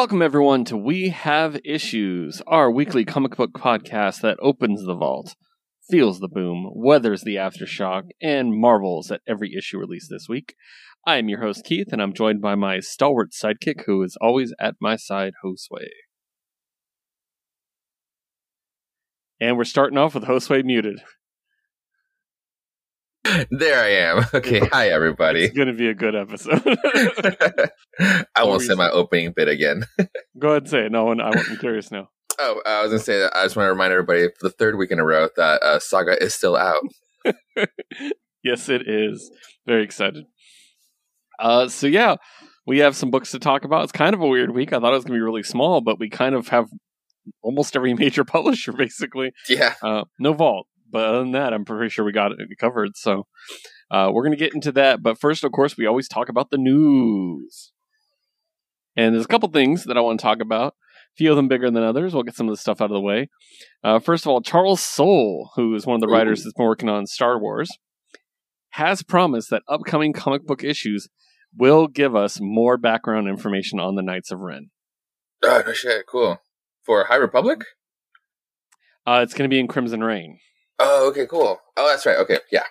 Welcome, everyone, to We Have Issues, our weekly comic book podcast that opens the vault, feels the boom, weathers the aftershock, and marvels at every issue released this week. I am your host, Keith, and I'm joined by my stalwart sidekick, who is always at my side, Josue. And we're starting off with Josue muted. There I am. Okay, hi everybody. It's going to be a good episode. I won't say my opening bit again. Go ahead and say it. No one, I'm curious now. Oh, I was gonna say that I just want to remind everybody for the third week in a row that uh, Saga is still out. yes, it is. Very excited. Uh, so yeah, we have some books to talk about. It's kind of a weird week. I thought it was gonna be really small, but we kind of have almost every major publisher basically. Yeah. Uh, no vault, but other than that, I'm pretty sure we got it covered. So uh, we're gonna get into that. But first, of course, we always talk about the news. And there's a couple things that I want to talk about. A few of them bigger than others. We'll get some of the stuff out of the way. Uh, first of all, Charles Soule, who is one of the writers Ooh. that's been working on Star Wars, has promised that upcoming comic book issues will give us more background information on the Knights of Ren. Oh no shit, cool. For High Republic? Uh, it's going to be in Crimson Reign. Oh, okay, cool. Oh, that's right. Okay, yeah.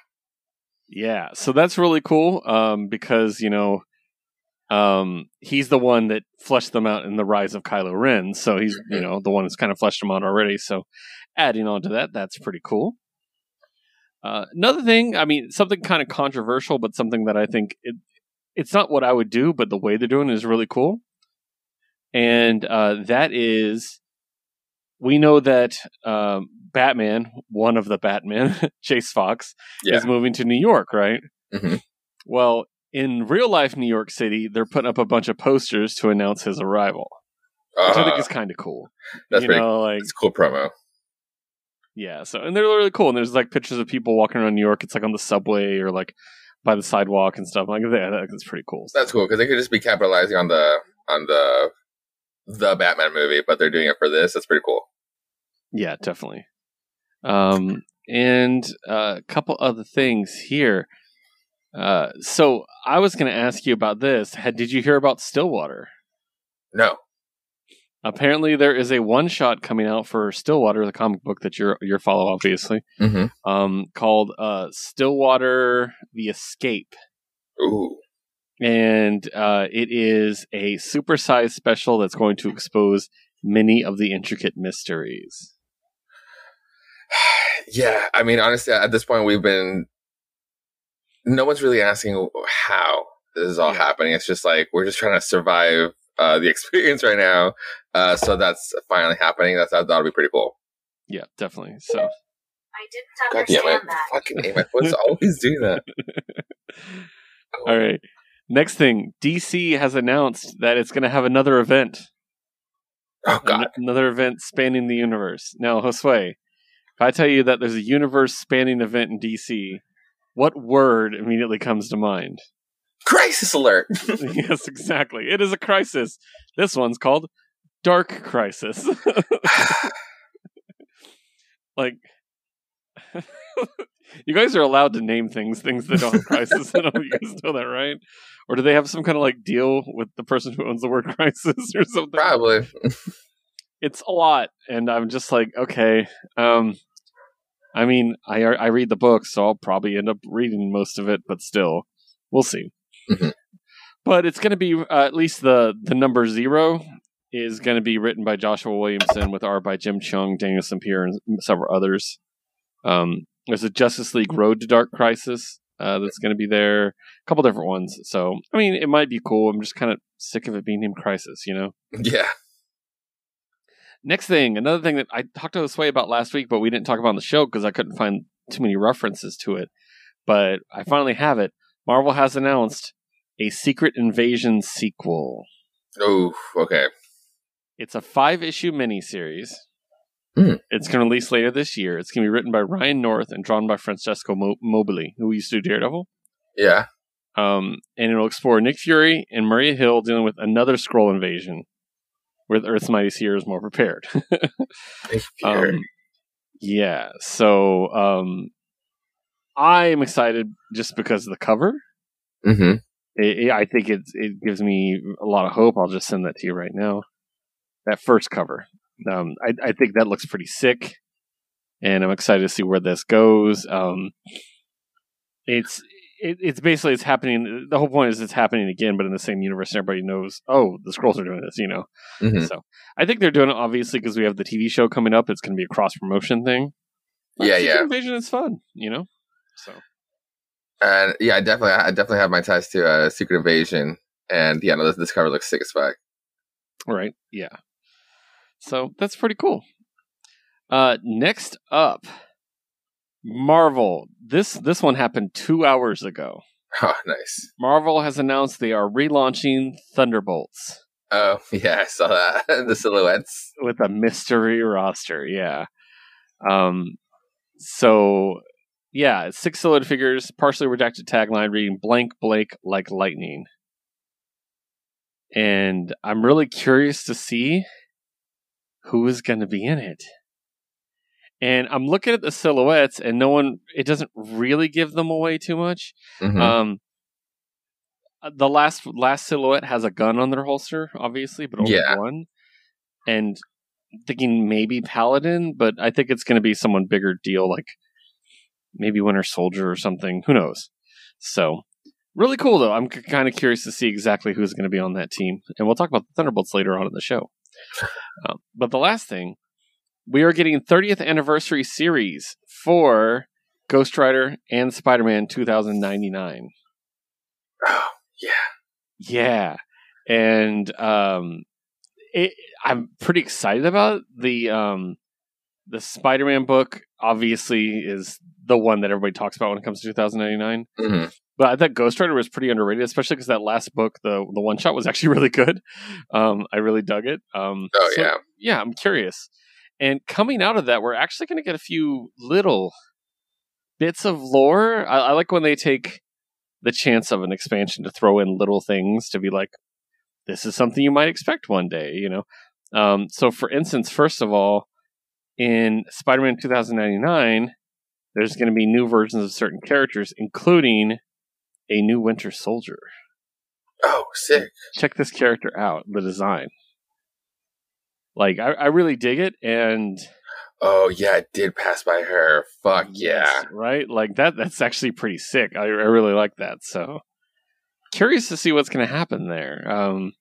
Yeah, so that's really cool um, because you know um, he's the one that fleshed them out in the Rise of Kylo Ren. So he's you Mhm. know the one that's kind of fleshed them out already. So adding on to that, that's pretty cool. Uh, another thing, I mean, something kind of controversial, but something that I think it, it's not what I would do, but the way they're doing it is really cool. And uh, that is, we know that um, Batman, one of the Batman, Jace Fox, Yeah. is moving to New York, right? Mhm. Well, in real life New York City, they're putting up a bunch of posters to announce his arrival, which I think Uh, is kind of cool. that's you know, like It's a cool promo. yeah. So and they're really cool. And there's like pictures of people walking around New York. It's like on the subway or like by the sidewalk and stuff. Like that, that's pretty cool. That's cool because they could just be capitalizing on the on the the Batman movie, but they're doing it for this. That's pretty cool. Yeah, definitely. Um, and uh, a couple other things here. Uh, so I was going to ask you about this. Had, did you hear about Stillwater? No. Apparently, there is a one shot coming out for Stillwater, the comic book that you're you follow, obviously, Mm-hmm. um, called uh, Stillwater: The Escape, Ooh. And uh, it is a supersized special that's going to expose many of the intricate mysteries. Yeah, I mean, honestly, at this point, we've been. No one's really asking how this is all Yeah. happening. It's just like we're just trying to survive uh, the experience right now. Uh, so that's finally happening. That's that that'll be pretty cool. Yeah, definitely. So. I didn't God damn it! understand that. Fucking name, I was always doing that. All right. Next thing, DC has announced that it's going to have another event, Oh god, an- another event spanning the universe. Now, Josue, if I tell you that there's a universe spanning event in DC, what word immediately comes to mind? crisis alert! yes, exactly. It is a crisis. This one's called Dark Crisis. like, you guys are allowed to name things things that don't have crisis in them. You guys know that, right? Or do they have some kind of like deal with the person who owns the word crisis or something? Probably. It's a lot, and I'm just like, okay. Um, I mean, I I read the book, so I'll probably end up reading most of it, but still, we'll see. Mhm. But it's going to be uh, at least the the number zero is going to be written by Joshua Williamson with art by Jim Cheung, Daniel Sampere, and several others. Um, there's a Justice League Road to Dark Crisis uh, that's going to be there. A couple different ones. So I mean, it might be cool. I'm just kind of sick of it being named Crisis. You know. Yeah. Next thing, another thing that I talked to the Sway about last week, but we didn't talk about on the show because I couldn't find too many references to it. But I finally have it. Marvel has announced a Secret Invasion sequel. Oh, okay. It's a five issue miniseries. Hmm. It's going to release later this year. It's going to be written by Ryan North and drawn by Francesco Mo- Mobili, who used to do Daredevil. Yeah. Um, and it'll explore Nick Fury and Maria Hill dealing with another Skrull invasion, where Earth's mightiest Heroes more prepared. Um, yeah. So um, I am excited just because of the cover. hmm It, it- I think it it gives me a lot of hope. I'll just send that to you right now. that first cover. Um, I, I think that looks pretty sick, and I'm excited to see where this goes. Um, it's it, it's basically it's happening. The whole point is it's happening again, but in the same universe. And everybody knows. Oh, the Skrulls are doing this. You know. Mhm. So I think they're doing it obviously because we have the TV show coming up. It's going to be a cross promotion thing. But Yeah, Secret yeah. Invasion is fun. You know. So And yeah, I definitely, I definitely have my ties to uh, Secret Invasion, and yeah, no, this, this cover looks sick as fuck. right, yeah. So that's pretty cool. Uh, next up, Marvel. This this one happened two hours ago. Oh, nice. Marvel has announced they are relaunching Thunderbolts Oh, yeah, I saw that. the silhouettes. with a mystery roster. Yeah. Um. So, yeah, six silhouette figures, partially redacted tagline reading "Blank Blake like lightning," and I'm really curious to see who is going to be in it. And I'm looking at the silhouettes, and no one. It doesn't really give them away too much. Mhm. Um, the last last silhouette has a gun on their holster, obviously, but only Yeah. one. And thinking maybe Paladin, but I think it's going to be someone bigger deal, like maybe Winter Soldier or something. Who knows? So really cool though. I'm c- kind of curious to see exactly who's going to be on that team, and we'll talk about the Thunderbolts later on in the show. Um, but the last thing, we are getting 30th anniversary series for Ghost Rider and Spider Man 2099. oh, yeah. Yeah, and um, it, I'm pretty excited about it. the um, the Spider-Man book. Obviously, is the one that everybody talks about when it comes to 2099. hmm But I thought Ghost Rider was pretty underrated, especially because that last book, the the one shot, was actually really good. Um, I really dug it. Um, Oh, so, yeah. yeah. I'm curious. And coming out of that, we're actually going to get a few little bits of lore. I, I like when they take the chance of an expansion to throw in little things to be like, this is something you might expect one day, you know? Um, so, for instance, first of all, in Spider Man 2099, there's going to be new versions of certain characters, including a new Winter Soldier. Oh, sick. Check this character out, the design. Like, I, I really dig it, and Oh, yeah, I did pass by her. Fuck yeah. Yes, right? Like that that's actually pretty sick. I, I really like that. So curious to see what's going to happen there. Um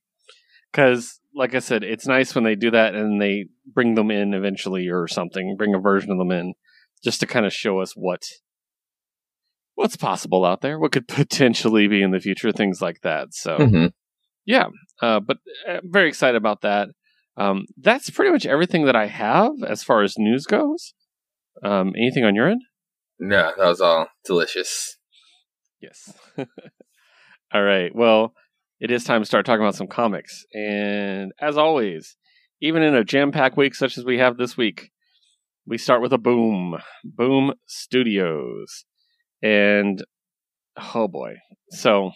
cuz like I said, it's nice when they do that and they bring them in eventually or something, bring a version of them in just to kind of show us what what's possible out there, what could potentially be in the future, things like that. So hmm yeah, uh, but uh, very excited about that. Um, that's pretty much everything that I have as far as news goes. Um, anything on your end? No, that was all delicious. Yes. All right. Well, it is time to start talking about some comics. And as always, even in a jam packed week such as we have this week, we start with a boom. Boom Studios. And oh boy. So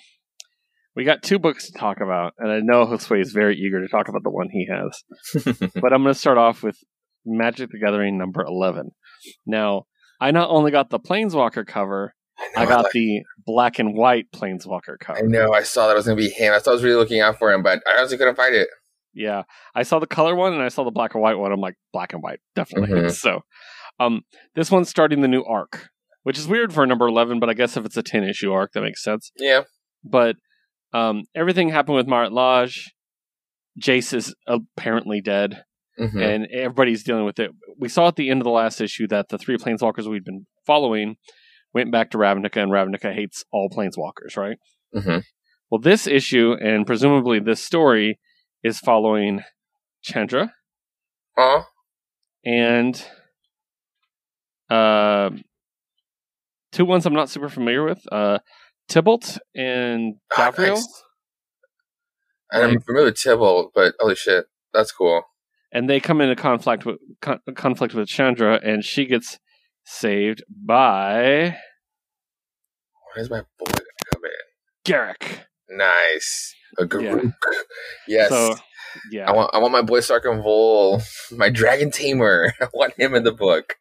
we got two books to talk about. And I know Josue is very eager to talk about the one he has. but I'm going to start off with Magic the Gathering number 11. Now, I not only got the Planeswalker cover, I got like- the black and white Planeswalker card. I know. I saw that it was gonna be him. I thought I was really looking out for him, but I honestly couldn't find it. Yeah, I saw the color one and I saw the black and white one. I'm like black and white, definitely. Mhm. So, um, this one's starting the new arc, which is weird for number eleven, but I guess if it's a ten issue arc, that makes sense. Yeah. But um, everything happened with Marat Lodge. Jace is apparently dead, hmm and everybody's dealing with it. We saw at the end of the last issue that the three planeswalkers we'd been following went back to Ravnica, and Ravnica hates all planeswalkers, right? hmm Well, this issue and presumably this story is following Chandra Oh, and uh, two ones I'm not super familiar with uh, Tibalt and Davriel. nice. I'm Like- familiar with Tibalt, but holy shit, that's cool. And they come into conflict with con- conflict with Chandra, and she gets saved by Where's my boy gonna come in? Garrick. Nice. A Yeah. Yes. So, yeah. I want I want my boy Sarkhan Vol, my dragon tamer. I want him in the book.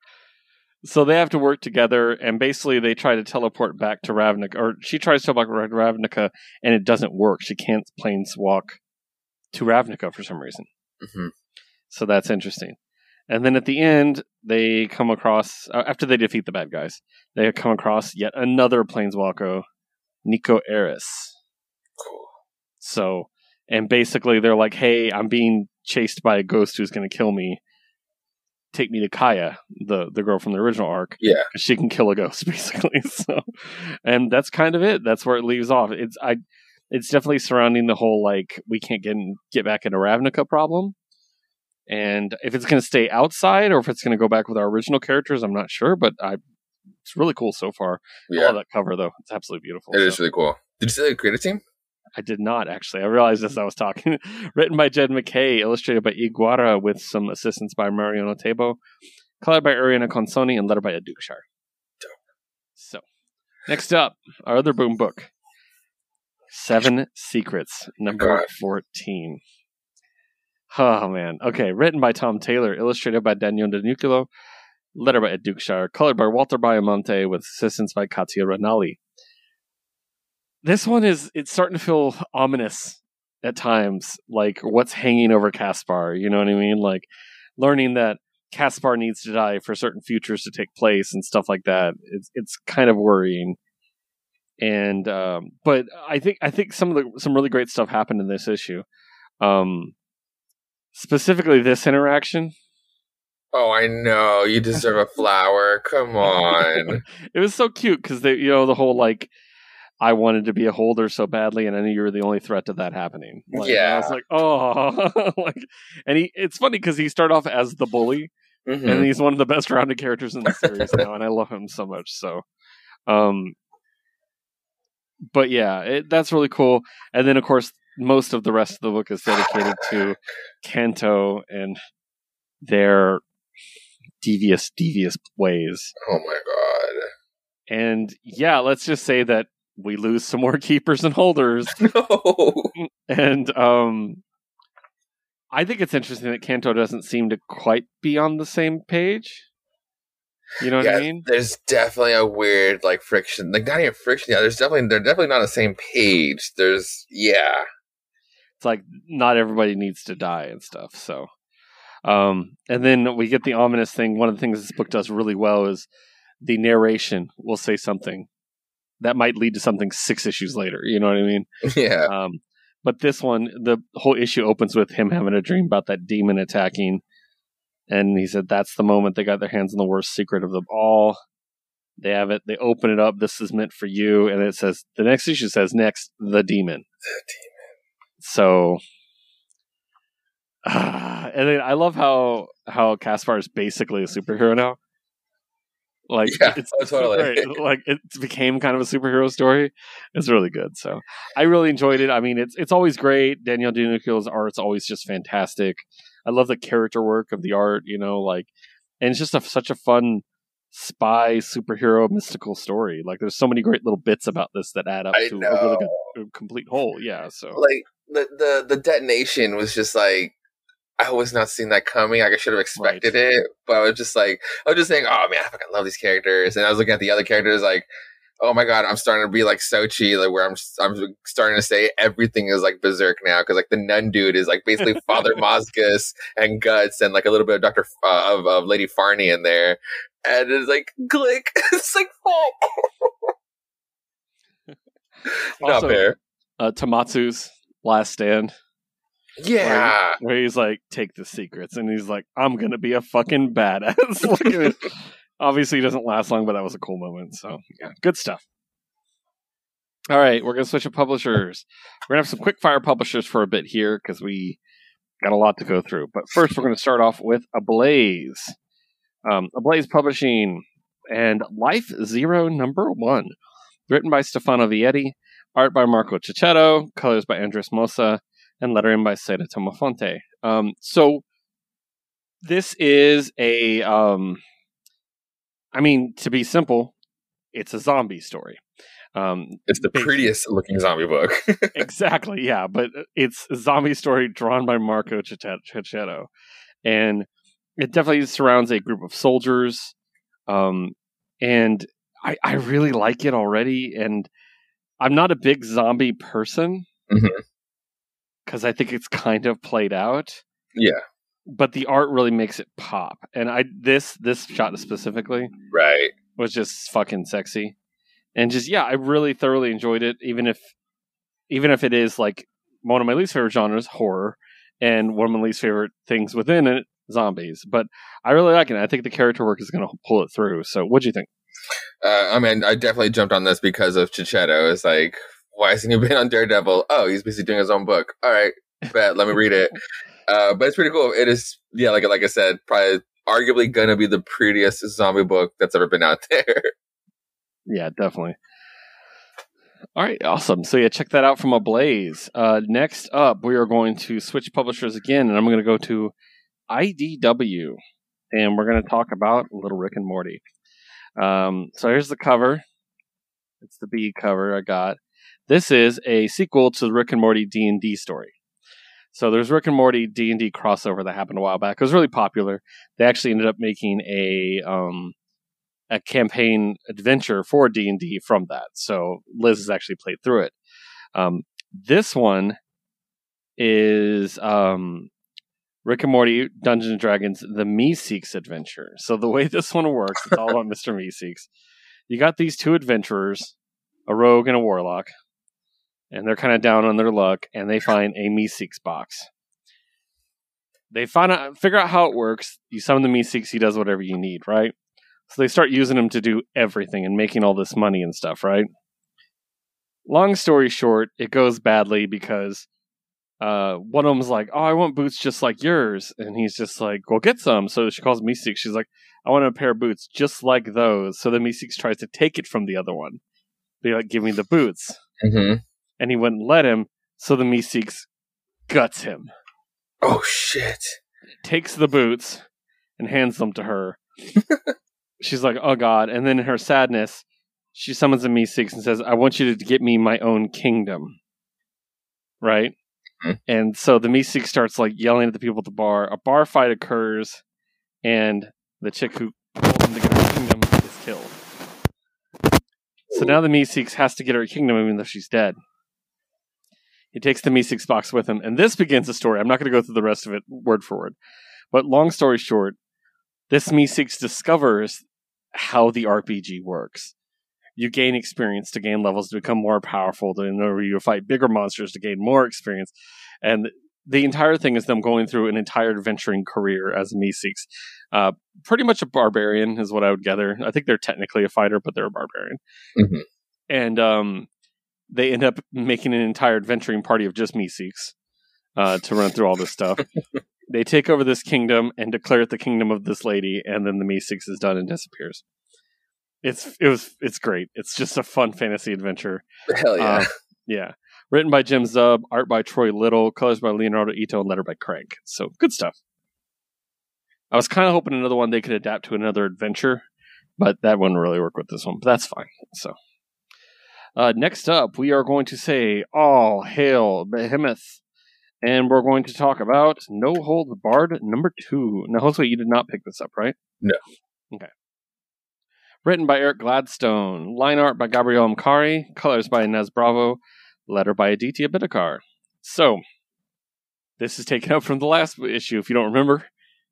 So they have to work together, and basically they try to teleport back to Ravnica, or she tries to teleport to Ravnica, and it doesn't work. She can't planeswalk to Ravnica for some reason. hmm So that's interesting. And then at the end, they come across uh, after they defeat the bad guys, they come across yet another planeswalker, Niko Aris. Cool. So, and basically they're like, "Hey, I'm being chased by a ghost who's going to kill me. Take me to Kaya, the the girl from the original arc. Yeah. she can kill a ghost, basically. So, and that's kind of it. That's where it leaves off. It's I, it's definitely surrounding the whole like we can't get in, get back into Ravnica problem. And if it's going to stay outside or if it's going to go back with our original characters, I'm not sure. But I, it's really cool so far. I Yeah. love that cover though. It's absolutely beautiful. It So- is really cool. Did you see the creative team? I did not actually. I realized as I was talking. Written by Jed MacKay, illustrated by Iguara, with some assistance by Mariano Tabo, colored by Arianna Consonni, and lettered by Ed Dukeshire. So, next up, our other boom book, Seven Secrets, number God. fourteen. Oh man. Okay, written by Tom Taylor, illustrated by Daniel Di Nicuolo, lettered by Ed Dukeshire, colored by Walter Baiamonte, with assistance by Katia Ranalli this one is it's starting to feel ominous at times like what's hanging over caspar you know what i mean? Like learning that caspar needs to die for certain futures to take place and stuff like that. It's it's kind of worrying. And um but i think i think some of the some really great stuff happened in this issue. Um specifically this interaction Oh, I know. You deserve a flower. Come on. it was so cute because they you know the whole like I wanted to be a holder so badly, and I knew you were the only threat to that happening. Like, and I Yeah. was like, oh, like, and he. It's funny because he started off as the bully, Mhm. and he's one of the best rounded characters in the series now, and I love him so much. So, um, but yeah, it, that's really cool. And then, of course, most of the rest of the book is dedicated to Kanto and their devious, devious ways. Oh my god. And yeah, let's just say that we lose some more keepers and holders. No. And um I think it's interesting that Kanto doesn't seem to quite be on the same page. You know what yeah, I mean? there's definitely a weird like friction. Like not even friction. Yeah, there's definitely they're definitely not on the same page. There's yeah. It's like not everybody needs to die and stuff. So um and then we get the ominous thing. One of the things this book does really well is the narration will say something that might lead to something six issues later. You know what I mean? Yeah. Um, but this one, the whole issue opens with him having a dream about that demon attacking, and he said that's the moment they got their hands on the worst secret of them all. They have it. They open it up. This is meant for you, and it says the next issue says next the demon. So, and then I love how how Caspar is basically a superhero now. Like Yeah, it's, oh, totally. great. Like it became kind of a superhero story. It's really good. So I really enjoyed it. I mean, it's it's always great. Daniel Di Nicuolo's art's always just fantastic. I love the character work of the art. You know, like, and it's just a, such a fun spy superhero mystical story. Like, there's so many great little bits about this that add up I to a really good, a complete whole. Yeah. So Like the the the detonation was just like I was not seeing that coming. Like I should have expected it, but I was just like I was just saying, oh man, I fucking love these characters. And I was looking at the other characters like. Oh my god, I'm starting to be like Sochi, like where I'm I'm starting to say everything is like berserk now because like the nun dude is like basically Father Mozgus and guts and like a little bit of Doctor uh, of, of Lady Farney in there, and it's like click, it's like fuck, not Also- fair. uh, Tamatsu's last stand, Yeah, where he's like, "Take the secrets," and he's like, "I'm gonna be a fucking badass." At. Obviously, it doesn't last long, but that was a cool moment. So, yeah, good stuff. All right, we're gonna switch to publishers. We're gonna have some quick fire publishers for a bit here because we got a lot to go through. But first, we're gonna start off with Ablaze. Um, Ablaze Publishing and Life Zero Number One, written by Stefano Vietti, art by Marco Checchetto, colors by Andres Mossa, and lettering by Seda Tomafonte. Um, so this is a, um, I mean, to be simple, it's a zombie story. Um, it's the prettiest looking zombie book. exactly, yeah, but it's a zombie story drawn by Marco Cicchet- Checchetto, and it definitely surrounds a group of soldiers. Um, and I, I really like it already, and I'm not a big zombie person mm-hmm. because I think it's kind of played out. yeah, but the art really makes it pop. And I this this shot specifically, right, was just fucking sexy, and just yeah, I really thoroughly enjoyed it. Even if even if it is like one of my least favorite genres, horror, and one of my least favorite things within it, zombies. But I really like it. I think the character work is going to pull it through. So, what do you think? Uh, I mean, I definitely jumped on this because of Checchetto. It's like, why hasn't he been on Daredevil? Oh, he's busy doing his own book. All right, bet. let me read it. Uh, but it's pretty cool. It is, yeah, like like I said, probably arguably gonna be the prettiest zombie book that's ever been out there. Yeah, definitely. All right, awesome. So yeah, check that out from Ablaze. Uh, next up, we are going to switch publishers again, and I'm going to go to IDW, and we're going to talk about Little Rick and Morty. Um, so here's the cover. It's the B cover I got. This is a sequel to the Rick and Morty D and D story. So there's Rick and Morty D and D crossover that happened a while back. It was really popular. They actually ended up making a um, a campaign adventure for D and D from that. So Liz has actually played through it. Um, this one is um, Rick and Morty Dungeons and Dragons: The Meeseeks Adventure. So the way this one works, it's all about Mister Meeseeks. You got these two adventurers, a rogue and a warlock, and they're kind of down on their luck, and they find a Meeseeks box. They find out, figure out how it works. You summon the Meeseeks, he does whatever you need, right? So they start using him to do everything and making all this money and stuff, right? Long story short, it goes badly because uh, one of them's like, "Oh, I want boots just like yours," and he's just like, "Well, get some." So she calls Meeseeks. She's like, "I want a pair of boots just like those." So the Meeseeks tries to take it from the other one. They like, "Give me the boots," mm-hmm. and he wouldn't let him. So the Meeseeks guts him. Oh shit! Takes the boots and hands them to her. she's like, "Oh God!" And then in her sadness, she summons a Meeseeks and says, "I want you to get me my own kingdom." Right. Mm-hmm. And so the Meeseeks starts like yelling at the people at the bar. A bar fight occurs, and the chick who told him to get her kingdom is killed. So now the Meeseeks has to get her kingdom even though she's dead. He takes the Meeseeks box with him, and this begins the story. I'm not going to go through the rest of it word for word, but long story short, this Meeseeks discovers how the RPG works. You gain experience to gain levels to become more powerful, to in order you fight bigger monsters to gain more experience. And the entire thing is them going through an entire adventuring career as Meeseeks. Uh, pretty much a barbarian is what I would gather. I think they're technically a fighter, but they're a barbarian. Mm-hmm. And um, they end up making an entire adventuring party of just Meeseeks uh, to run through all this stuff. they take over this kingdom and declare it the kingdom of this lady, and then the Meeseeks is done and disappears. It's it was it's great. It's just a fun fantasy adventure. Hell yeah, uh, yeah. Written by Jim Zub, art by Troy Little, colors by Leonardo Ito, and letter by Crank. So good stuff. I was kind of hoping another one they could adapt to another adventure, but that wouldn't really work with this one. But that's fine. So uh, next up, we are going to say all hail Behemoth and we're going to talk about No Holds Barred number two. Now, Jose, you did not pick this up, right? No. Okay. Written by Eric Gladstone, line art by Gabriel Mkari, colors by Inez Bravo, letter by Aditya Bidikar. So, this is taken up from the last issue. If you don't remember,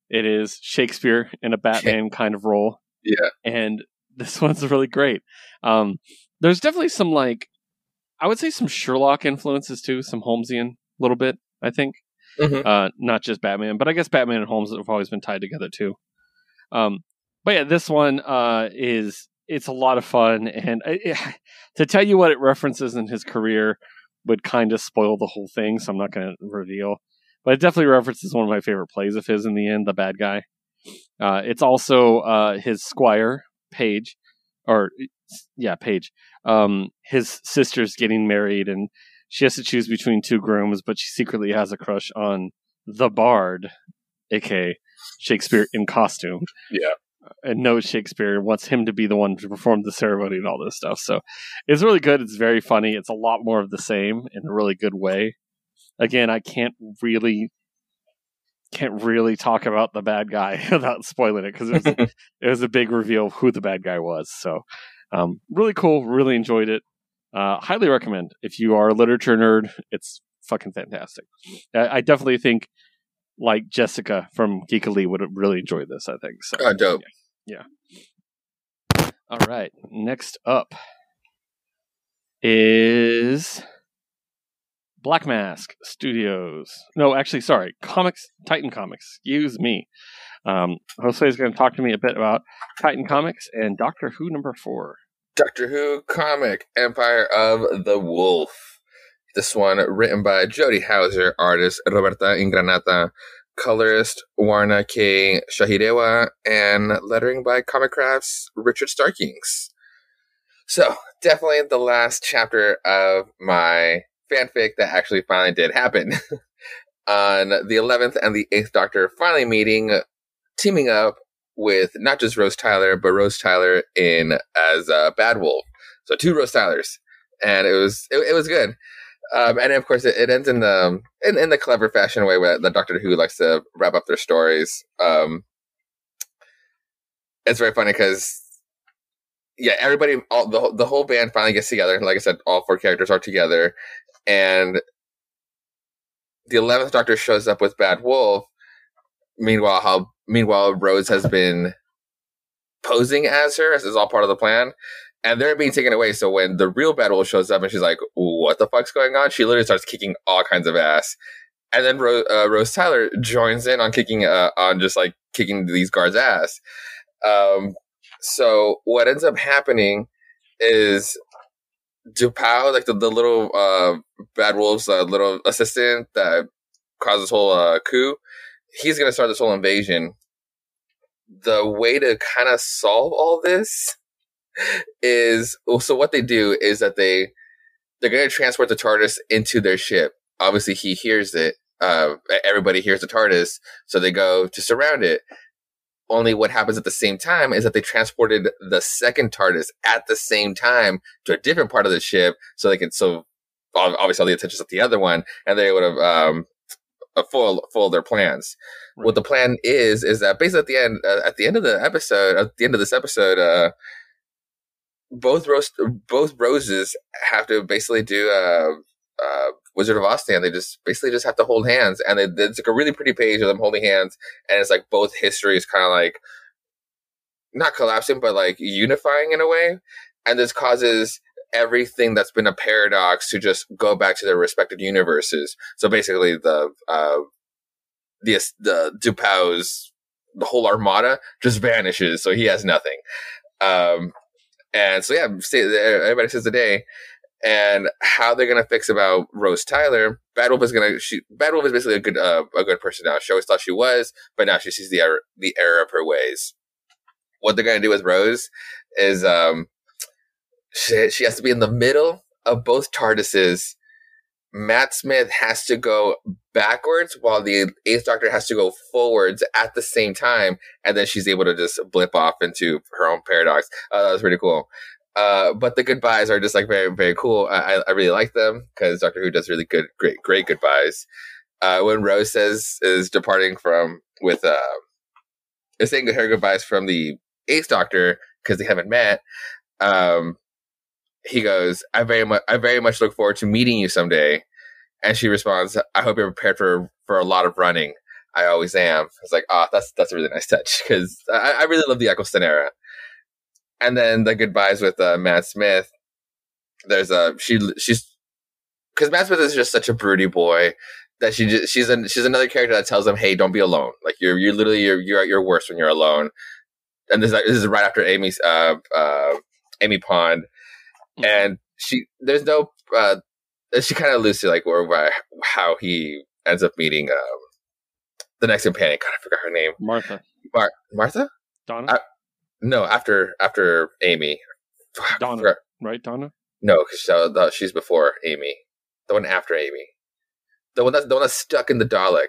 it is Shakespeare in a Batman kind of role. Yeah. And this one's really great. Um, there's definitely some, like, I would say some Sherlock influences too, some Holmesian a little bit. I think. Mm-hmm. Uh, not just Batman, but I guess Batman and Holmes have always been tied together too. Um, but yeah, this one uh, is it's a lot of fun, and it, to tell you what it references in his career would kind of spoil the whole thing, so I'm not going to reveal. But it definitely references one of my favorite plays of his in the end, the bad guy. Uh, it's also uh, his squire Page, or yeah, Page. Um, his sister's getting married, and she has to choose between two grooms, but she secretly has a crush on the Bard, aka Shakespeare in costume. Yeah. And knows Shakespeare wants him to be the one to perform the ceremony and all this stuff. So it's really good. It's very funny. It's a lot more of the same in a really good way. Again, I can't really can't really talk about the bad guy without spoiling it because it, it, was a big reveal of who the bad guy was. So, um, really cool. Really enjoyed it. Uh, highly recommend if you are a literature nerd. It's fucking fantastic. I, I definitely think like Jessica from Geek Elite would really enjoy this. I think so. Oh, dope. Yeah. yeah. All right. Next up is Black Mask Studios. No, actually, sorry, Comics Titan Comics. Excuse me. Um, Jose is going to talk to me a bit about Titan Comics and Doctor Who number four. Doctor Who comic Empire of the Wolf. This one written by Jody Houser, artist Roberta Ingranata, colorist Warna K. Shahirewa, and lettering by Comicraft's Richard Starkings. So, definitely the last chapter of my fanfic that actually finally did happen. On the 11th and the 8th Doctor finally meeting, teaming up with not just Rose Tyler, but Rose Tyler in as uh, Bad Wolf. So two Rose Tylers, and it was it, it was good. Um, and of course, it, it, ends in the in, in the clever fashion way where the Doctor Who likes to wrap up their stories. Um, it's very funny because yeah, everybody, all the the whole band finally gets together. And Like I said, all four characters are together, and the eleventh Doctor shows up with Bad Wolf. Meanwhile, how meanwhile Rose has been posing as her. This is all part of the plan, and they're being taken away. So when the real Bad Wolf shows up and she's like, "What the fuck's going on?" She literally starts kicking all kinds of ass. And then Rose, uh, Rose Tyler joins in on kicking, uh, on just like kicking these guards' ass. Um, so what ends up happening is Dupao, like the, the little uh, Bad Wolf's uh, little assistant that caused this whole uh, coup, he's going to start this whole invasion. The way to kind of solve all this is so what they do is that they they're going to transport the TARDIS into their ship. Obviously, he hears it. Uh, everybody hears the TARDIS, so they go to surround it. Only what happens at the same time is that they transported the second TARDIS at the same time to a different part of the ship, so they can so obviously all the attention at the other one, and they would have um, full full their plans. Right. What the plan is is that basically at the end uh, at the end of the episode at the end of this episode, uh, both rose both roses have to basically do a, uh, Wizard of Oz stand. They just basically just have to hold hands, and it, it's like a really pretty page of them holding hands, and it's like both histories kind of like not collapsing, but like unifying in a way, and this causes everything that's been a paradox to just go back to their respective universes. So basically, the uh, the the Dupao's the whole armada just vanishes, so he has nothing. Um, and so yeah, everybody says the day. And how they're gonna fix about Rose Tyler? Bad Wolf is gonna. She Bad Wolf is basically a good uh, a good person now. She always thought she was, but now she sees the error the error of her ways. What they're gonna do with Rose is um she, she has to be in the middle of both TARDISes. Matt Smith has to go backwards while the Eighth Doctor has to go forwards at the same time, and then she's able to just blip off into her own paradox. Uh, that was pretty cool. Uh, but the goodbyes are just like very, very cool. I, I really like them because Doctor Who does really good, great, great goodbyes. Uh, when Rose says is departing from with uh, is saying her goodbyes from the Eighth Doctor because they haven't met. Um, he goes, "I very much, I very much look forward to meeting you someday." And she responds, "I hope you're prepared for for a lot of running." I always am. It's like, ah, oh, that's that's a really nice touch because I, I, really love the Eccleston era. And then the goodbyes with uh, Matt Smith. There's a she she's because Matt Smith is just such a broody boy that she just, she's an, she's another character that tells him, "Hey, don't be alone. Like you're you're literally you're you're at your worst when you're alone." And this, this is right after Amy's uh, uh, Amy Pond mm-hmm. and she there's no uh, she kind of to like where, how he ends up meeting um, the next companion. God, I forgot her name. Martha. Mar- Martha. Donna. Uh, no, after after Amy. Donna. Right, Donna. No, because she's before Amy. The one after Amy. The one that's the one that's stuck in the Dalek.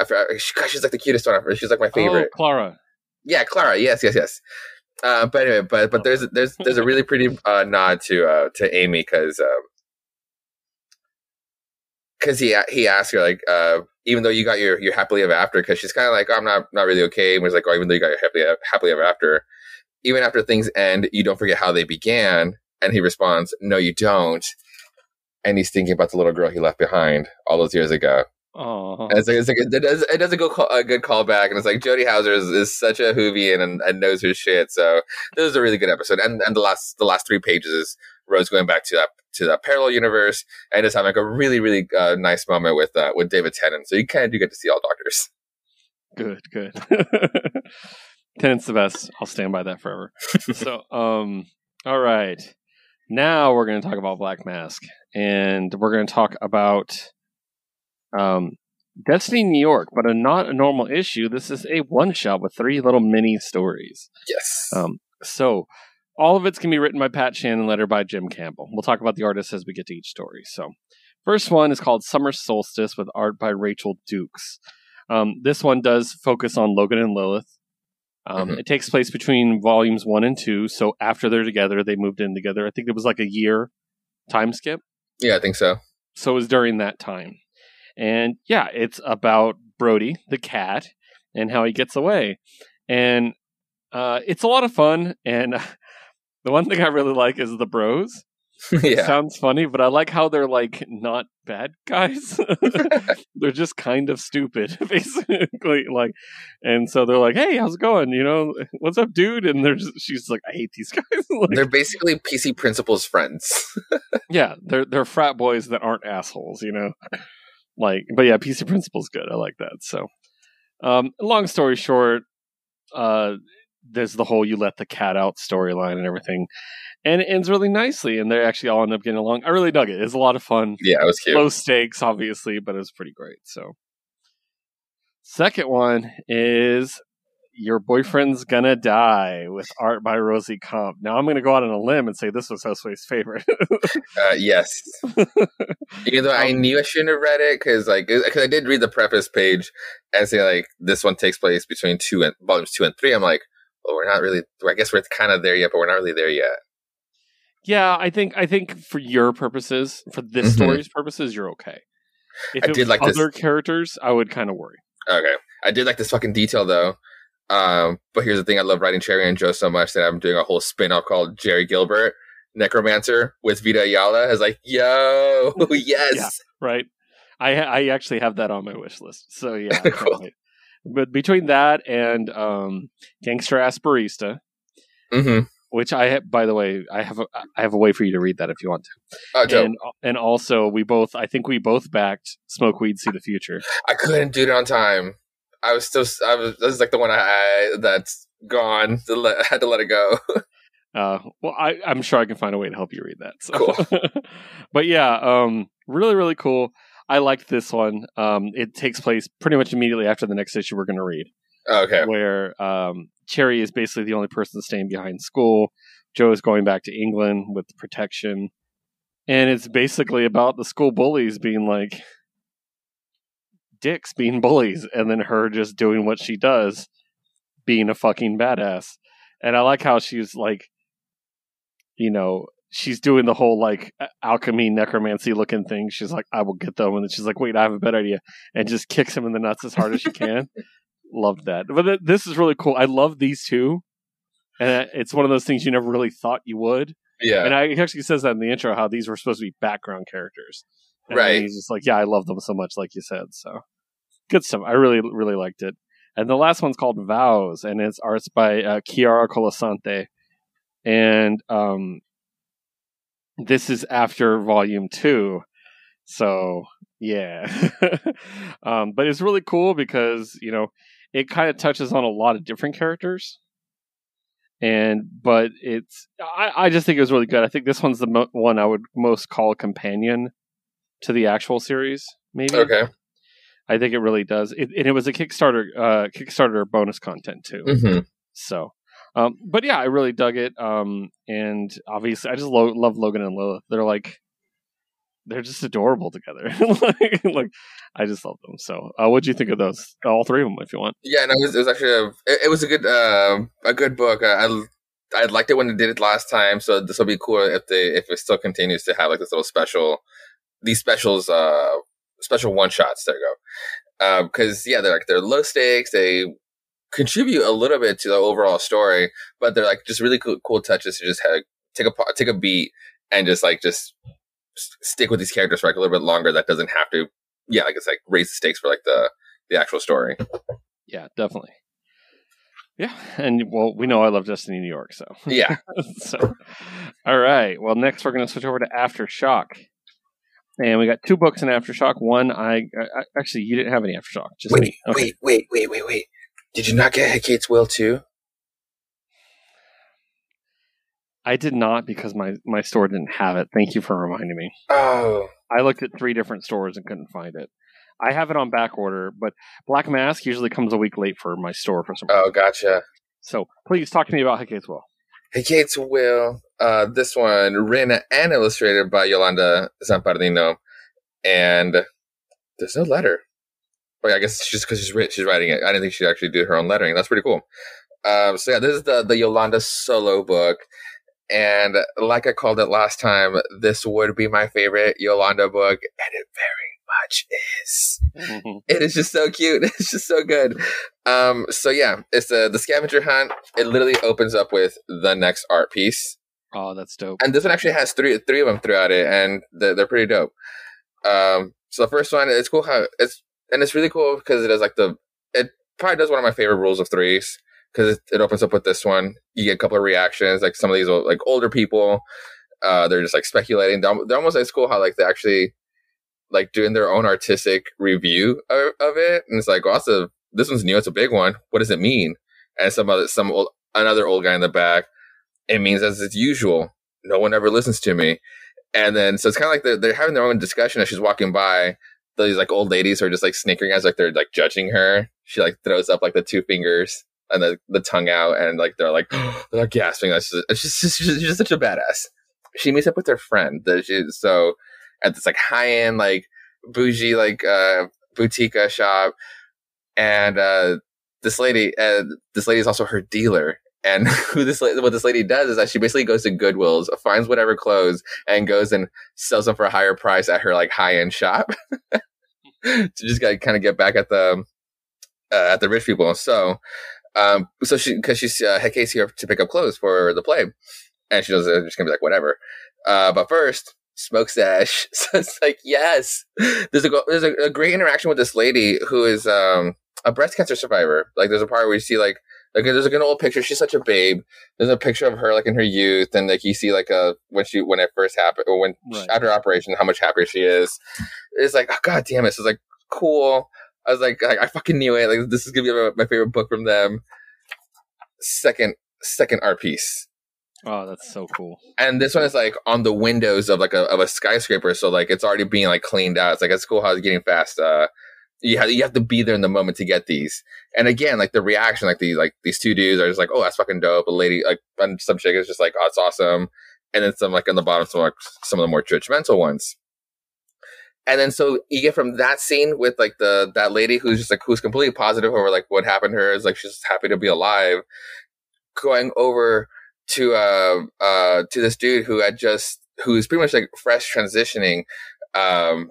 After uh, she, she's like the cutest one. She's like my oh, favorite. Oh, Clara. Yeah, Clara. Yes, yes, yes. Uh, but anyway, but but there's there's there's a really pretty uh, nod to uh, to Amy because because um, he he asked her like uh, even though you got your your happily ever after because she's kind of like oh, I'm not not really okay. And was like oh even though you got your happily happily ever after even after things end you don't forget how they began. And he responds no you don't. And he's thinking about the little girl he left behind all those years ago Oh, it's like, it's like it does it does a good call, a good callback, and it's like Jody Houser is, is such a hoovy and, and knows her shit. So this is a really good episode, and and the last the last three pages is Rose going back to that to that parallel universe and just having like a really really uh, nice moment with uh, with David Tennant. So you kind of do get to see all doctors. Good, good. Tennant's the best. I'll stand by that forever. so, um, all right. Now we're going to talk about Black Mask, and we're going to talk about um, Destiny New York, but a not a normal issue. This is a one shot with three little mini stories. Yes. Um, so all of it's going to be written by Pat Shannon, letter by Jim Campbell. We'll talk about the artists as we get to each story. So, first one is called Summer Solstice with art by Rachel Dukes. Um, this one does focus on Logan and Lilith. Um, mm-hmm. It takes place between volumes one and two. So after they're together, they moved in together. I think it was like a year time skip. Yeah, I think so. So it was during that time. And yeah, it's about Brody, the cat, and how he gets away. And uh, it's a lot of fun. And the one thing I really like is the bros. yeah. sounds funny, but I like how they're like not bad guys. they're just kind of stupid, basically. Like, and so they're like, "Hey, how's it going? You know, what's up, dude?" And there's she's like, "I hate these guys." like, they're basically PC principal's friends. yeah, they're they're frat boys that aren't assholes. You know, like, but yeah, PC principal's good. I like that. So, um, long story short, uh, there's the whole "you let the cat out" storyline and everything and it ends really nicely. And they actually all end up getting along. I really dug it. It's a lot of fun. Yeah, it was cute. Low stakes, obviously, but it was pretty great. So, second one is your boyfriend's gonna die with art by Rosie Comp. Now I'm gonna go out on a limb and say this was Josue's favorite. uh, yes, even though I um, knew I shouldn't have read it because like because I did read the preface page and say like this one takes place between two and volumes two and three. I'm like, well, we're not really. I guess we're kind of there yet, but we're not really there yet. Yeah, I think I think for your purposes, for this mm-hmm. story's purposes, you're okay. If I did like other this... characters, I would kind of worry. Okay, I did like this fucking detail though. Um, but here's the thing: I love writing Cherry and Joe so much that I'm doing a whole spin-off called Jerry Gilbert Necromancer with Vita Ayala. As like, yo, yes, yeah, right. I I actually have that on my wish list. So yeah, cool. But between that and um, Gangster Ass Barista, mm-hmm which I by the way, I have a, I have a way for you to read that if you want to. Oh, dope. And, and also, we both, I think we both backed Smoke Weed, See the Future. I couldn't do it on time. I was still, I was, this is like the one I, that's gone. I had to let it go. uh, well, I, I'm sure I can find a way to help you read that. So. Cool. but yeah, um, really, really cool. I liked this one. Um, it takes place pretty much immediately after the next issue we're going to read. Okay. Where um, Cherry is basically the only person staying behind school. Joe is going back to England with protection. And it's basically about the school bullies being like dicks being bullies and then her just doing what she does, being a fucking badass. And I like how she's like, you know, she's doing the whole like alchemy necromancy looking thing. She's like, I will get them. And then she's like, wait, I have a better idea. And just kicks him in the nuts as hard as she can. loved that. But th- this is really cool. I love these two, and it's one of those things you never really thought you would. Yeah, and I actually says that in the intro how these were supposed to be background characters. And right. He's just like, yeah, I love them so much, like you said. So good stuff. I really, really liked it. And the last one's called Vows, and it's arts by uh, Chiara Colasanti. And um, this is after volume two. So yeah. um, but it's really cool because, you know, it kind of touches on a lot of different characters and but it's I, I just think it was really good i think this one's the mo- one i would most call a companion to the actual series maybe okay i think it really does it, and it was a kickstarter uh kickstarter bonus content too mm-hmm. so um but yeah i really dug it um and obviously i just lo- love logan and lilith they're like they're just adorable together. like, like, I just love them. So, uh, what do you think of those? All three of them, if you want. Yeah, no, it was, it was actually a, it, it, was a good uh, a good book. I I liked it when they did it last time, so this will be cool if they if it still continues to have like this little special, these specials, uh, special one shots. There you go. Because um, yeah, they're like they're low stakes. They contribute a little bit to the overall story, but they're like just really cool, cool touches to just have, take a take a beat and just like just stick with these characters for like a little bit longer. That doesn't have to yeah, like it's like raise the stakes for like the the actual story. Yeah, definitely. Yeah, and well, we know I love Destiny New York, so yeah. so, all right. Well, next we're going to switch over to Aftershock, and we got two books in Aftershock. One, I, I actually you didn't have any Aftershock, just wait, me. Okay. Wait, wait, wait, wait, wait. Did you not get Hecate's Will too? I did not because my my store didn't have it. Thank you for reminding me. Oh, I looked at three different stores and couldn't find it. I have it on back order, but Black Mask usually comes a week late for my store for some oh, reason. Oh, gotcha. So please talk to me about Hecate's Will. Hecate's Will, uh, this one written and illustrated by Yolanda Zanpardino, and there's no letter. But I guess just because she's she's writing it. I didn't think she'd actually do her own lettering. That's pretty cool. Um, so yeah, this is the the Yolanda solo book, and like I called it last time, this would be my favorite Yolanda book, and it very much is. It is just so cute. It's just so good. Um, so yeah, it's the the scavenger hunt. It literally opens up with the next art piece. Oh, that's dope. And this one actually has three three of them throughout it, and they're, they're pretty dope. Um, so the first one, it's cool how it's and it's really cool because it does like the it probably does one of my favorite rules of threes because it, it opens up with this one. You get a couple of reactions, like some of these like older people. Uh, they're just like speculating. They're, they're almost like it's cool how like they actually like doing their own artistic review of, of it, and it's like, well, also this one's new. It's a big one. What does it mean? And some other some old, another old guy in the back. It means as it's usual. No one ever listens to me. And then so it's kind of like they're, they're having their own discussion as she's walking by. These like old ladies are just like snickering as like they're like judging her. She like throws up like the two fingers and the, the tongue out and like they're like they're gasping. That's just, it's just, she's just such a badass. She meets up with her friend. She, so at this like high end like bougie like uh boutique uh, shop and uh this lady uh, this lady is also her dealer and who this what this lady does is that she basically goes to Goodwill's, finds whatever clothes, and goes and sells them for a higher price at her like high end shop to just like, kind of get back at the uh, at the rich people. So, um, so she because she's uh, Hecate's here to pick up clothes for the play, and she does uh, just gonna be like whatever. Uh, but first, smoke sesh. So it's like, yes, there's a there's a, a, great interaction with this lady who is um, a breast cancer survivor. Like, there's a part where you see like like there's like an old picture. She's such a babe. There's a picture of her like in her youth, and like you see like a when she when it first happened or when right. after operation, how much happier she is. It's like, oh god damn it! So it's like cool. I was like, I, I fucking knew it. Like this is gonna be my favorite book from them. Second second art piece Oh, that's so cool. And this one is like on the windows of like a of a skyscraper, so like it's already being like cleaned out. It's like it's cool how it's getting fast. Uh, you have you have to be there in the moment to get these. And again, like the reaction, like these like these two dudes are just like, oh, that's fucking dope. A lady like and some chick is just like, oh, it's awesome. And then some like on the bottom, some like some of the more judgmental ones. And then so you get from that scene with like the that lady who's just like who's completely positive over like what happened to her is like she's happy to be alive, going over to uh uh to this dude who had just who's pretty much like fresh transitioning um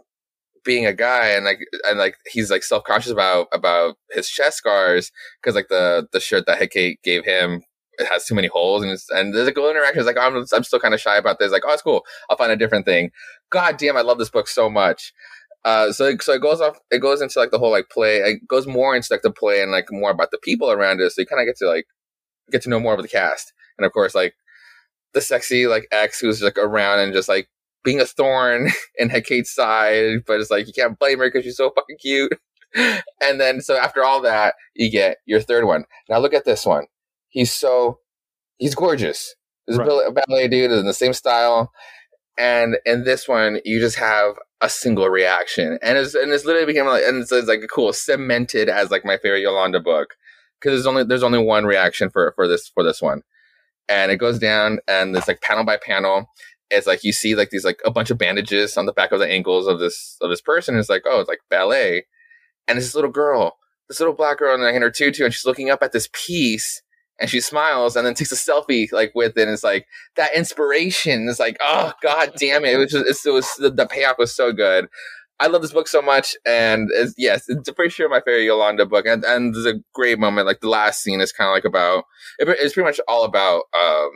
being a guy and like and like he's like self-conscious about about his chest scars because like the the shirt that Hecate gave him it has too many holes and it's and there's a little interaction. It's like I'm I'm still kind of shy about this. Like oh it's cool. I'll find a different thing. God damn, I love this book so much. Uh, so so it goes off. It goes into like the whole like play. It goes more into like the play and like more about the people around it. So you kind of get to like get to know more of the cast and of course like the sexy like ex who's like around and just like being a thorn in Hecate's side, but it's like you can't blame her because she's so fucking cute. and then so after all that, you get your third one. Now look at this one. He's so he's gorgeous. This right. a ballet dude is in the same style. And in this one, you just have a single reaction, and it's and it's literally became like and it's, it's like cool cemented as like my favorite Yolanda book because there's only there's only one reaction for for this for this one and it goes down and it's like panel by panel. It's like you see like these like a bunch of bandages on the back of the ankles of this of this person it's like oh it's like ballet. And this little girl this little black girl in her tutu and she's looking up at this piece and she smiles and then takes a selfie like with it and it's like that inspiration is like oh god damn it. It was just it was the, the payoff was so good I love this book so much, and it's, yes, it's pretty sure my favorite Yolanda book. And, and there's a great moment, like the last scene is kind of like about it, it's pretty much all about um,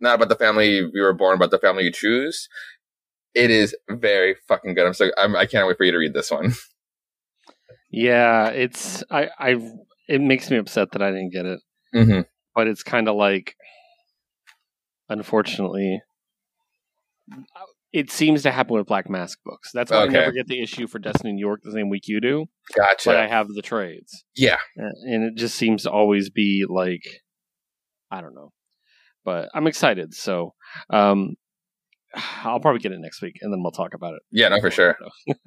not about the family you were born, but the family you choose. It is very fucking good. I'm so I'm, I can't wait for you to read this one. Yeah, it's I I it makes me upset that I didn't get it, Mm-hmm. but it's kind of like, unfortunately, it seems to happen with Black Mask books. That's why Okay. I never get the issue for Destiny New York the same week you do, Gotcha. but I have the trades, yeah. And it just seems to always be like, I don't know, but I'm excited. So, um, I'll probably get it next week, and then we'll talk about it. Yeah. No, for sure.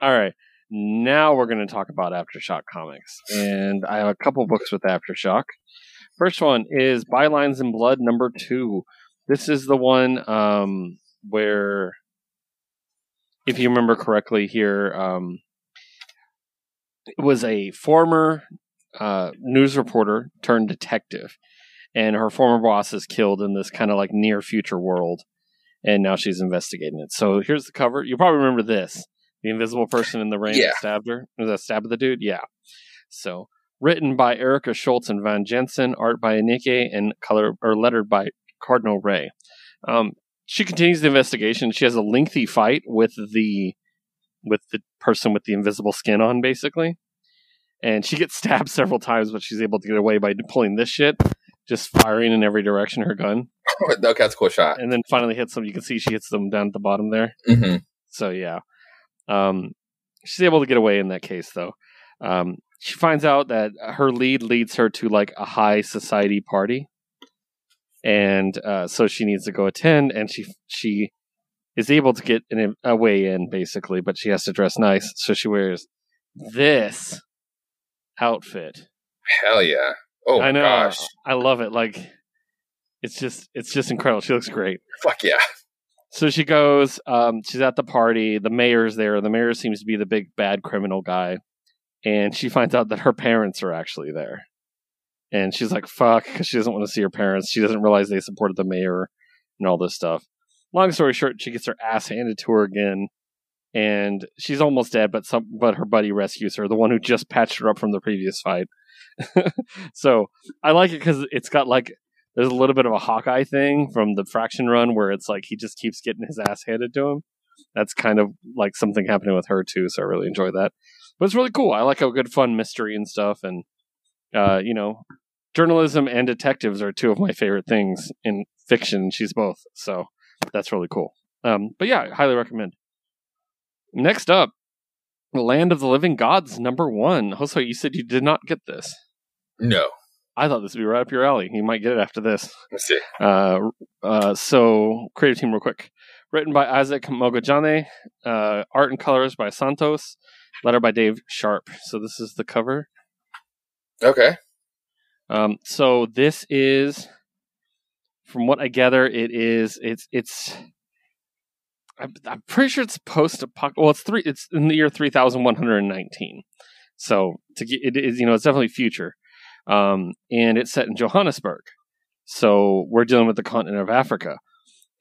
All right. Now we're going to talk about Aftershock comics. And I have a couple books with Aftershock. First one is Bylines and Blood number two. This is the one um, where, if you remember correctly here, um, it was a former uh, news reporter turned detective. And her former boss is killed in this kind of like near future world. And now she's investigating it. So here's the cover. You probably remember this the invisible person in the rain Yeah. that stabbed her. Was that stabbed the dude? Yeah. So written by Erica Schultz and Van Jensen, art by Anike, and color or lettered by Cardinal Rae. Um, she continues the investigation. She has a lengthy fight with the with the person with the invisible skin on, basically. And she gets stabbed several times, but she's able to get away by pulling this shit, just firing in every direction her gun, okay, that's a cool shot. and then finally hits them. You can see she hits them down at the bottom there. Mm-hmm. So yeah, um, she's able to get away in that case though. Um, she finds out that her lead leads her to like a high society party, and uh, so she needs to go attend. And she she is able to get an, a way in basically, but she has to dress nice. So she wears this outfit. Hell yeah. Oh I know. gosh. I love it. Like it's just it's just incredible. She looks great. Fuck yeah. So she goes, um, she's at the party. The mayor's there. The mayor seems to be the big bad criminal guy. And she finds out that her parents are actually there. And she's like, fuck, because she doesn't want to see her parents. She doesn't realize they supported the mayor and all this stuff. Long story short, she gets her ass handed to her again. And she's almost dead, but some but her buddy rescues her, the one who just patched her up from the previous fight. so I like it because it's got like there's a little bit of a Hawkeye thing from the Fraction run where it's like he just keeps getting his ass handed to him. That's kind of like something happening with her too, so I really enjoy that. But it's really cool. I like a good fun mystery and stuff, and uh, you know, journalism and detectives are two of my favorite things in fiction. She's both, so that's really cool. Um, but yeah, highly recommend. Next up, Land of the Living Gods number one. Jose, you said you did not get this. No. I thought this would be right up your alley. You might get it after this. Let's see. Uh, uh, so, creative team, real quick. Written by Isaac Mogajane, uh, art and colors by Santtos, letter by Dave Sharpe. So, this is the cover. Okay. Um, so, this is, from what I gather, it is, it's, it's, I'm, I'm pretty sure it's post apocalyptic. Well, it's three, it's in the year 3119. So, to get, it is, you know, it's definitely future. Um, and it's set in Johannesburg. So we're dealing with the continent of Africa.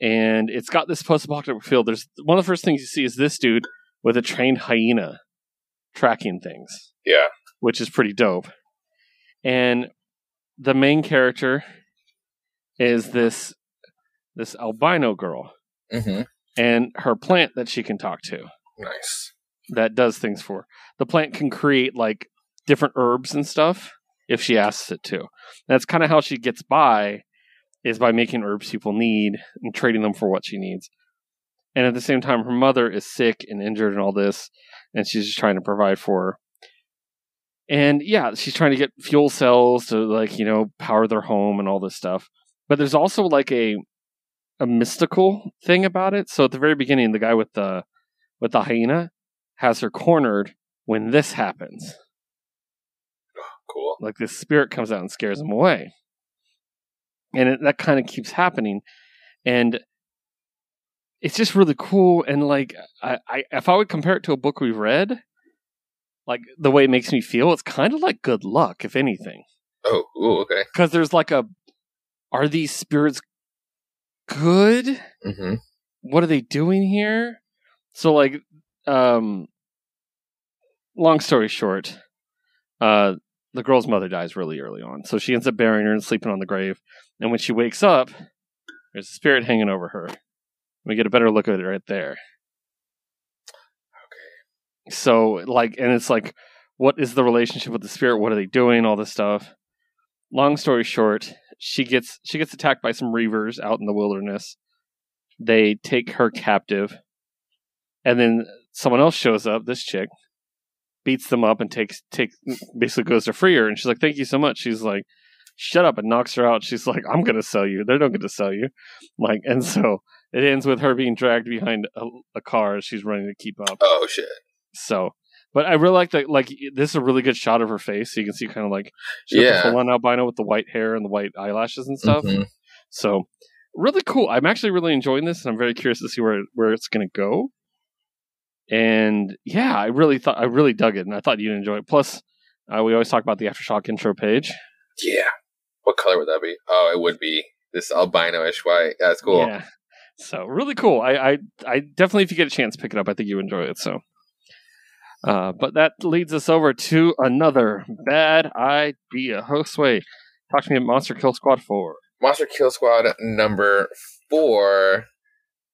And it's got this post apocalyptic feel. There's one of the first things you see is this dude with a trained hyena tracking things, Yeah. which is pretty dope. And the main character is this this albino girl Mm-hmm. and her plant that she can talk to Nice. that does things for her. The plant can create like different herbs and stuff if she asks it to. That's kind of how she gets by is by making herbs people need and trading them for what she needs. And at the same time her mother is sick and injured and all this and she's just trying to provide for her. And yeah, she's trying to get fuel cells to like, you know, power their home and all this stuff. But there's also like a a mystical thing about it. So at the very beginning the guy with the with the hyena has her cornered when this happens. Cool. Like this spirit comes out and scares him away. And it, that kind of keeps happening. And it's just really cool. And like, I, I, if I would compare it to a book we've read, like the way it makes me feel, it's kind of like good luck, if anything. Oh, ooh, okay. Because there's like a, are these spirits good? Mm-hmm. what are they doing here? So like um long story short, uh the girl's mother dies really early on. So she ends up burying her and sleeping on the grave. And when she wakes up, there's a spirit hanging over her We get a better look at it right there. So like, and it's like, what is the relationship with the spirit? What are they doing? All this stuff. Long story short, she gets she gets attacked by some reavers out in the wilderness. They take her captive, and then someone else shows up. This chick beats them up and takes take basically goes to free her. And she's like, "Thank you so much." She's like, "Shut up!" and knocks her out. She's like, "I'm gonna sell you. They don't get to sell you." Like, and so it ends with her being dragged behind a, a car as she's running to keep up. Oh shit! So but I really like that. Like this is a really good shot of her face, so you can see kind of like she yeah. the full on albino with the white hair and the white eyelashes and stuff. Mm-hmm. So really cool. I'm actually really enjoying this, and I'm very curious to see where where it's going to go. And yeah, I really thought I really dug it, and I thought you'd enjoy it. Plus, uh, we always talk about the aftershock intro page. Yeah, what color would that be? Oh, it would be this albino-ish white. That's cool. Yeah, so really cool. I, I I definitely, if you get a chance, pick it up. I think you enjoy it. So uh, but that leads us over to another bad idea. Josue, talk to me about Monster Kill Squad 4. Monster Kill Squad number 4.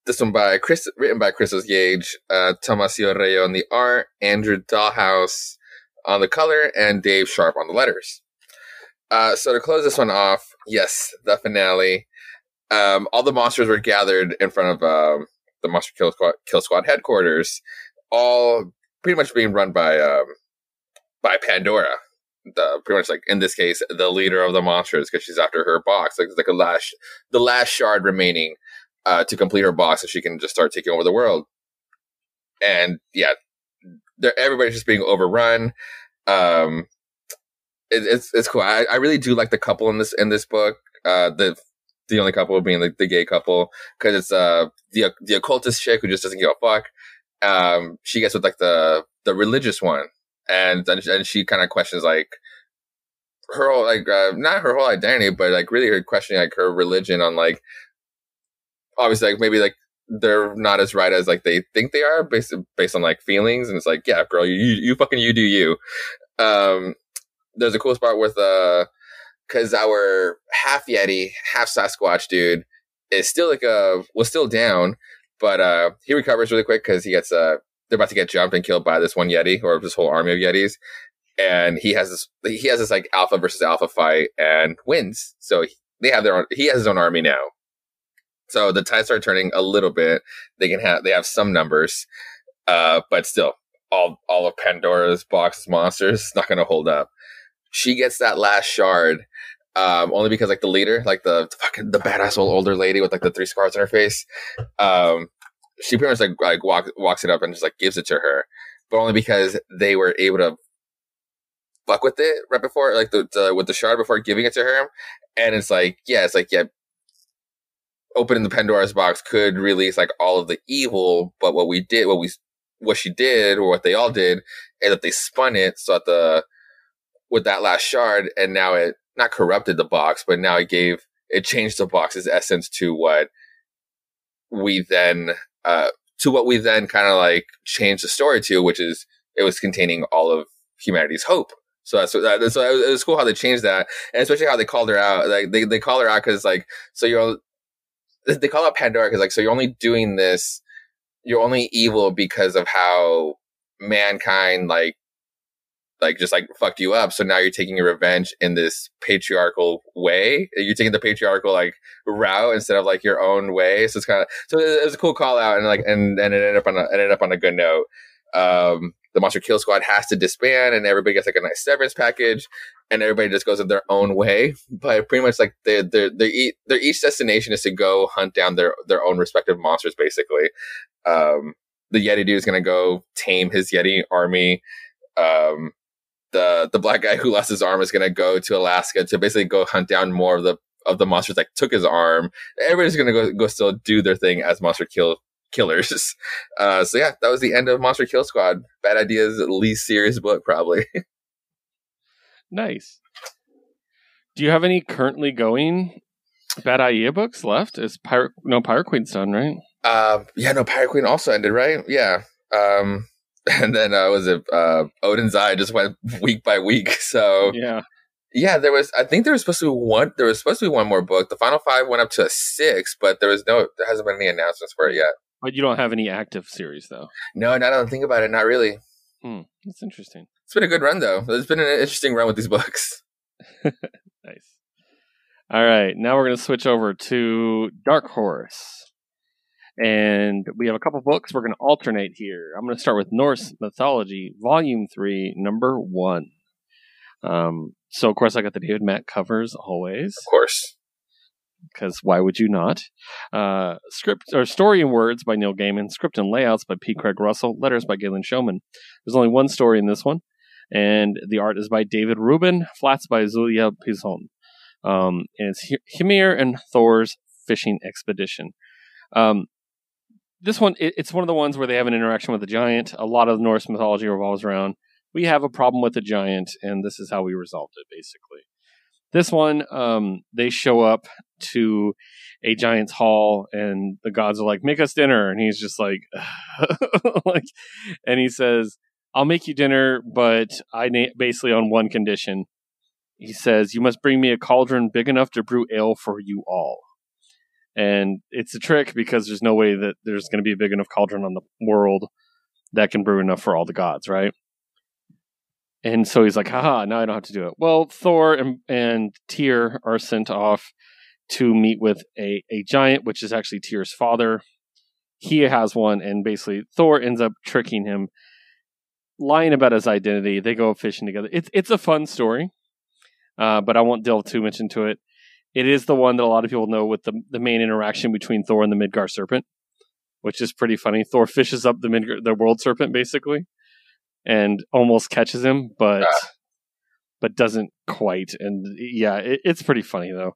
This one by Chris, written by Christos Gage, uh, Tomás Giorello on the art, Andrew Dalhouse on the color, and Dave Sharpe on the letters. Uh, so to close this one off, yes, the finale. Um, all the monsters were gathered in front of um, the Monster Kill Squad, Kill Squad headquarters, all pretty much being run by um, by Pandora. The pretty much like in this case, the leader of the monsters because she's after her box. Like it's like a last the last shard remaining uh, to complete her box, so she can just start taking over the world. And yeah, everybody's just being overrun. Um, it, it's it's cool. I, I really do like the couple in this in this book. Uh, the the only couple being like the gay couple because it's uh the the occultist chick who just doesn't give a fuck, um, she gets with like the the religious one, and and, and she kind of questions like her whole like uh, not her whole identity, but like really her questioning like her religion on like obviously like maybe like they're not as right as like they think they are based based on like feelings, and it's like yeah, girl, you you fucking you do you. Um, there's a cool spot with uh, because our half Yeti, half Sasquatch dude is still like a was still down but uh, he recovers really quick because he gets uh, they're about to get jumped and killed by this one Yeti or this whole army of Yetis, and he has this he has this like alpha versus alpha fight and wins. So they have their own. He has his own army now. So the tides start turning a little bit. They can have they have some numbers, uh, but still, all all of Pandora's box monsters not going to hold up. She gets that last shard um, only because like the leader, like the, the fucking the badass old older lady with like the three scars on her face, um, she pretty much like like walk, walks it up and just like gives it to her, but only because they were able to fuck with it right before like the, the with the shard before giving it to her, and it's like yeah, it's like yeah, opening the Pandora's box could release like all of the evil, but what we did, what we what she did, or what they all did, is that they spun it so that the with that last shard, and now it not corrupted the box, but now it gave it changed the box's essence to what we then uh to what we then kind of like changed the story to, which is it was containing all of humanity's hope. So that's what that, so it was cool how they changed that, and especially how they called her out. Like they they call her out because like so you're they call out Pandora because like so you're only doing this, you're only evil because of how mankind like like just like fucked you up. So now you're taking your revenge in this patriarchal way. You're taking the patriarchal like route instead of like your own way. So it's kind of so it was a cool call out and like and and it ended up on a, ended up on a good note. Um, the Monster Kill Squad has to disband, and everybody gets like a nice severance package, and everybody just goes in their own way. But pretty much like their their their, their each destination is to go hunt down their their own respective monsters. Basically, um, the Yeti dude is gonna go tame his Yeti army. Um, the the black guy who lost his arm is going to go to Alaska to basically go hunt down more of the of the monsters that took his arm. Everybody's going to go go still do their thing as monster kill killers. Uh, so yeah, that was the end of Monster Kill Squad. Bad Ideas least serious book probably. nice. Do you have any currently going Bad Idea books left? Is Pirate no Pirate Queen's done, right? Uh, yeah, no Pirate Queen also ended, right? Yeah. Um, and then uh, was it uh, Odin's Eye just went week by week. So yeah, Yeah, there was. I think there was supposed to be one. There was supposed to be one more book. The final five went up to a six, but there was no. There hasn't been any announcements for it yet. But you don't have any active series though. No, that I think about it, not really. Hmm, that's interesting. It's been a good run though. It's been an interesting run with these books. nice. All right, now we're going to switch over to Dark Horse. And we have a couple books we're going to alternate here. I'm going to start with Norse Mythology, Volume 3, Number 1. Um, so, of course, I got the David Mack covers always. Of course. Because why would you not? Uh, script or story and words by Neil Gaiman, script and layouts by P. Craig Russell, letters by Galen Showman. There's only one story in this one, and the art is by David Rubin, flats by Zulia Pizon. Um, and it's Hymir and Thor's fishing expedition. Um, this one, it, it's one of the ones where they have an interaction with the giant. A lot of Norse mythology revolves around we have a problem with the giant, and this is how we resolved it, basically. This one, um, they show up to a giant's hall, and the gods are like, "Make us dinner," and he's just like, like, and he says, "I'll make you dinner, but I na- basically on one condition." He says, "You must bring me a cauldron big enough to brew ale for you all." And it's a trick because there's no way that there's going to be a big enough cauldron on the world that can brew enough for all the gods, right? And so he's like, haha, now I don't have to do it. Well, Thor and, and Tyr are sent off to meet with a, a giant, which is actually Tyr's father. He has one, and basically Thor ends up tricking him, lying about his identity. They go fishing together. It's it's a fun story, uh, but I won't delve too much into it. It is the one that a lot of people know with the the main interaction between Thor and the Midgard serpent, which is pretty funny. Thor fishes up the Midgard, the world serpent basically, and almost catches him, but ah. but doesn't quite. And yeah, it, it's pretty funny though.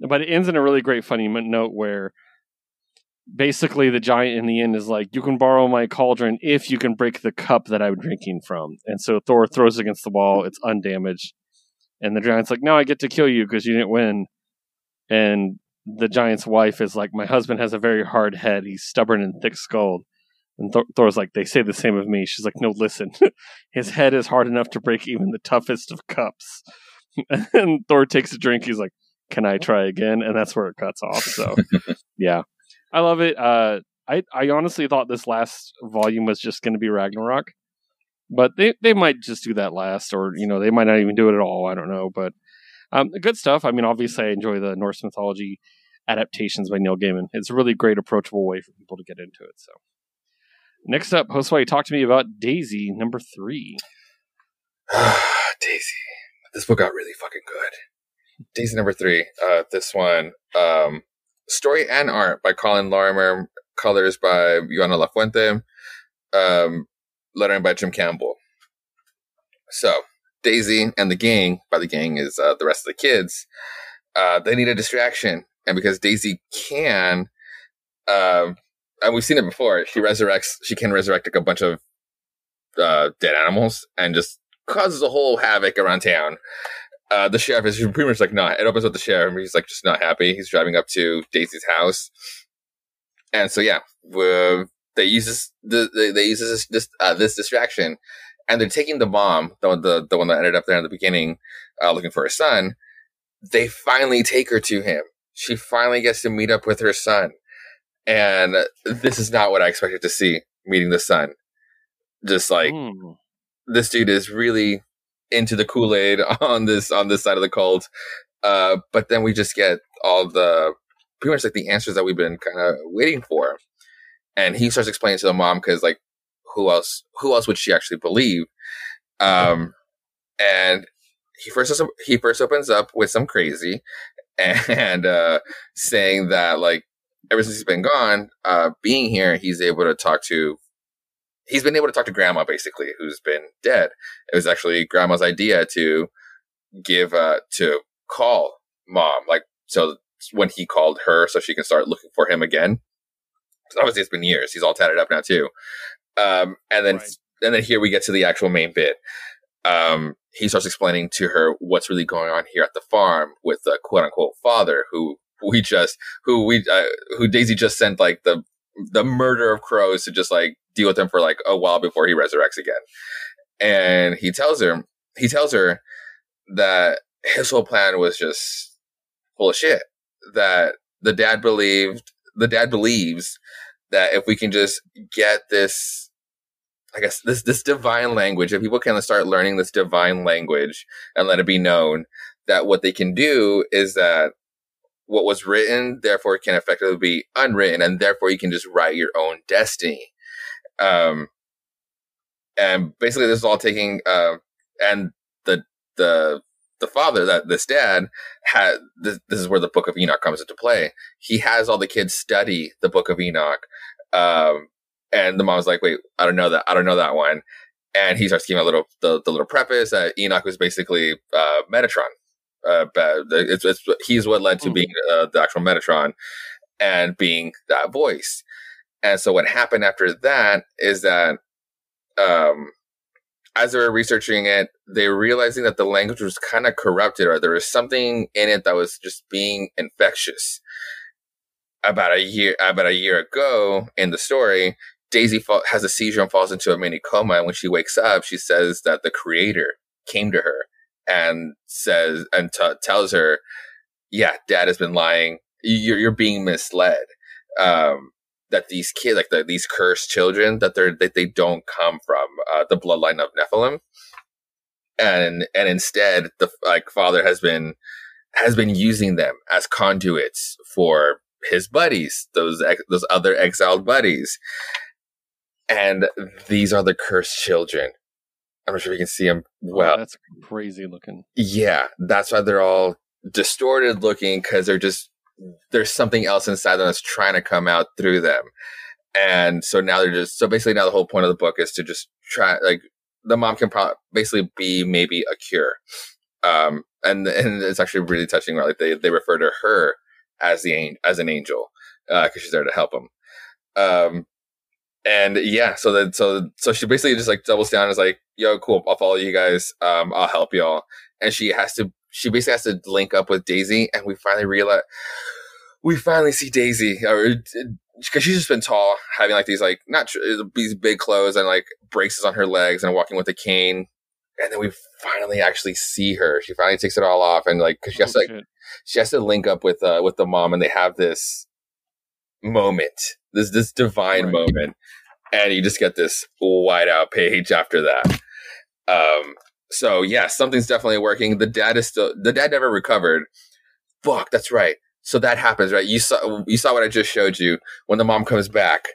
But it ends in a really great funny note where basically the giant in the end is like, "You can borrow my cauldron if you can break the cup that I'm drinking from." And so Thor throws against the wall; it's undamaged, and the giant's like, "Now I get to kill you because you didn't win." And the giant's wife is like, "My husband has a very hard head. He's stubborn and thick-skulled." And Thor, Thor's like, they say the same of me. She's like, no, listen, his head is hard enough to break even the toughest of cups. and Thor takes a drink. He's like, can I try again? And that's where it cuts off. So, yeah, I love it. Uh, I, I honestly thought this last volume was just going to be Ragnarok, but they, they might just do that last, or, you know, they might not even do it at all. I don't know. But um, good stuff. I mean, obviously, I enjoy the Norse mythology adaptations by Neil Gaiman. It's a really great, approachable way for people to get into it. So, Next up, Josue, talk to me about Daisy number three. Daisy. This book got really fucking good. Daisy number three. Uh, this one, um, story and art by Colin Lorimer, colors by Joana Lafuente, um, lettering by Jim Campbell. So, Daisy and the gang, by the gang is uh, the rest of the kids, uh, they need a distraction. And because Daisy can, uh, and we've seen it before. She resurrects. She can resurrect like a bunch of uh, dead animals and just causes a whole havoc around town. Uh, the sheriff is pretty much like not. It opens with the sheriff, and he's like just not happy. He's driving up to Daisy's house, and so yeah, they use this. They, they use this this, uh, this distraction, and they're taking the mom, the the the one that ended up there in the beginning, uh, looking for her son. They finally take her to him. She finally gets to meet up with her son and this is not what I expected to see meeting the son. Just like mm. this dude is really into the Kool Aid on this on this side of the cult, uh, but then we just get all the pretty much like the answers that we've been kind of waiting for, and he starts explaining to the mom because like who else who else would she actually believe? Um, and he first he first opens up with some crazy and uh, saying that like ever since he's been gone, uh, being here, he's able to talk to. He's been able to talk to Grandma, basically, who's been dead. It was actually Grandma's idea to give uh, to call Mom, like so when he called her, so she can start looking for him again. obviously, it's been years. He's all tatted up now too. Um, and then, right. and then here we get to the actual main bit. Um, he starts explaining to her what's really going on here at the farm with the quote unquote father who we just who we uh, who Daisy just sent like the the murder of crows to just like deal with him for like a while before he resurrects again. And he tells her he tells her that his whole plan was just full of shit. That the dad believed, the dad believes that if we can just get this, I guess this this divine language, if people can start learning this divine language and let it be known that what they can do is that what was written, therefore, can effectively be unwritten, and therefore you can just write your own destiny. Um, and basically, this is all taking, uh, and the the the father, that this dad had. This, this is where the Book of Enoch comes into play. He has all the kids study the Book of Enoch, um, and the mom's like, "Wait, I don't know that. I don't know that one." And he starts giving a little the, the little preface that Enoch was basically uh, Metatron, uh, it's, it's, he's what led to mm. being uh, the actual Metatron and being that voice. And so what happened after that is that, um, as they were researching it, they were realizing that the language was kind of corrupted, or there was something in it that was just being infectious. About a year, about a year ago in the story, Daisy fall, has a seizure and falls into a mini coma. And when she wakes up, she says that the creator came to her and says and t- tells her, "Yeah, Dad has been lying. You're you're being misled. Um, that these kids, like the, these cursed children, that they're that they don't come from uh, the bloodline of Nephilim, and and instead the like father has been has been using them as conduits for his buddies, those ex- those other exiled buddies." And these are the cursed children I'm not sure if you can see them well. Oh, that's crazy looking. Yeah, that's why they're all distorted looking because they're just there's something else inside them that's trying to come out through them. And so now they're just so basically now the whole point of the book is to just try like the mom can probably basically be maybe a cure. Um, and and it's actually really touching. Right? Like they they refer to her as the as an angel because uh, she's there to help them. Um, and yeah, so that so so she basically just like doubles down and is like, "Yo, cool, I'll follow you guys. Um, I'll help y'all." And she has to, she basically has to link up with Daisy, and we finally realize, we finally see Daisy, or because she's just been tall, having like these like not tr- these big clothes and like braces on her legs and walking with a cane, and then we finally actually see her. She finally takes it all off, and like because she has oh, to like she has to link up with uh with the mom, and they have this moment, this this divine right. moment, and you just get this whiteout page after that. Um, so yeah, something's definitely working. The dad is still the dad never recovered. Fuck, that's right. So that happens, right? You saw you saw what I just showed you. When the mom comes back,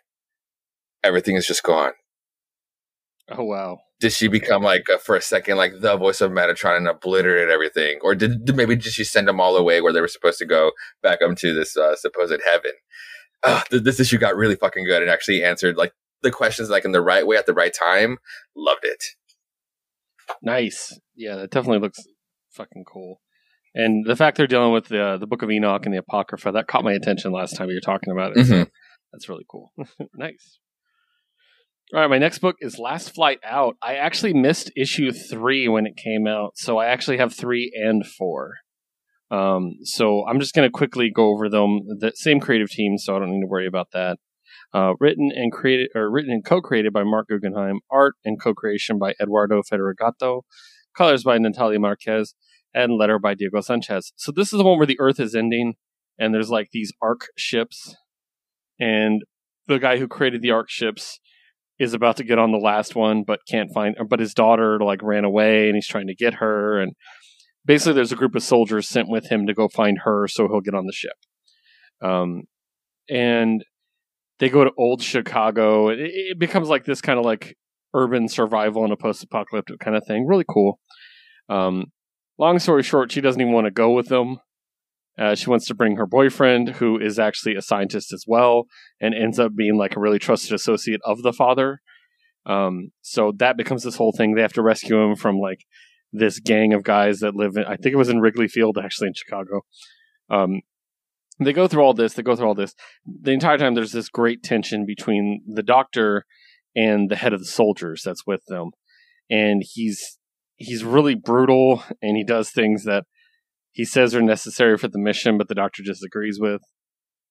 everything is just gone. Oh wow! Did she become like uh, for a second like the voice of Metatron and obliterate everything, or did, did, maybe did she send them all away where they were supposed to go back up to this uh, supposed heaven? Uh, th- this issue got really fucking good and actually answered like the questions like in the right way at the right time. Loved it. Nice. Yeah, that definitely looks fucking cool. And the fact they're dealing with the the Book of Enoch and the Apocrypha that caught my attention last time you were talking about it. Mm-hmm. So that's really cool. nice. All right, my next book is Last Flight Out. I actually missed issue three when it came out, so I actually have three and four. Um, so I'm just going to quickly go over them. The same creative team, so I don't need to worry about that. Uh, written and created, or written and co-created by Marc Guggenheim. Art and co-creation by Eduardo Ferigato. Colors by Natalia Marquez, and letter by Diego Sanchez. So this is the one where the Earth is ending, and there's like these ark ships, and the guy who created the ark ships is about to get on the last one, but can't find. But his daughter like ran away, and he's trying to get her, and basically there's a group of soldiers sent with him to go find her so he'll get on the ship. Um, and they go to old Chicago. It, it becomes like this kind of like urban survival in a post-apocalyptic kind of thing. Really cool. Um, long story short, she doesn't even want to go with them. Uh, she wants to bring her boyfriend, who is actually a scientist as well, and ends up being like a really trusted associate of the father. Um, so that becomes this whole thing. They have to rescue him from like this gang of guys that live in, I think it was in Wrigley Field, actually in Chicago. Um, they go through all this, they go through all this. The entire time, there's this great tension between the doctor and the head of the soldiers that's with them. And he's, he's really brutal and he does things that he says are necessary for the mission, but the doctor disagrees with.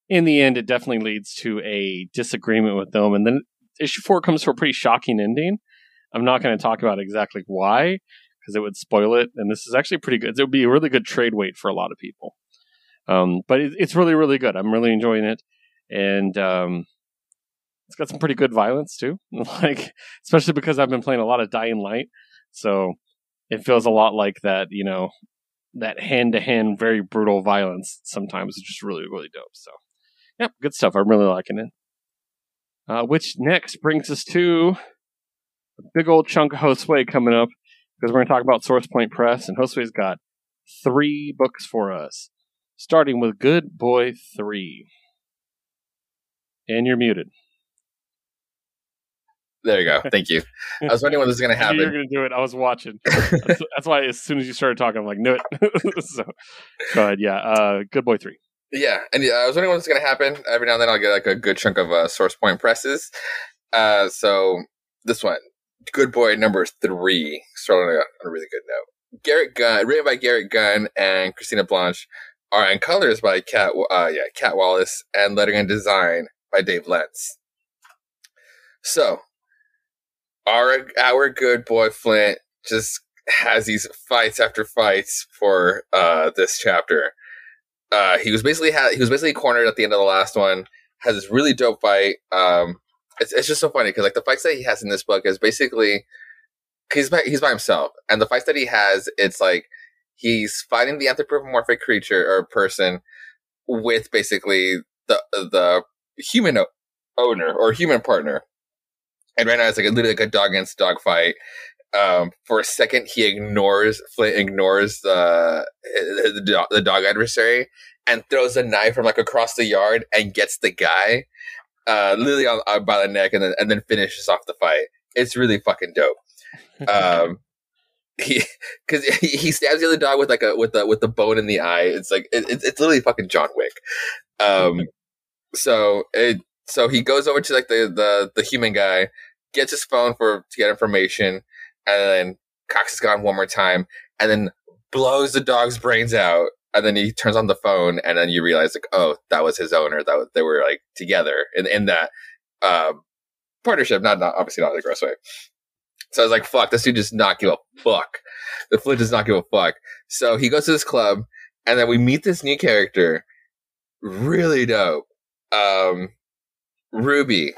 In the end, it definitely leads to a disagreement with them. And then issue four comes to a pretty shocking ending. I'm not going to talk about exactly why, because it would spoil it. And this is actually pretty good. It would be a really good trade weight for a lot of people. Um, but it, it's really, really good. I'm really enjoying it, and um, it's got some pretty good violence too. like, especially because I've been playing a lot of Dying Light, so it feels a lot like that. You know, that hand to hand, very brutal violence. Sometimes it's just really, really dope. So, yeah, good stuff. I'm really liking it. Uh, which next brings us to a big old chunk of Josue coming up because we're going to talk about Source Point Press, and Josue's got three books for us, starting with Good Boy 3. And you're muted. There you go. Thank you. I was wondering when this was going to happen. You're going to do it. I was watching. That's, that's, why as soon as you started talking, I'm like, knew it. so ahead. Yeah. Uh, Good Boy 3. Yeah, and yeah, I was wondering what's going to happen. Every now and then, I'll get like a good chunk of uh, source point presses. Uh, so this one, Good Boy number three, starting on a, really good note. Garrett Gunn, written by Garrett Gunn and Christina Blanch, are in colors by Cat, uh, yeah, Cat Wallace, and lettering and design by Dave Lentz. So, our our good boy Flint just has these fights after fights for uh, this chapter uh, he was basically ha- he was basically cornered at the end of the last one. Has this really dope fight. Um, it's it's just so funny because like the fights that he has in this book is basically he's by, he's by himself, and the fights that he has, it's like he's fighting the anthropomorphic creature or person with basically the the human owner or human partner. And right now it's like a, literally like a dog against dog fight. Um, for a second, he ignores Flint ignores the the, the dog adversary and throws a knife from like across the yard and gets the guy uh, literally on, on, by the neck and then and then finishes off the fight. It's really fucking dope. Um, he because he, he stabs the other dog with like a with the with the bone in the eye. It's like it, it's it's literally fucking John Wick. Um, so it so he goes over to like the the the human guy, gets his phone for to get information and then Cox is gone one more time, and then blows the dog's brains out. And then he turns on the phone, and then you realize, like, oh, that was his owner. That was, they were like together in in that um, partnership. Not, not obviously not in a gross way. So I was like, fuck, this dude does not give a fuck. The Flint does not give a fuck. So he goes to this club, and then we meet this new character. Really dope. Um, Ruby.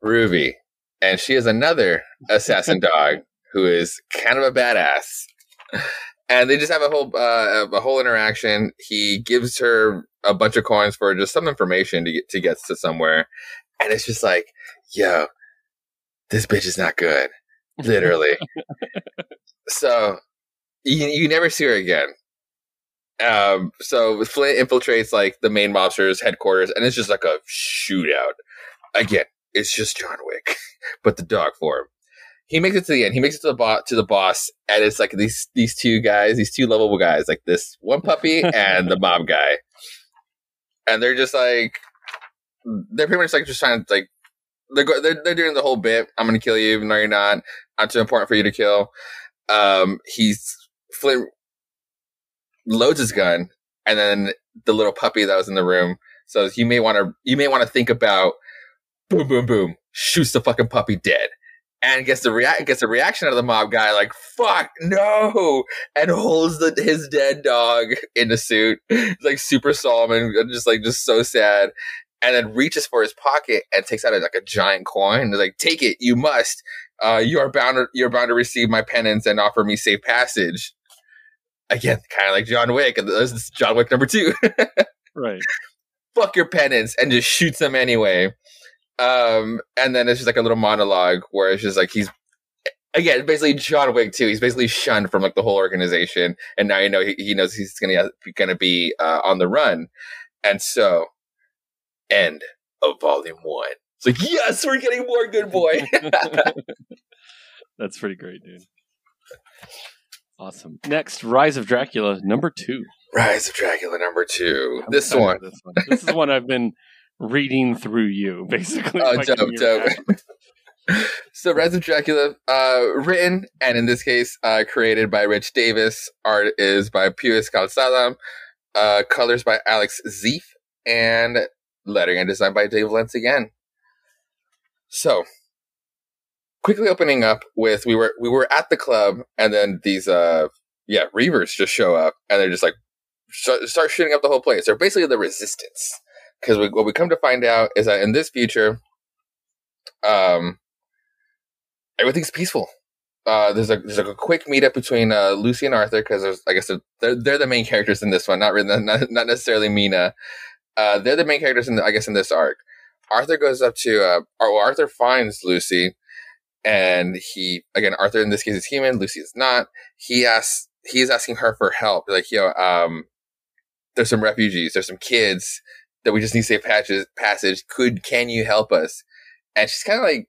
Ruby and she is another assassin dog who is kind of a badass. And they just have a whole uh, a whole interaction. He gives her a bunch of coins for just some information to get to get to somewhere, and it's just like, yo, this bitch is not good, literally. so you, you never see her again. Um, so Flint infiltrates like the main mobster's headquarters, and it's just like a shootout. Again, it's just John Wick, but the dog form. He makes it to the end. He makes it to the boss, to the boss, and it's like these these two guys, these two lovable guys, like this one puppy and the mob guy, and they're just like they're pretty much like just trying to like they're go- they're, they're doing the whole bit. I'm gonna kill you. No, you're not. I'm too important for you to kill. Um, he's Flint loads his gun, and then the little puppy that was in the room. So you may want to you may want to think about boom, boom, boom, shoots the fucking puppy dead. And gets the react gets a reaction out of the mob guy like fuck no! and holds the his dead dog in the suit. Like super solemn and just like just so sad. And then reaches for his pocket and takes out like a giant coin. And like take it you must. Uh, you are bound to, you're bound to receive my penance and offer me safe passage. Again kind of like John Wick and this is John Wick number two. Right. Fuck your penance and just shoots him anyway um, and then it's just like a little monologue where it's just like he's again basically John Wick too. He's basically shunned from like the whole organization, and now you know he, he knows he's gonna gonna be uh, on the run, and so end of volume one. It's like yes, we're getting more good boy. That's pretty great, dude. Awesome. Next, Rise of Dracula number two. Rise of Dracula number 2 this one. this one. This is one I've been reading through you, basically. Oh, dope, dope. so, Rise of Dracula, uh, written and in this case, uh, created by Rich Davis. Art is by Pius Calzada. Uh, colors by Alex Zeef. And lettering and design by Dave Lentz again. So, quickly opening up with we were we were at the club and then these uh yeah reavers just show up and they're just like start, start shooting up the whole place. They're basically the resistance because what we come to find out is that in this future, um, everything's peaceful. Uh, there's a there's like a quick meetup between uh, Lucy and Arthur because there's I guess they're, they're the main characters in this one, not really not, not necessarily Mina. Uh, they're the main characters in the, I guess in this arc. Arthur goes up to uh, or Arthur finds Lucy, and he again Arthur in this case is human, Lucy is not. He asks he's asking her for help, like yo, um, there's some refugees, there's some kids that we just need safe patches, passage. Could can you help us? And she's kind of like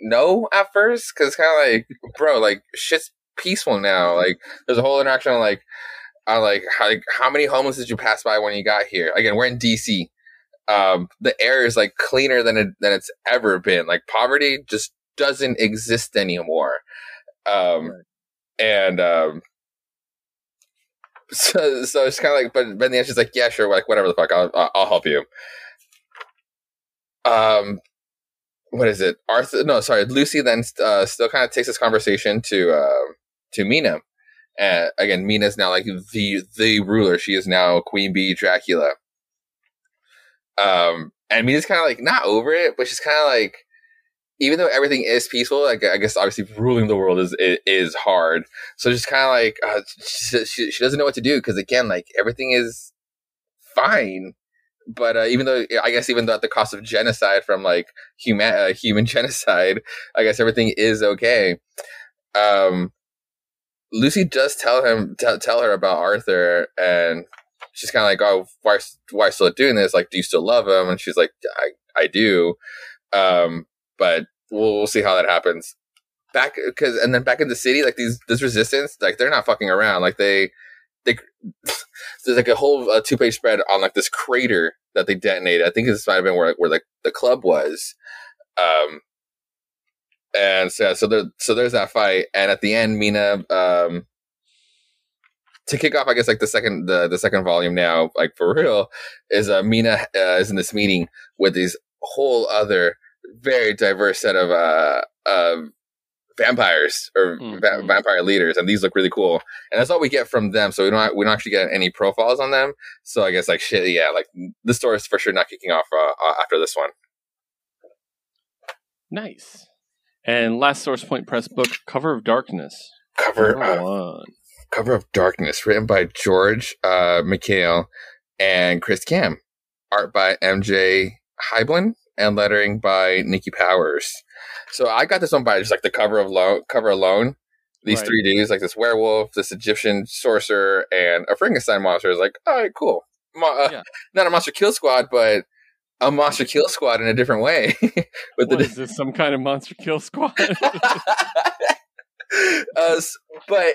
no at first because kind of like bro, like shit's peaceful now. Like there's a whole interaction on like on like how like, how many homeless did you pass by when you got here? Again, we're in DC. Um, the air is like cleaner than it than it's ever been. Like poverty just doesn't exist anymore. Um, and um, so so it's kind of like, but but the answer's like, yeah, sure, like whatever the fuck, I'll I'll help you. Um, what is it? Arthur? No, sorry, Lucy. Then uh, still kind of takes this conversation to uh, to Mina. And again, Mina's now like the the ruler. She is now Queen Bee Dracula. Um, and Mina's kind of like not over it, but she's kind of like even though everything is peaceful, like I guess obviously ruling the world is is, hard. So just kind of like uh, she, she, she doesn't know what to do because again, like everything is fine, but uh, even though I guess even though at the cost of genocide from like human uh, human genocide, I guess everything is okay. Um, Lucy does tell him t- tell her about Arthur, and she's kind of like, "Oh, why why still doing this? Like, do you still love him?" And she's like, "I I do." Um, but we'll, we'll see how that happens. Back because and then back in the city, like these this resistance, like they're not fucking around. Like they they there's like a whole uh, two page spread on like this crater that they detonated. I think this might have been where where like the club was. Um, and so so there so there's that fight, and at the end, Mina um to kick off, I guess like the second the the second volume now, like for real, is uh, Mina uh, is in this meeting with these whole other very diverse set of uh, uh vampires or mm-hmm. va- vampire leaders, and these look really cool. And that's all we get from them. So we don't we don't actually get any profiles on them. So I guess like shit, yeah, like the story is for sure not kicking off uh, after this one. Nice. And last Source Point Press book, Cover of Darkness. Cover of Cover of Darkness, written by George uh, McHale and Chris Kam. Art by MJ Heiblin and lettering by Nikki Powers. So I got this one by just like the cover of lo- cover alone. These right. three dudes, like this werewolf, this Egyptian sorcerer, and a Frankenstein monster. Is like, all right, cool. Mo- uh, yeah. Not a monster kill squad, but a monster kill squad in a different way. With what, the, is this some kind of monster kill squad? uh, but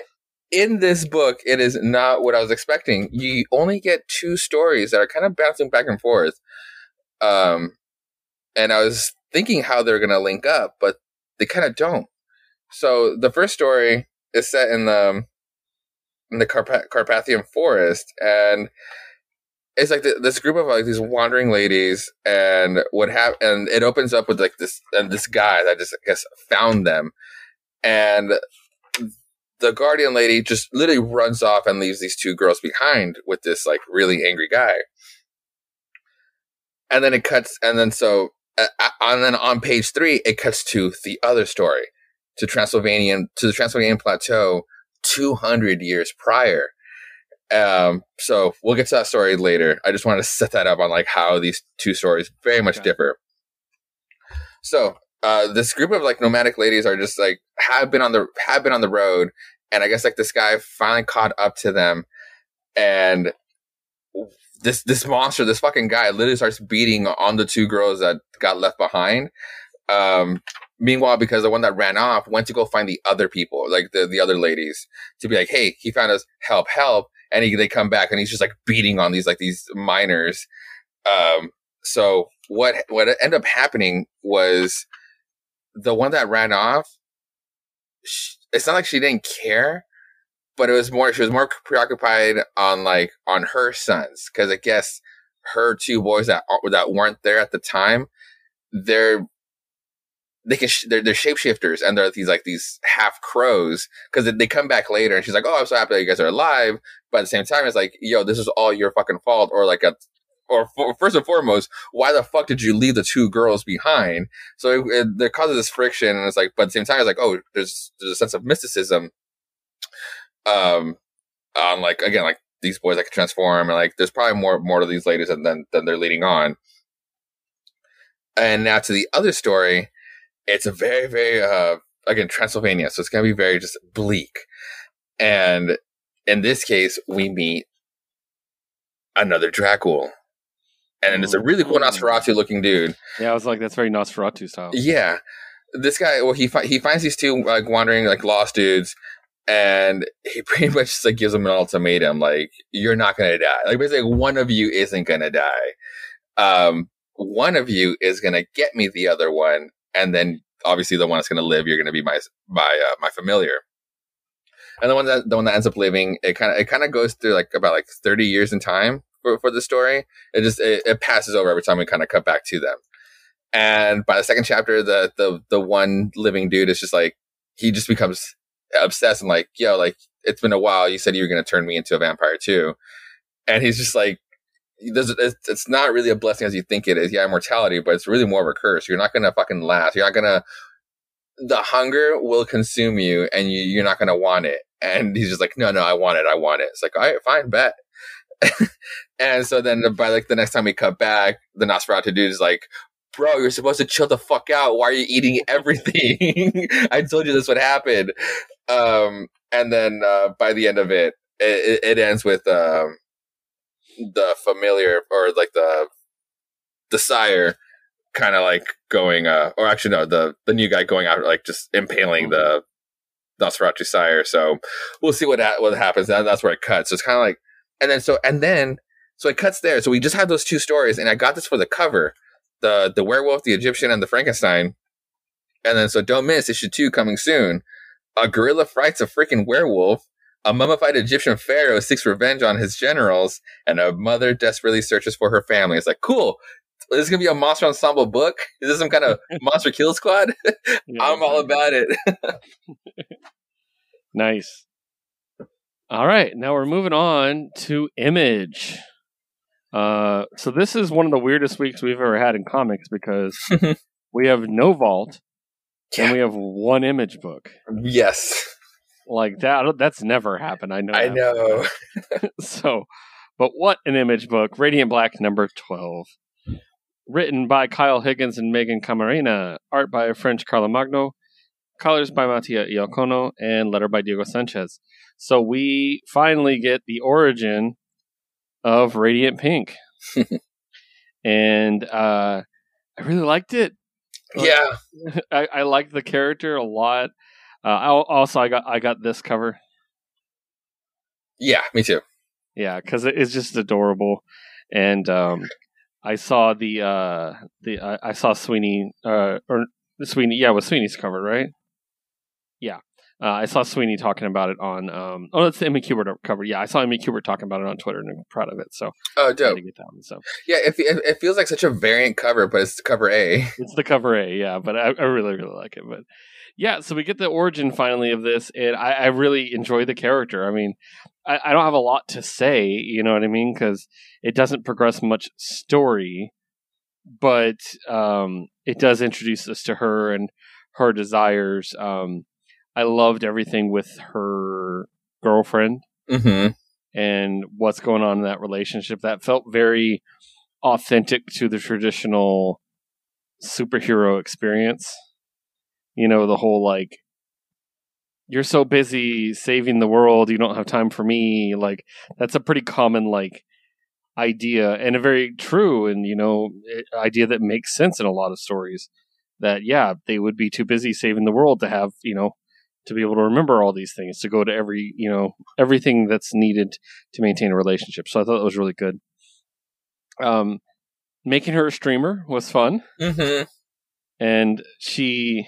in this book, it is not what I was expecting. You only get two stories that are kind of bouncing back and forth. Um, and I was thinking how they're going to link up, but they kind of don't. So the first story is set in the um, in the Carpa- Carpathian forest, and it's like the, this group of like these wandering ladies, and what hap- and it opens up with like this and this guy that just I guess found them, and the guardian lady just literally runs off and leaves these two girls behind with this like really angry guy. And then it cuts, and then so uh, uh, and then on page three, it cuts to the other story, to Transylvanian to the Transylvanian plateau, two hundred years prior. Um, so we'll get to that story later. I just wanted to set that up on like how these two stories very much okay. differ. So uh, this group of like nomadic ladies are just like have been on the have been on the road, and I guess like this guy finally caught up to them, and this this monster, this fucking guy, literally starts beating on the two girls that got left behind. Um, meanwhile, because the one that ran off went to go find the other people, like the the other ladies, to be like, "Hey, he found us, help, help!" And he, they come back, and he's just like beating on these like these miners. Um, so what what ended up happening was the one that ran off. She, it's not like she didn't care but it was more she was more preoccupied on like on her sons because I guess her two boys that that weren't there at the time, they're they can sh- they're, they're shapeshifters and they're these like these half crows because they, they come back later and she's like oh i'm so happy that you guys are alive. But at the same time it's like yo this is all your fucking fault or like a or for, first and foremost why the fuck did you leave the two girls behind? So it, it, there causes this friction and it's like but at the same time it's like oh there's there's a sense of mysticism um on like again like these boys that can transform and like there's probably more more to these ladies than than, than they're leading on and now to the other story it's a very, very, uh, again, Transylvania. So it's going to be very just bleak. And in this case, we meet another Dracul. And it's a really cool Nosferatu looking dude. Yeah, I was like, that's very Nosferatu style. Yeah. This guy, well, he fi- he finds these two like wandering like lost dudes, and he pretty much just like gives them an ultimatum, like you're not gonna die. Like basically, one of you isn't gonna die. Um, one of you is gonna get me the other one, and then obviously the one that's to live, you're to be my my uh, my familiar. And the one that the one that ends up living, it kind of it kind of goes through like about like 30 years in time for, for the story. It just it, it passes over every time we kind of cut back to them. And by the second chapter, the the the one living dude is just like he just becomes obsessed and like, yo, like it's been a while. You said you were going to turn me into a vampire too, and he's just like, it's not really a blessing as you think it is. Yeah, immortality, but it's really more of a curse. You're not gonna fucking last. You're not gonna. The hunger will consume you, and you, you're not gonna want it. And he's just like, no, no, I want it. I want it. It's like, all right, fine, bet. and so then by like the next time we cut back, the Nosferatu dude is like, bro, you're supposed to chill the fuck out. Why are you eating everything? I told you this would happen. Um, and then uh, by the end of it, it, it ends with um, the familiar or like the the sire kind of like going uh or actually no the the new guy going out like just impaling the Nosferatu sire. So we'll see what ha- what happens. And that's where it cuts. So it's kind of like and then so and then so it cuts there. So we just have those two stories and I got this for the cover the the werewolf the Egyptian and the Frankenstein. And then so don't miss issue 2 coming soon a gorilla fights a freaking werewolf a mummified Egyptian pharaoh seeks revenge on his generals, and a mother desperately searches for her family. It's like, cool. This is gonna be a monster ensemble book. Is this some kind of monster kill squad? Yeah, I'm all about it. nice. All right, now we're moving on to Image. Uh, so this is one of the weirdest weeks we've ever had in comics because we have no vault yeah. and we have one image book. Yes like that. That's never happened. I know. I know. so, but what an image book! Radiant Black number twelve, written by Kyle Higgins and Meghan Camarena, art by French Carlomagno, colors by Mattia Iacono, and letter by Diego Sanchez. So we finally get the origin of Radiant Pink, and uh, I really liked it. Yeah, I, I liked the character a lot. Uh, also, I got I got this cover. Yeah, me too. Yeah, because it's just adorable, and um, I saw the uh, the uh, I saw Sweeney uh, or Sweeney. Yeah, was Sweeney's cover right? Yeah, uh, I saw Sweeney talking about it on. Um, oh, that's the Emmy Kubert cover. Yeah, I saw Emmy Kubert talking about it on Twitter, and I'm proud of it. So, oh, dope. get that one, so, yeah, it, it, feels like such a variant cover, but it's cover A. It's the cover A, yeah. But I, I really, really like it. But yeah, so we get the origin finally of this, and I, I really enjoy the character. I mean, I, I, don't have a lot to say, you know what I mean, because it doesn't progress much story, but um, it does introduce us to her and her desires. Um, I loved everything with her girlfriend mm-hmm. and what's going on in that relationship. That felt very authentic to the traditional superhero experience. You know, the whole like, you're so busy saving the world, you don't have time for me. Like, that's a pretty common, like, idea and a very true and, you know, idea that makes sense in a lot of stories. That, yeah, they would be too busy saving the world to have, you know, to be able to remember all these things, to go to every, you know, everything that's needed to maintain a relationship. So I thought it was really good. Um, making her a streamer was fun. Mm-hmm. And she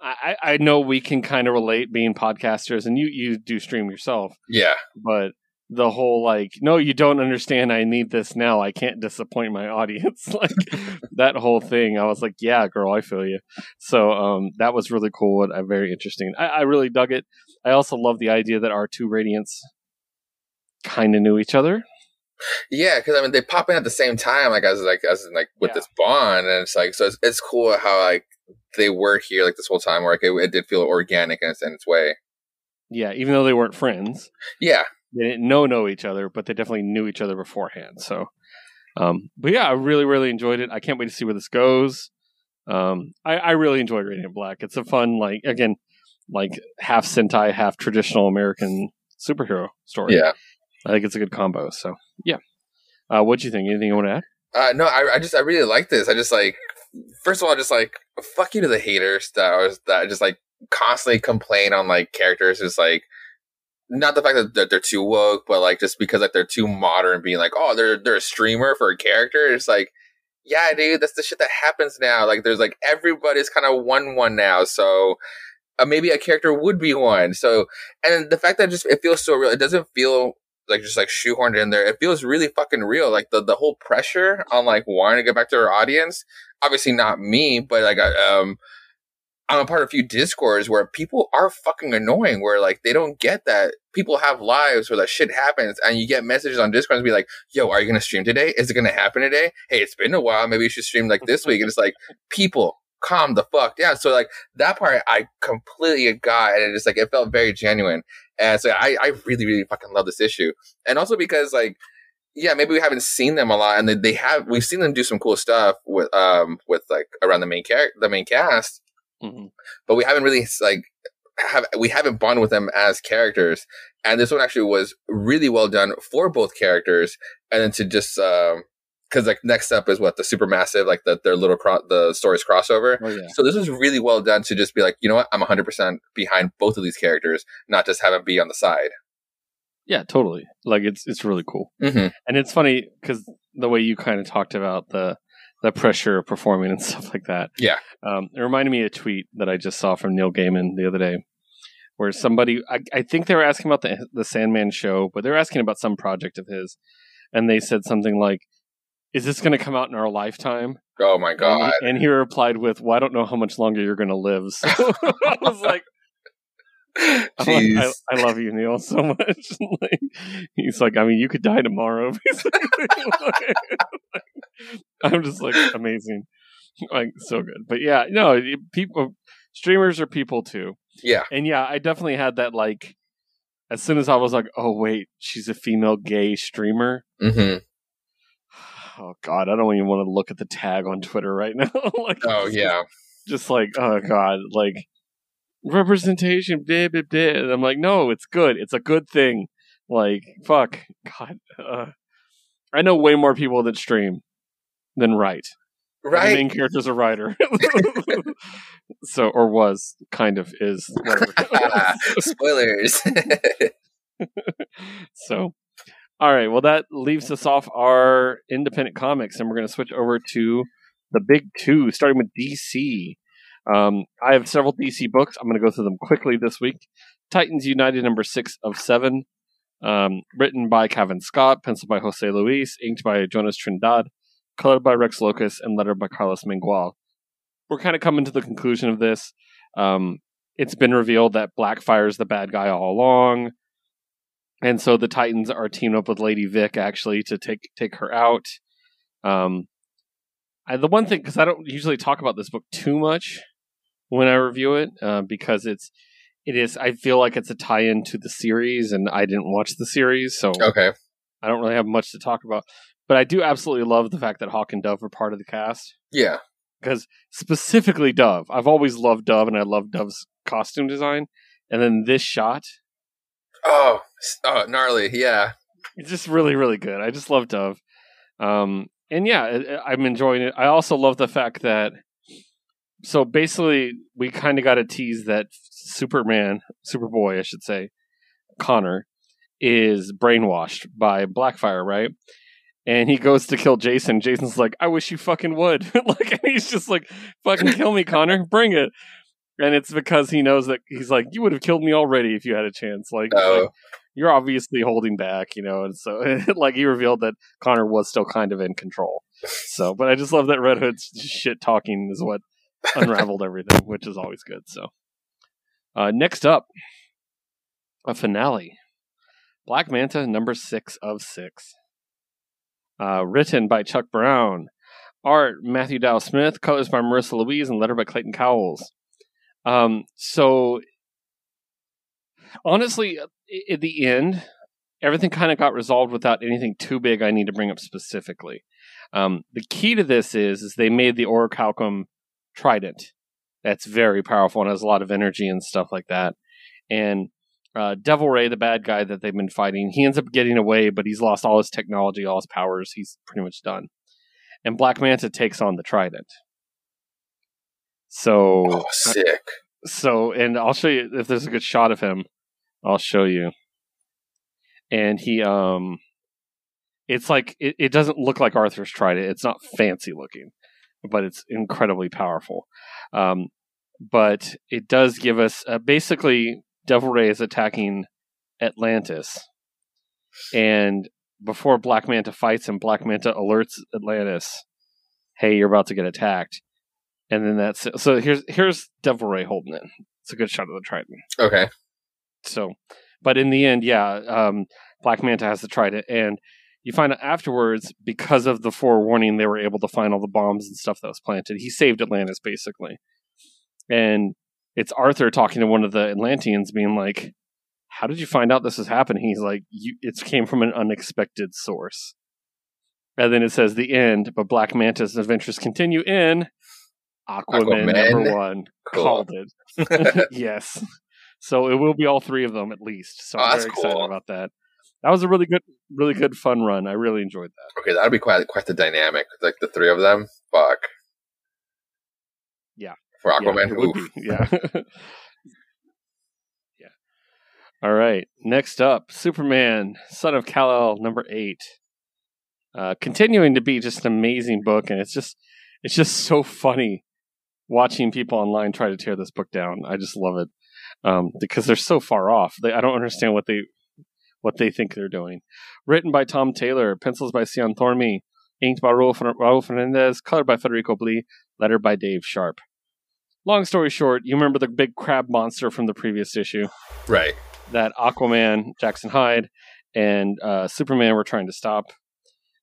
I, I know we can kind of relate being podcasters, and you you do stream yourself. Yeah, but the whole like, no, you don't understand. I need this now. I can't disappoint my audience. like that whole thing. I was like, yeah, girl, I feel you. So um, that was really cool and uh, very interesting. I, I really dug it. I also love the idea that our two Radiants kind of knew each other. Yeah, because I mean they pop in at the same time, like as like as in, like with yeah. this bond, and it's like so it's, it's cool how like they were here like this whole time, where like it, it did feel organic in its, in its way. Yeah, even though they weren't friends. Yeah, they didn't know know each other, but they definitely knew each other beforehand. So, um, but yeah, I really really enjoyed it. I can't wait to see where this goes. Um, I, I really enjoyed Radiant Black. It's a fun like again like half Sentai, half traditional American superhero story. Yeah, I think it's a good combo. So yeah, uh, what do you think? Anything you want to add? Uh, no, I, I just I really like this. I just like first of all, just like fuck you to the haters that was that just like constantly complain on like characters. Just like not the fact that they're, they're too woke, but like just because like they're too modern, being like, oh, they're they're a streamer for a character. It's like, yeah, dude, that's the shit that happens now. Like, there's like everybody's kind of one one now, so uh, maybe a character would be one. So, and the fact that just it feels so real, it doesn't feel like just like shoehorned in there. It feels really fucking real. Like the the whole pressure on like wanting to get back to our audience. Obviously not me, but like um I'm a part of a few discords where people are fucking annoying, where like they don't get that people have lives where that shit happens, and you get messages on Discord and be like, "Yo, are you gonna stream today? Is it gonna happen today? Hey, it's been a while. Maybe you should stream like this week." And it's like, people, calm the fuck down. So like that part, I completely got, and it just like it felt very genuine, and so I I really really fucking love this issue, and also because like yeah, maybe we haven't seen them a lot, and they, they have. We've seen them do some cool stuff with um with like around the main character, the main cast, mm-hmm. but we haven't really like have we haven't bonded with them as characters. And this one actually was really well done for both characters, and then to just um because like next up is what the super massive like the their little cro- the stories crossover oh, yeah. so this was really well done to just be like you know what i'm 100% behind both of these characters not just have them be on the side yeah totally like it's it's really cool mm-hmm. and it's funny because the way you kind of talked about the the pressure of performing and stuff like that yeah um, it reminded me of a tweet that i just saw from neil gaiman the other day where somebody I, I think they were asking about the the sandman show but they were asking about some project of his and they said something like is this going to come out in our lifetime? Oh my god! And he, and he replied with, "Well, I don't know how much longer you're going to live." So I was like, like I, I, love you, Neil, so much." like, he's like, "I mean, you could die tomorrow." I'm just like amazing, like so good. But yeah, no, people, streamers are people too. Yeah, and yeah, I definitely had that like. As soon as I was like, "Oh wait, she's a female gay streamer," mm-hmm oh god, I don't even want to look at the tag on Twitter right now. like, oh yeah, just like oh god, like representation, blah, blah, blah. And I'm like, no, it's good. It's a good thing. Like, fuck, God, uh, I know way more people that stream than write. Right, the main character's a writer, so or was kind of is. Spoilers. so all right. Well, that leaves us off our independent comics, and we're going to switch over to the big two, starting with DC. Um, I have several DC books. I'm going to go through them quickly this week. Titans United, number six of seven, um, written by Cavan Scott, penciled by Jose Luis, inked by Jonas Trindade, colored by Rex Lokus, and lettered by Carlos Mengual. We're kind of coming to the conclusion of this. Um, it's been revealed that Blackfire is the bad guy all along and so the Titans are teamed up with Lady Vic actually to take take her out. Um, I, the one thing because I don't usually talk about this book too much when I review it uh, because it's it is I feel like it's a tie-in to the series and I didn't watch the series so okay I don't really have much to talk about but I do absolutely love the fact that Hawk and Dove are part of the cast yeah because specifically Dove I've always loved Dove and I love Dove's costume design and then this shot Oh, oh, gnarly! Yeah, it's just really, really good. I just love Dove, um, and yeah, I'm enjoying it. I also love the fact that so basically we kind of got to tease that Superman, Superboy, I should say, Connor is brainwashed by Blackfire, right? And he goes to kill Jason. Jason's like, "I wish you fucking would!" like, he's just like, "Fucking kill me, Connor! Bring it!" and it's because he knows that he's like, you would have killed me already if you had a chance. Like, like you're obviously holding back, you know, and so like he revealed that Connor was still kind of in control. So, but I just love that Red Hood's shit talking is what unraveled everything, which is always good. So, uh, next up, a finale. Black Manta number six of six. Uh, written by Chuck Brown. Art Matthew Dow Smith. Colors by Marissa Louise and letter by Clayton Cowles. Um, so honestly, at the end, everything kind of got resolved without anything too big I need to bring up specifically. Um, the key to this is, is they made the orichalcum trident. That's very powerful and has a lot of energy and stuff like that. And uh, Devil Ray, the bad guy that they've been fighting, he ends up getting away, but he's lost all his technology, all his powers. He's pretty much done. And Black Manta takes on the trident. So oh, sick. So, and I'll show you if there's a good shot of him. I'll show you. And he, um, it's like it, it doesn't look like Arthur's trident. It's not fancy looking, but it's incredibly powerful. Um, but it does give us uh, basically Devil Ray is attacking Atlantis, and before Black Manta fights him, Black Manta alerts Atlantis, "Hey, you're about to get attacked." And then that's it. so. Here's here's Devil Ray holding it. It's a good shot of the Trident. Okay. So, but in the end, yeah, um, Black Manta has to try it, and you find out afterwards because of the forewarning, they were able to find all the bombs and stuff that was planted. He saved Atlantis basically, and it's Arthur talking to one of the Atlanteans, being like, "How did you find out this is happening?" He's like, "It came from an unexpected source." And then it says the end, but Black Manta's adventures continue in Aquaman, Aquaman. number one. Cool. Called it. yes. So it will be all three of them at least. So oh, I'm very cool. excited about that. That was a really good, really good fun run. I really enjoyed that. Okay, that'll be quite quite the dynamic. Like the three of them. Fuck. For Aquaman, yeah, yeah. yeah. All right. Next up, Superman, Son of Kal El, number eight. Uh, continuing to be just an amazing book, and it's just it's just so funny watching people online try to tear this book down. I just love it um, because they're so far off. They, I don't understand what they what they think they're doing. Written by Tom Taylor, pencils by Cian Tormey, inked by Raul, Raul Fernandez, colored by Federico Blee, letter by Dave Sharpe. Long story short, you remember the big crab monster from the previous issue, right? That Aquaman, Jackson Hyde, and uh, Superman were trying to stop.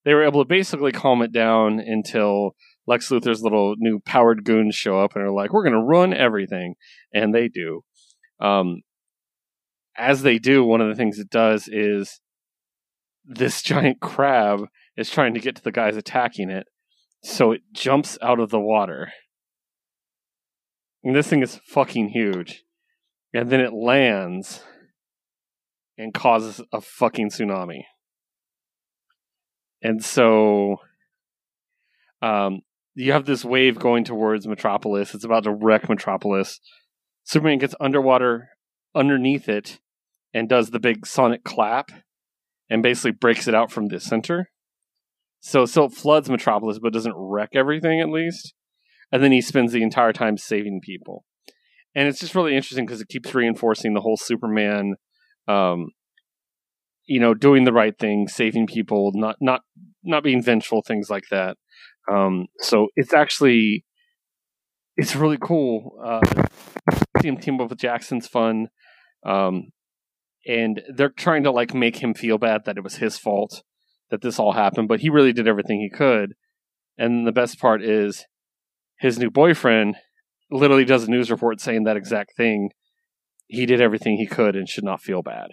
They were able to basically calm it down until Lex Luthor's little new powered goons show up and are like, "We're going to run everything," and they do. Um, as they do, one of the things it does is this giant crab is trying to get to the guys attacking it, so it jumps out of the water. And this thing is fucking huge. And then it lands and causes a fucking tsunami. And so um, you have this wave going towards Metropolis. It's about to wreck Metropolis. Superman gets underwater underneath it and does the big sonic clap and basically breaks it out from the center. So so it floods Metropolis but doesn't wreck everything at least. And then he spends the entire time saving people. And it's just really interesting because it keeps reinforcing the whole Superman um, you know, doing the right thing, saving people, not not not being vengeful, things like that. Um, so it's actually it's really cool. Uh, seeing him team up with Jackson's fun, um, and they're trying to like make him feel bad that it was his fault that this all happened, but he really did everything he could. And the best part is his new boyfriend literally does a news report saying that exact thing. He did everything he could and should not feel bad.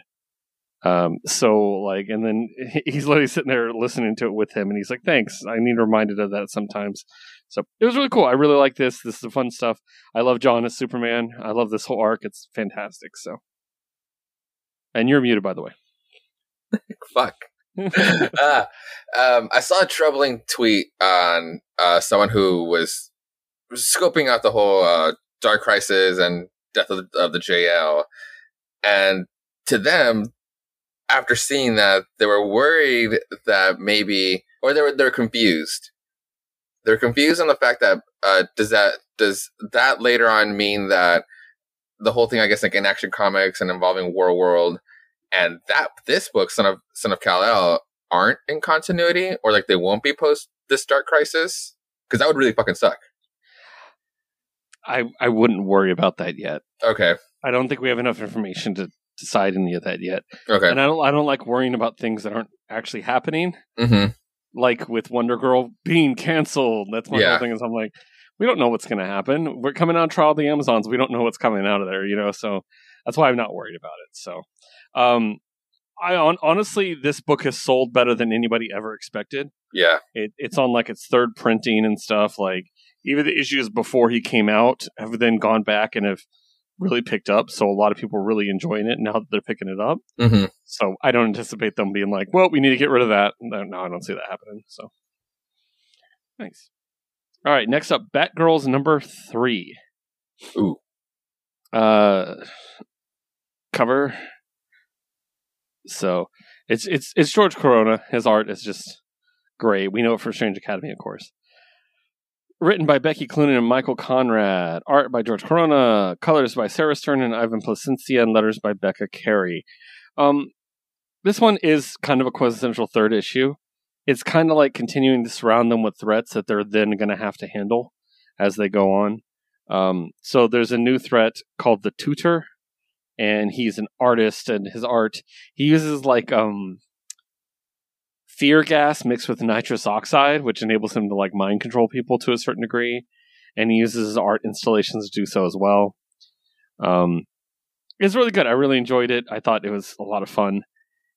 Um, so like, and then he's literally sitting there listening to it with him, and he's like, "Thanks, I need reminded of that sometimes." So it was really cool. I really like this. This is fun stuff. I love Jon as Superman. I love this whole arc. It's fantastic. So, and you're muted, by the way. Fuck. uh, um, I saw a troubling tweet on uh, someone who was scoping out the whole uh, Dark Crisis and Death of the, of the JL, and to them, after seeing that, they were worried that maybe, or they were they're confused. They're confused on the fact that uh, does that does that later on mean that the whole thing, I guess, like in Action Comics and involving Warworld, and that this book, Son of Son of Kal El, aren't in continuity, or like they won't be post this Dark Crisis, because that would really fucking suck. I I wouldn't worry about that yet. Okay. I don't think we have enough information to decide any of that yet. Okay. And I don't I don't like worrying about things that aren't actually happening. Mm-hmm. Like with Wonder Girl being canceled. That's my Yeah. whole thing. Is I'm like, we don't know what's going to happen. We're coming on trial of the Amazons. We don't know what's coming out of there. You know, so that's why I'm not worried about it. So, um, I on, honestly, this book has sold better than anybody ever expected. Yeah. It, it's on like its third printing and stuff. Like even the issues before he came out have then gone back and have really picked up. So a lot of people are really enjoying it now that they're picking it up. Mm-hmm. So I don't anticipate them being like, "Well, we need to get rid of that." No, no I don't see that happening. So thanks. All right, next up, Batgirls number three. Ooh. Uh, cover. So it's it's it's Jorge Corona. His art is just great. We know it for Strange Academy, of course. Written by Becky Cloonan and Michael Conrad. Art by Jorge Corona. Colors by Sarah Stern and Ivan Placencia. And letters by Becca Carey. Um, this one is kind of a quintessential third issue. It's kind of like continuing to surround them with threats that they're then going to have to handle as they go on. Um, so there's a new threat called the Tutor, and he's an artist, and his art he uses like um fear gas mixed with nitrous oxide, which enables him to like mind control people to a certain degree, and he uses his art installations to do so as well. Um, it's really good. I really enjoyed it. I thought it was a lot of fun,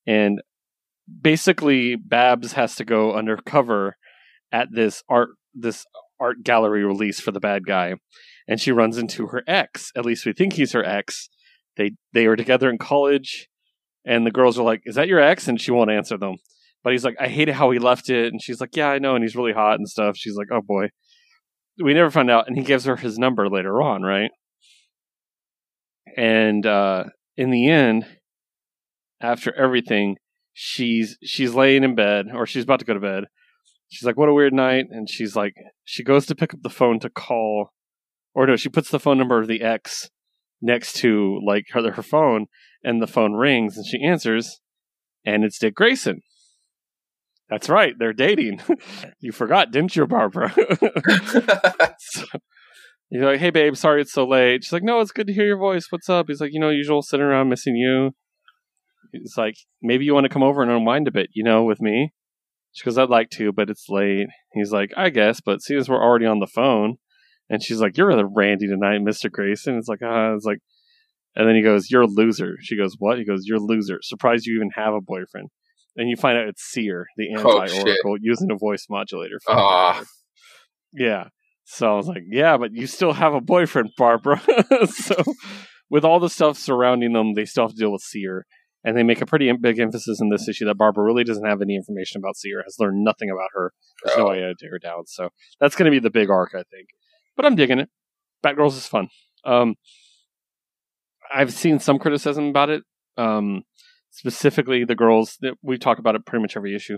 and basically, Babs has to go undercover at this art this art gallery release for the bad guy, and she runs into her ex. At least we think he's her ex. They they were together in college, and the girls are like, "Is that your ex?" And she won't answer them. But he's like, "I hated how he left it," and she's like, "Yeah, I know." And he's really hot and stuff. She's like, "Oh boy." We never find out, and he gives her his number later on, right? And uh, in the end, after everything, she's she's laying in bed, or she's about to go to bed. She's like, "What a weird night," and she's like, she goes to pick up the phone to call, or no, she puts the phone number of the ex next to like her her phone, and the phone rings, and she answers, and it's Dick Grayson. That's right, they're dating. you forgot, didn't you, Barbara? So, he's like, "Hey, babe, sorry it's so late." She's like, "No, it's good to hear your voice. What's up?" He's like, "You know, usual sitting around missing you." He's like, "Maybe you want to come over and unwind a bit, you know, with me." She goes, "I'd like to, but it's late." He's like, "I guess, but seeing as we're already on the phone," and she's like, "You're rather randy tonight, Mister Grayson." It's like, ah, it's like, and then he goes, "You're a loser." She goes, "What?" He goes, "You're a loser. Surprised you even have a boyfriend." And you find out it's Seer, the Oh, anti-oracle, using a voice modulator. For Ah. yeah. So I was like, yeah, but you still have a boyfriend, Barbara. so with all the stuff surrounding them, they still have to deal with Seer. And they make a pretty big emphasis in this issue that Barbara really doesn't have any information about Seer, has learned nothing about her, no Oh. idea to take her down. So that's going to be the big arc, I think. But I'm digging it. Batgirls is fun. Um, I've seen some criticism about it. Um, specifically, the girls that we talk about it pretty much every issue.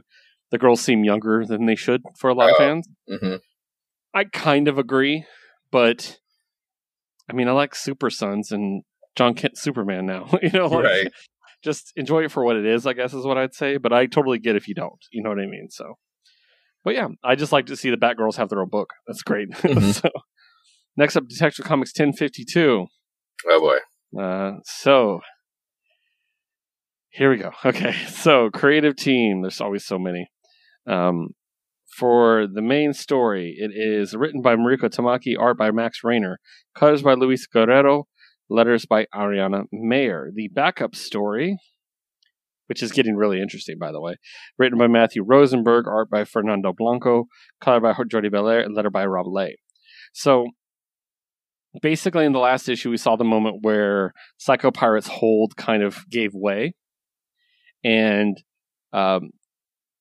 The girls seem younger than they should for a lot of Oh. fans. hmm I kind of agree, but I mean, I like Super Sons and Jon Kent Superman now. you know, like, Right. just enjoy it for what it is. I guess is what I'd say. But I totally get if you don't. You know what I mean? So, but yeah, I just like to see the Batgirls have their own book. That's great. Mhm. so, next up, Detective Comics ten fifty two. Oh boy. Uh, so here we go. Okay, so creative team. There's always so many. Um, for the main story, it is written by Mariko Tamaki, art by Max Raynor, colors by Luis Guerrero, letters by Ariana Maher. The backup story, which is getting really interesting, by the way, written by Matthew Rosenberg, art by Fernando Blanco, color by Jordie Bellaire, and letter by Rob Leigh. So basically, in the last issue, we saw the moment where Psycho Pirate's hold kind of gave way, and um,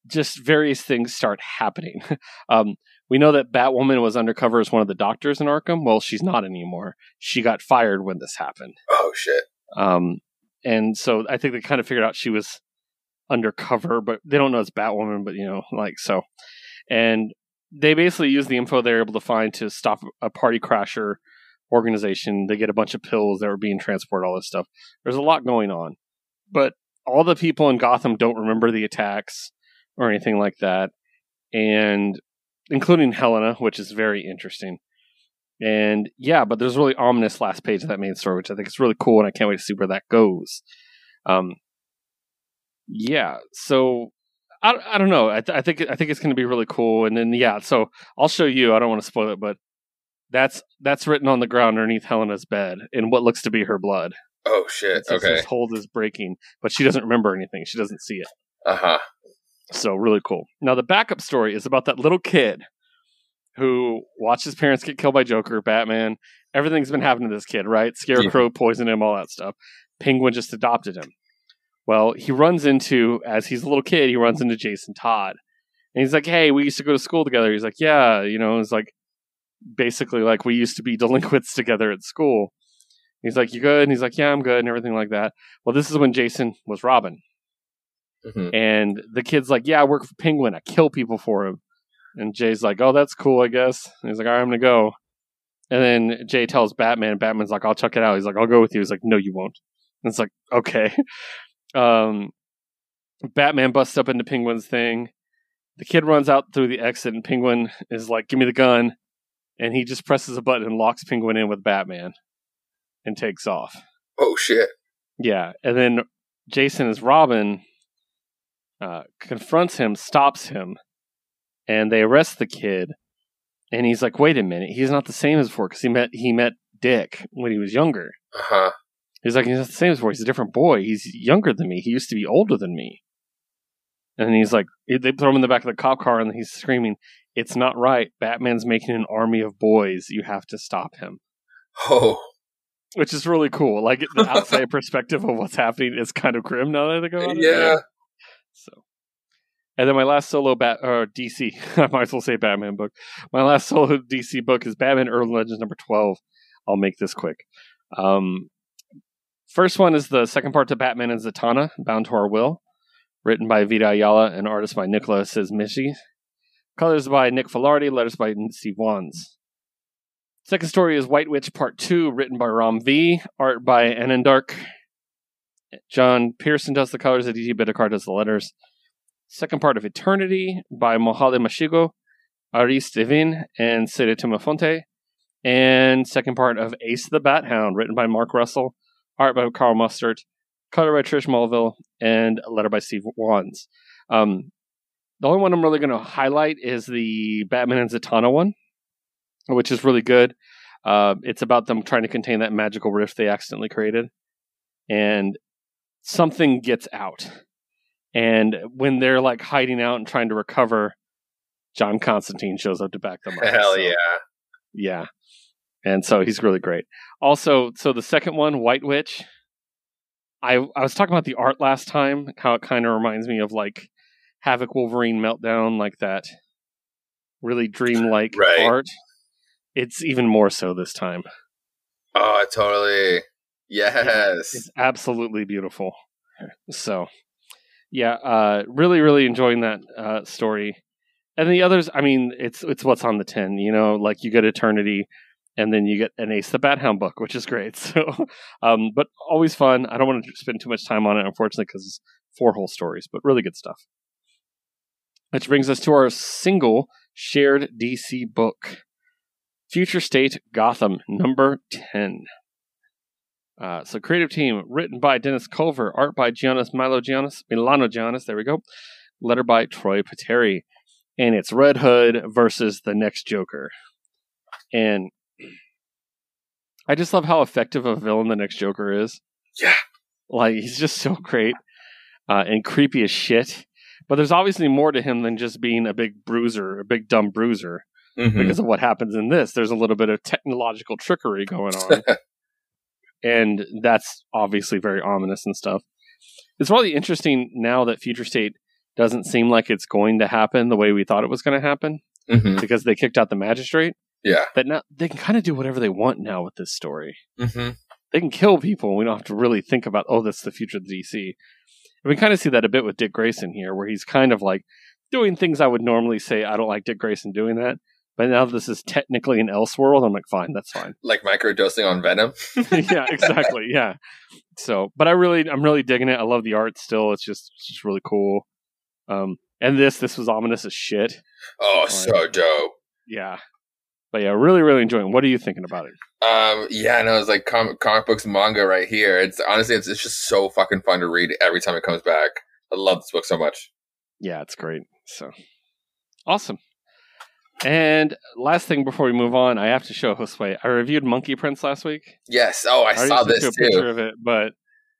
just various things start happening. um, we know that Batwoman was undercover as one of the doctors in Arkham. Well, she's not anymore. She got fired when this happened. Oh shit. Um, and so I think they kind of figured out she was undercover, but they don't know it's Batwoman, but you know, like so. And they basically use the info they're able to find to stop a party crasher organization. They get a bunch of pills that were being transported, all this stuff. There's a lot going on. But all the people in Gotham don't remember the attacks or anything like that, and including Helena, which is very interesting. And yeah, but there's a really ominous last page of that main story, which I think is really cool, and I can't wait to see where that goes. Um, yeah, so I, I don't know. I, th- I think I think it's going to be really cool. And then yeah, so I'll show you. I don't want to spoil it, but that's that's written on the ground underneath Helena's bed in what looks to be her blood. Oh shit! So okay. This hold is breaking, but she doesn't remember anything. She doesn't see it. Uh huh. So really cool. Now the backup story is about that little kid who watched his parents get killed by Joker, Batman. Everything's been happening to this kid, right? Scarecrow yeah. poisoned him, all that stuff. Penguin just adopted him. Well, he runs into, as he's a little kid, he runs into Jason Todd. And he's like, hey, we used to go to school together. He's like, yeah, you know, it's like basically like we used to be delinquents together at school. He's like, you good? And he's like, yeah, I'm good, and everything like that. Well, this is when Jason was Robin. Mm-hmm. And the kid's like, yeah, I work for Penguin. I kill people for him. And Jay's like, oh, that's cool, I guess. And he's like, all right, I'm going to go. And then Jay tells Batman, Batman's like, I'll check it out. He's like, I'll go with you. He's like, no, you won't. And it's like, okay. Um, Batman busts up into Penguin's thing. The kid runs out through the exit, and Penguin is like, give me the gun. And he just presses a button and locks Penguin in with Batman and takes off. Oh, shit. Yeah. And then Jason as Robin uh, confronts him, stops him, and they arrest the kid. And he's like, "Wait a minute, he's not the same as before because he met he met Dick when he was younger." Uh huh. He's like, "He's not the same as before. He's a different boy. He's younger than me. He used to be older than me." And he's like, they throw him in the back of the cop car, and he's screaming, "It's not right! Batman's making an army of boys. You have to stop him." Oh. Which is really cool. Like the outside perspective of what's happening is kind of grim now that I think about it. Yeah. So and then my last solo bat or DC, I might as well say Batman book. My last solo DC book is Batman Urban Legends number twelve. I'll make this quick. Um, first one is the second part to Batman and Zatanna, Bound to Our Will, written by Vita Ayala and artist by Nicolas Sismishi. Colors by Nick Filardi, letters by Steve Wands. Second story is White Witch Part 2, written by Ram V, art by Anand RK. John Pearson does the colors, Aditya Bidikar does the letters. Second part of Eternity by Mohale Mashigo, Aris Devin, and Sede Tumafonte. And second part of Ace the Bat Hound, written by Mark Russell, art by Karl Mostert, color by Trish Mulvihill, and letter by Steve Wands. Um, the only one I'm really going to highlight is the Batman and Zatanna one, which is really good. Uh, it's about them trying to contain that magical rift they accidentally created. And something gets out and when they're like hiding out and trying to recover, John Constantine shows up to back them up. Hell so, yeah. Yeah. And so he's really great. Also, so the second one, White Witch, I I was talking about the art last time, how it kind of reminds me of like Havok Wolverine Meltdown, like that really dreamlike right. art. It's even more so this time. Oh, totally. Yes. It's absolutely beautiful. So yeah, uh, really, really enjoying that uh, story. And the others, I mean, it's it's what's on the tin. You know, like you get Eternity, and then you get an Ace the Bat Hound book, which is great. So, um, but always fun. I don't want to spend too much time on it, unfortunately, because it's four whole stories, but really good stuff. Which brings us to our single shared DC book, Future State Gotham, number ten. Uh, so creative team written by Dennis Culver, art by Giannis Milo Giannis, Milonogiannis, there we go. Letter by Troy Peteri. And it's Red Hood versus the next Joker. And I just love how effective a villain the next Joker is. Yeah. Like he's just so great uh, and creepy as shit. But there's obviously more to him than just being a big bruiser, a big dumb bruiser. Mm-hmm. Because of what happens in this, there's a little bit of technological trickery going on. and that's obviously very ominous and stuff. It's really interesting now that Future State doesn't seem like it's going to happen the way we thought it was going to happen mm-hmm. because they kicked out the magistrate. Yeah, that now they can kind of do whatever they want now with this story. Mm-hmm. They can kill people. and We don't have to really think about oh, that's the future of the DC. And we kind of see that a bit with Dick Grayson here, where he's kind of like doing things I would normally say I don't like Dick Grayson doing that, But now this is technically an Elseworld. I'm like, fine, that's fine. Like microdosing on Venom. yeah, exactly. Yeah. So, but I really, I'm really digging it. I love the art still. It's just, it's just really cool. Um, and this, this was ominous as shit. Oh, like, so dope. Yeah. But yeah, really, really enjoying. What are you thinking about it? Um, yeah, no, it's like comic, comic books manga right here. It's honestly, it's, it's just so fucking fun to read every time it comes back. I love this book so much. Yeah, it's great. So awesome. And last thing before we move on, I have to show Josue. I reviewed Monkey Prince last week. Yes. Oh, I, I saw this a too. Picture of it, but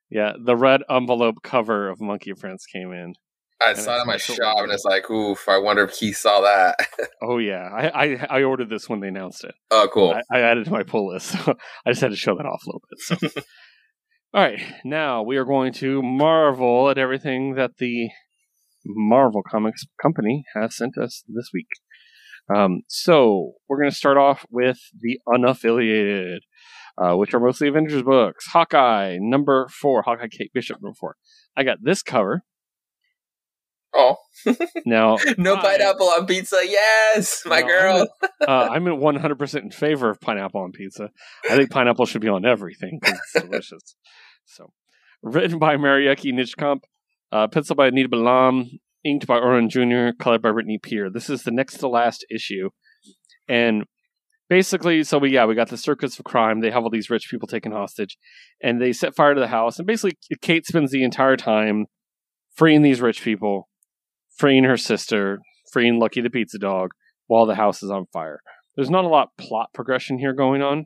yeah, the red envelope cover of Monkey Prince came in. I saw it in my shop, and it's like, oof! I wonder if he saw that. oh yeah, I, I, I ordered this when they announced it. Oh, cool! I, I added to my pull list, so I just had to show that off a little bit. So. All right, now we are going to marvel at everything that the Marvel Comics company has sent us this week. Um, so we're going to start off with the unaffiliated, uh, which are mostly Avengers books. Hawkeye number four, Hawkeye Kate Bishop number four. I got this cover. Oh, now no I, pineapple on pizza. Yes, my no, girl. I'm, uh, I'm 100 percent in favor of pineapple on pizza. I think pineapple should be on everything because it's delicious. So, written by Marieke Nijkamp, uh, penciled by Anita Balam, inked by Oren Jr., colored by Brittany Peer. This is the next to last issue, and basically, so we yeah we got the circus of crime. They have all these rich people taken hostage, and they set fire to the house. And basically, Kate spends the entire time freeing these rich people, freeing her sister, freeing Lucky the pizza dog, while the house is on fire. There's not a lot plot progression here going on,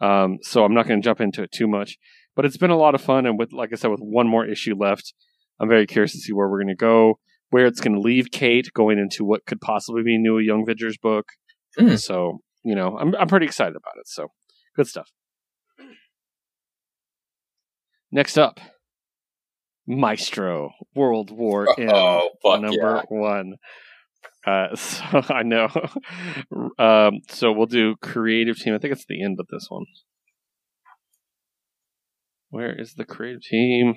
um, so I'm not going to jump into it too much. But it's been a lot of fun, and with like I said, with one more issue left, I'm very curious to see where we're going to go, where it's going to leave Kate, going into what could possibly be a new Young Avengers book. Mm. So you know, I'm I'm pretty excited about it. So good stuff. Next up, Maestro World War M, oh, number yeah. one. Uh, so I know. um, so we'll do creative team. I think it's the end of this one. Where is the creative team?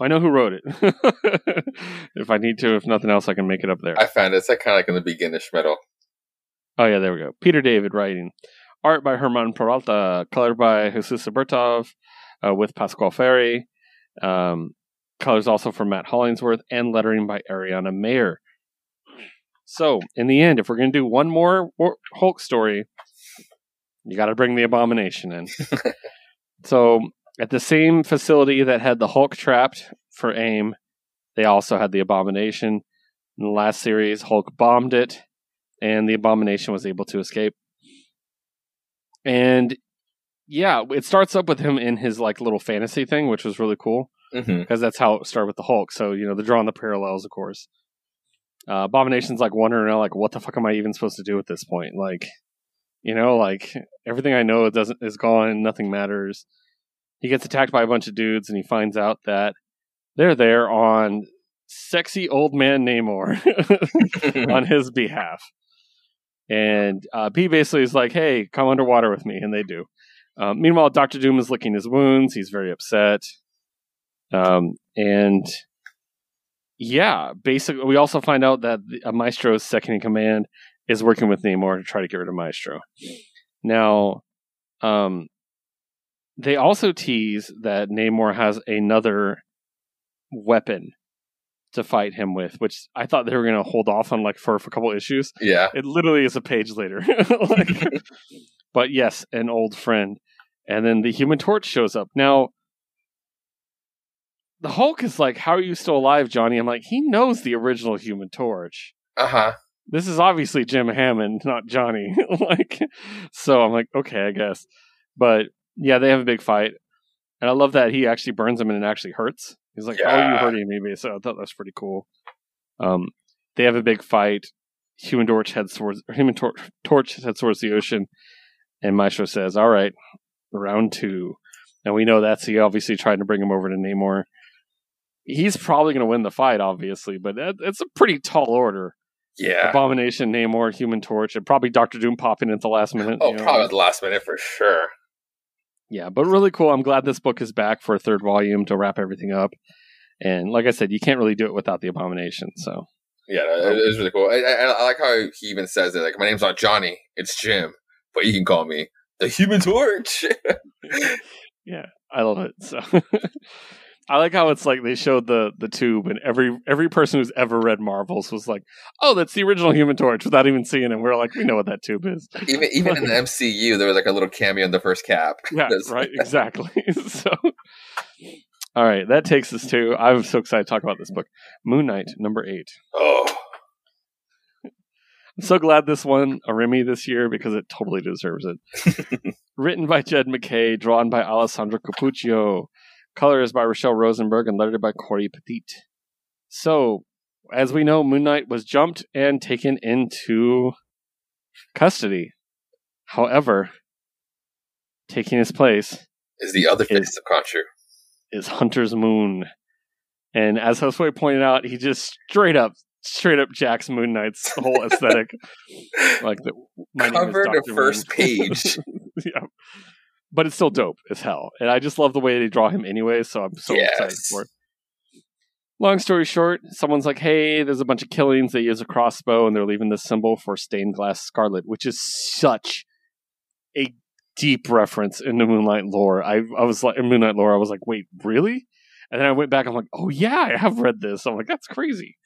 I know who wrote it. if I need to, if nothing else, I can make it up there. I found it. It's like kind of like in the beginnish middle. Oh yeah, there we go. Peter David writing, art by Herman Peralta, color by Jesus Aburtov, uh, with Pasqual Ferry. Um, colors also from Matt Hollingsworth, and lettering by Ariana Maher. So, in the end, if we're going to do one more Hulk story, you got to bring the Abomination in. so, at the same facility that had the Hulk trapped for AIM, they also had the Abomination. In the last series, Hulk bombed it, and the Abomination was able to escape. And yeah, it starts up with him in his like little fantasy thing, which was really cool because mm-hmm. that's how it started with the Hulk. So you know they're drawing the parallels, of course. Uh, Abomination's like wondering, like, what the fuck am I even supposed to do at this point? Like, you know, like everything I know doesn't is gone, nothing matters he gets attacked by a bunch of dudes and he finds out that they're there on sexy old man Namor on his behalf. And uh, P basically is like, hey, come underwater with me. And they do. Um, meanwhile, Doctor Doom is licking his wounds. He's very upset. Um, and yeah, basically, we also find out that the, uh, Maestro's second in command is working with Namor to try to get rid of Maestro. Now, um, they also tease that Namor has another weapon to fight him with, which I thought they were going to hold off on like for, for a couple issues. Yeah. It literally is a page later. like, but yes, an old friend. And then the Human Torch shows up. Now, the Hulk is like, How are you still alive, Johnny? I'm like, He knows the original Human Torch. Uh huh. This is obviously Jim Hammond, not Johnny. like, so I'm like, okay, I guess. But yeah, they have a big fight, and I love that he actually burns him and it actually hurts. He's like, yeah. "How are you hurting me?" So I thought that was pretty cool. Um, they have a big fight. Human Torch heads towards Human Tor- Torch heads towards the ocean, and Maestro says, "All right, round two. And we know that's he obviously trying to bring him over to Namor. He's probably going to win the fight, obviously, but that, it's a pretty tall order. Yeah. Abomination, Namor, Human Torch, and probably Doctor Doom popping in at the last minute. Oh, you know? probably at the last minute for sure. Yeah, but really cool. I'm glad this book is back for a third volume to wrap everything up. And like I said, you can't really do it without the abomination. So Yeah, it, it was really cool. I, I, I like how he even says it. Like, my name's not Johnny, it's Jim, but you can call me the Human Torch. yeah, I love it. So I like how it's like they showed the the tube, and every every person who's ever read Marvels was like, "Oh, that's the original Human Torch," without even seeing it. We're like, we know what that tube is. Even even in the MCU, there was like a little cameo in the first cap. Yeah, right. Exactly. so, all right, that takes us to. I'm so excited to talk about this book, Moon Knight, number eight. Oh. I'm so glad this won a Remy this year because it totally deserves it. Written by Jed MacKay, drawn by Alessandro Cappuccio, is by Rachelle Rosenberg, and lettered by Cory Petit. So, as we know, Moon Knight was jumped and taken into custody. However, taking his place is the other face of Khonshu. Is Hunter's Moon. And as Josue pointed out, he just straight up straight up Jack's Moon Knight's whole aesthetic. like the cover the first page. yeah. But it's still dope as hell. And I just love the way they draw him anyway, so I'm so yes. excited for it. Long story short, someone's like, hey, there's a bunch of killings. They use a crossbow and they're leaving this symbol for stained glass scarlet, which is such a deep reference in the Moon Knight lore. I, I was like, in Moon Knight lore, I was like, wait, really? And then I went back, I'm like, oh yeah, I have read this. I'm like, that's crazy.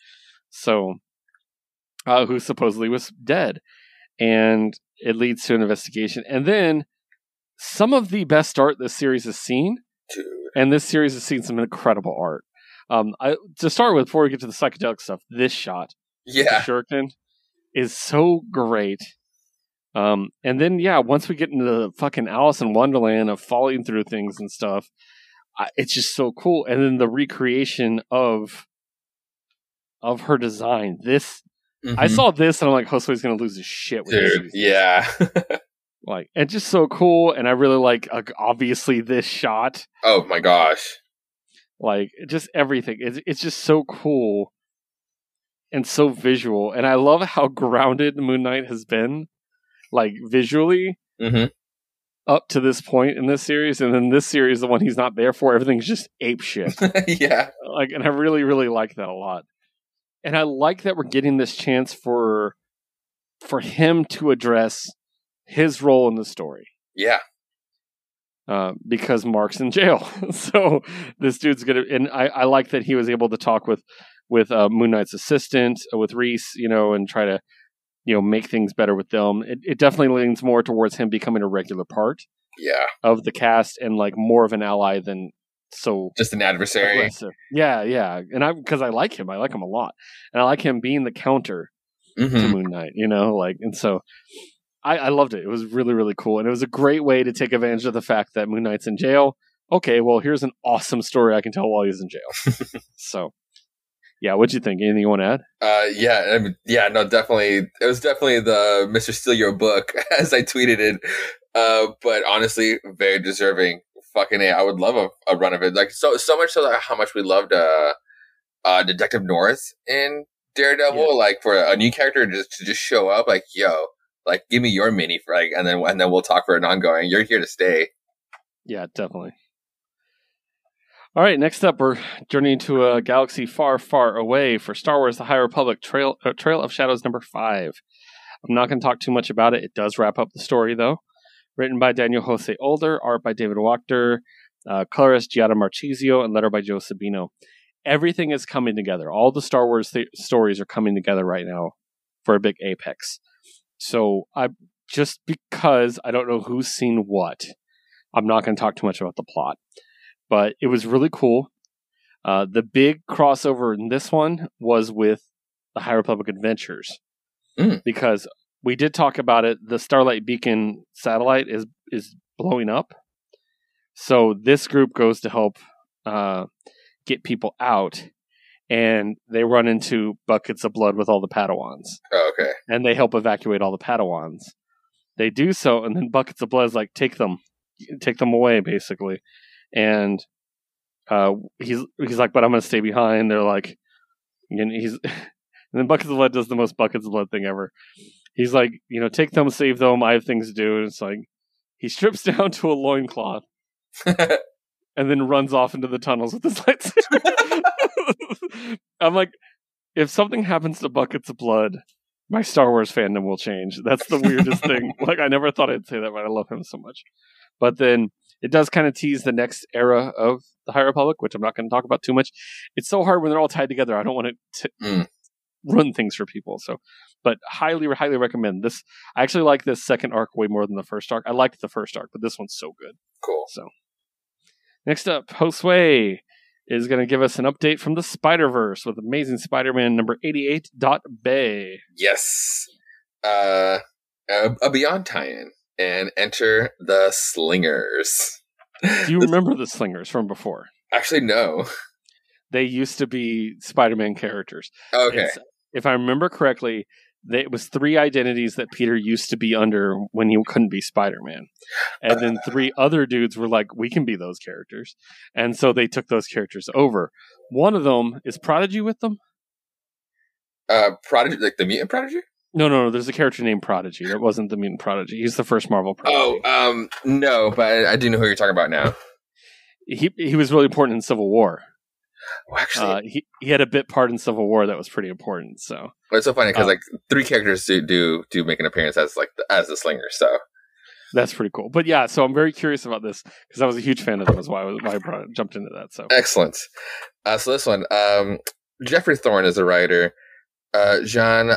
So, uh, who supposedly was dead. And it leads to an investigation. And then some of the best art this series has seen. Dude. And this series has seen some incredible art. Um, I, to start with, before we get to the psychedelic stuff, this shot, yeah, Shuriken, is so great. Um, and then yeah, once we get into the fucking Alice in Wonderland of falling through things and stuff, I, it's just so cool. And then the recreation of of her design. This mm-hmm. I saw this and I'm like, Josue's gonna lose his shit with Dude, this. Yeah. like it's just so cool and I really like uh, obviously this shot. Oh my gosh. Like just everything. It's it's just so cool and so visual. And I love how grounded Moon Knight has been, like visually. Mm-hmm. Up to this point in this series, and then this series, the one he's not there for, everything's just ape shit. yeah, like, and I really, really like that a lot and I like that we're getting this chance for for him to address his role in the story. Yeah. Uh, because Marc's in jail, so this dude's gonna. And I, I like that he was able to talk with with uh, Moon Knight's assistant, uh, with Reese, you know, and try to you know make things better with them. It, it definitely leans more towards him becoming a regular part. Yeah. Of the cast and like more of an ally than so just an adversary. Aggressive. Yeah, yeah, and I because I like him, I like him a lot, and I like him being the counter mm-hmm. to Moon Knight. You know, like, and so I, I loved it. It was really, really cool, and it was a great way to take advantage of the fact that Moon Knight's in jail. Okay, well, here's an awesome story I can tell while he's in jail. so, yeah, what'd you think? Anything you want to add? Uh, yeah, I mean, yeah, no, definitely. It was definitely the Mister Steal Your Book as I tweeted it. Uh, but honestly, very deserving fucking a, I would love a, a, run of it. Like so so much so that how much we loved uh, uh Detective North in Daredevil. Yeah. Like for a new character to just to just show up, like yo, like give me your mini like, and then and then we'll talk for an ongoing. You're here to stay. Yeah, definitely. All right, next up, we're journeying to a galaxy far, far away for Star Wars: The High Republic Trail uh, Trail of Shadows number five. I'm not going to talk too much about it. It does wrap up the story, though written by Daniel Jose Older, art by David Wachter, uh, colorist Giada Marchisio, and letter by Joe Sabino. Everything is coming together. All the Star Wars th- stories are coming together right now for a big apex. So I just because I don't know who's seen what, I'm not going to talk too much about the plot. But it was really cool. Uh, the big crossover in this one was with the High Republic Adventures. Mm. Because we did talk about it. The Starlight Beacon satellite is is blowing up, so this group goes to help uh, get people out, and they run into buckets of blood with all the Padawans. Oh, okay, and they help evacuate all the Padawans. They do so, and then buckets of blood is like take them, take them away, basically, and uh, he's he's like, but I'm gonna stay behind. They're like, and he's. And then Buckets of Blood does the most Buckets of Blood thing ever he's like, you know, take them, save them. I have things to do. And it's like he strips down to a loincloth and then runs off into the tunnels with his lightsaber. I'm like, if something happens to buckets of blood, my Star Wars fandom will change. That's the weirdest thing. Like I never thought I'd say that, but I love him so much. But then it does kind of tease the next era of the High Republic, which I'm not going to talk about too much. It's so hard when they're all tied together. I don't want to Mm. run things for people. So, but highly, highly recommend this. I actually like this second arc way more than the first arc. I liked the first arc, but this one's so good. Cool. So, next up, Josue is going to give us an update from the Spider Verse with Amazing Spider-Man number eighty-eight dot Bay. Yes. Uh, a, a Beyond tie-in and enter the Slingers. Do you remember the Slingers from before? Actually, no. They used to be Spider-Man characters. Okay. It's- if I remember correctly, it was three identities that Peter used to be under when he couldn't be Spider Man. And then three other dudes were like, we can be those characters. And so they took those characters over. One of them is Prodigy with them? Uh, Prodigy, like the mutant Prodigy. No, no, no. There's a character named Prodigy. That wasn't the mutant Prodigy. He's the first Marvel Oh, Prodigy. um, no, but I, I do know who you're talking about now. he, he was really important in Civil War. Well, actually, Uh, he, he had a bit part in Civil War that was pretty important. So it's so funny because uh, like three characters do, do do make an appearance as like the, as the Slinger. So that's pretty cool. But yeah, so I'm very curious about this because I was a huge fan of them. That's why I, was, why I brought, jumped into that. So excellent. Uh, so this one, um, Geoffrey Thorne is a writer, uh, Jean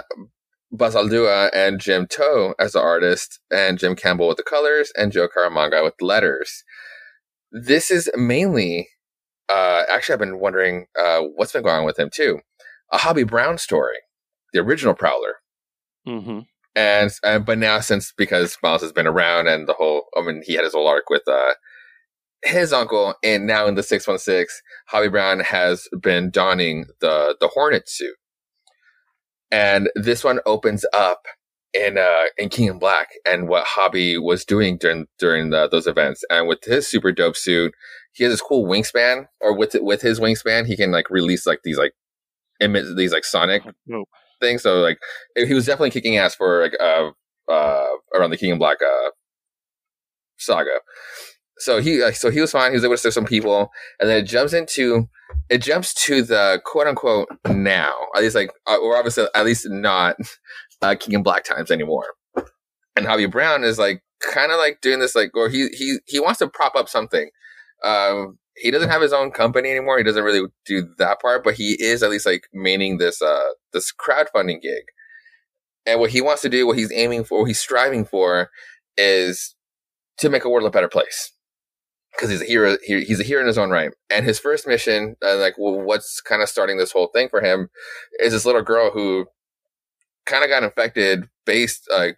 Bazaldua and Jim Towe as the artist, and Jim Campbell with the colors, and Joe Caramagna with the letters. This is mainly, uh, actually, I've been wondering uh, what's been going on with him too. A Hobie Brown story, the original Prowler. hmm and uh, but now since because Miles has been around and the whole I mean he had his whole arc with uh his uncle and now in the 616 Hobie Brown has been donning the the Hornet suit and this one opens up in uh in King in Black and what Hobie was doing during during the, those events and with his super dope suit he has this cool wingspan or with with his wingspan he can like release like these like emit these like sonic Nope. thing. So like he was definitely kicking ass for like uh uh around the King in Black uh saga. So he uh, so he was fine. He was able to save some people, and then it jumps into it jumps to the quote unquote now. At least like uh, or obviously at least not uh, King in Black times anymore. And Javier Brown is like kind of like doing this like or he he he wants to prop up something. Um he doesn't have his own company anymore. He doesn't really do that part, but he is at least like maining this uh this crowdfunding gig. And what he wants to do, what he's aiming for, what he's striving for, is to make a world a better place. Because he's a hero, he, he's a hero in his own right. And his first mission, uh, like well, what's kind of starting this whole thing for him, is this little girl who kind of got infected based like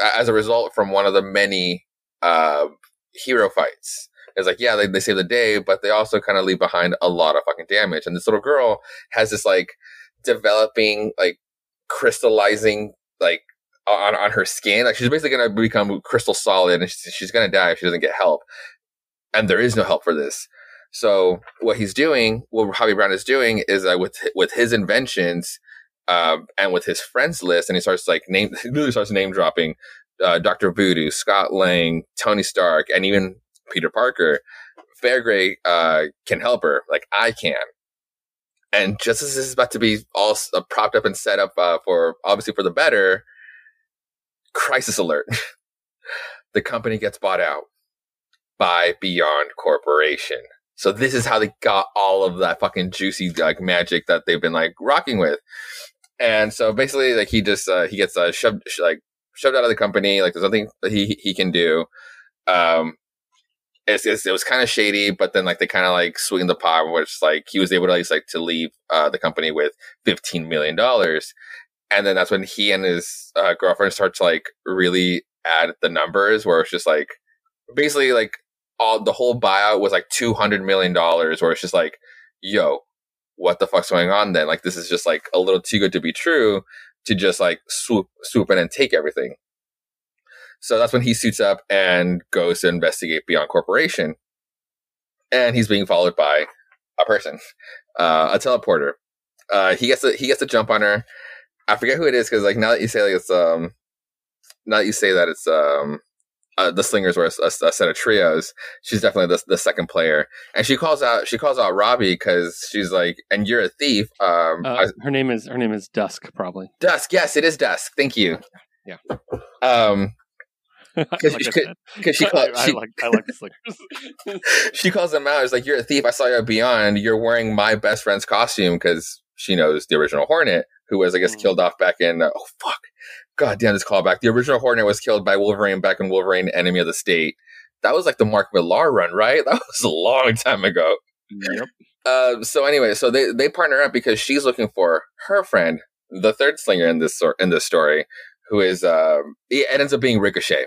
as a result from one of the many uh, hero fights it's like, yeah, they, they save the day, but they also kind of leave behind a lot of fucking damage. And this little girl has this like developing, like crystallizing, like on, on her skin. Like she's basically going to become crystal solid and she's, she's going to die if she doesn't get help. And there is no help for this. So what he's doing, what Javi Brown is doing is uh, with, with his inventions, um, and with his friends list, and he starts like name, really starts name dropping, uh, Dr. Voodoo, Scott Lang, Tony Stark, and even Peter Parker, Fairgray uh, can help her, like I can. And just as this is about to be all uh, propped up and set up uh, for obviously for the better, crisis alert. the company gets bought out by Beyond Corporation. So this is how they got all of that fucking juicy like magic that they've been like rocking with. And so basically, like he just uh, he gets uh, shoved sh- like shoved out of the company. Like there's nothing that he he can do. Um, it's, it's, it was kind of shady, but then like they kind of like swing the pot, which like he was able to at least like to leave uh, the company with fifteen million dollars, and then that's when he and his uh, girlfriend start to like really add the numbers, where it's just like basically like all the whole buyout was like two hundred million dollars, where it's just like, yo, what the fuck's going on then? Like this is just like a little too good to be true to just like swoop swoop in and take everything. So that's when he suits up and goes to investigate Beyond Corporation. And he's being followed by a person, uh, a teleporter. Uh, he gets a, he gets a jump on her. I forget who it is because like now that you say like it's um now that you say that it's um uh, the slingers were a, a, a, set of trios. She's definitely the, the second player, and she calls out she calls out Robbie because she's like, "And you're a thief." Um, uh, I, her name is her name is Dusk, probably. Dusk, yes, it is Dusk. Thank you. Yeah. Um, because like she, she, I, she, I like I like she calls him out. It's like, "You're a thief. I saw you at Beyond. You're wearing my best friend's costume because she knows the original Hornet, who was, I guess, mm. killed off back in. Uh, oh fuck, god damn this callback. The original Hornet was killed by Wolverine back in Wolverine: Enemy of the State. That was like the Mark Millar run, right? That was a long time ago. Yep. Uh, so anyway, so they they partner up because she's looking for her friend, the third slinger in this in this story, who is uh, it ends up being Ricochet.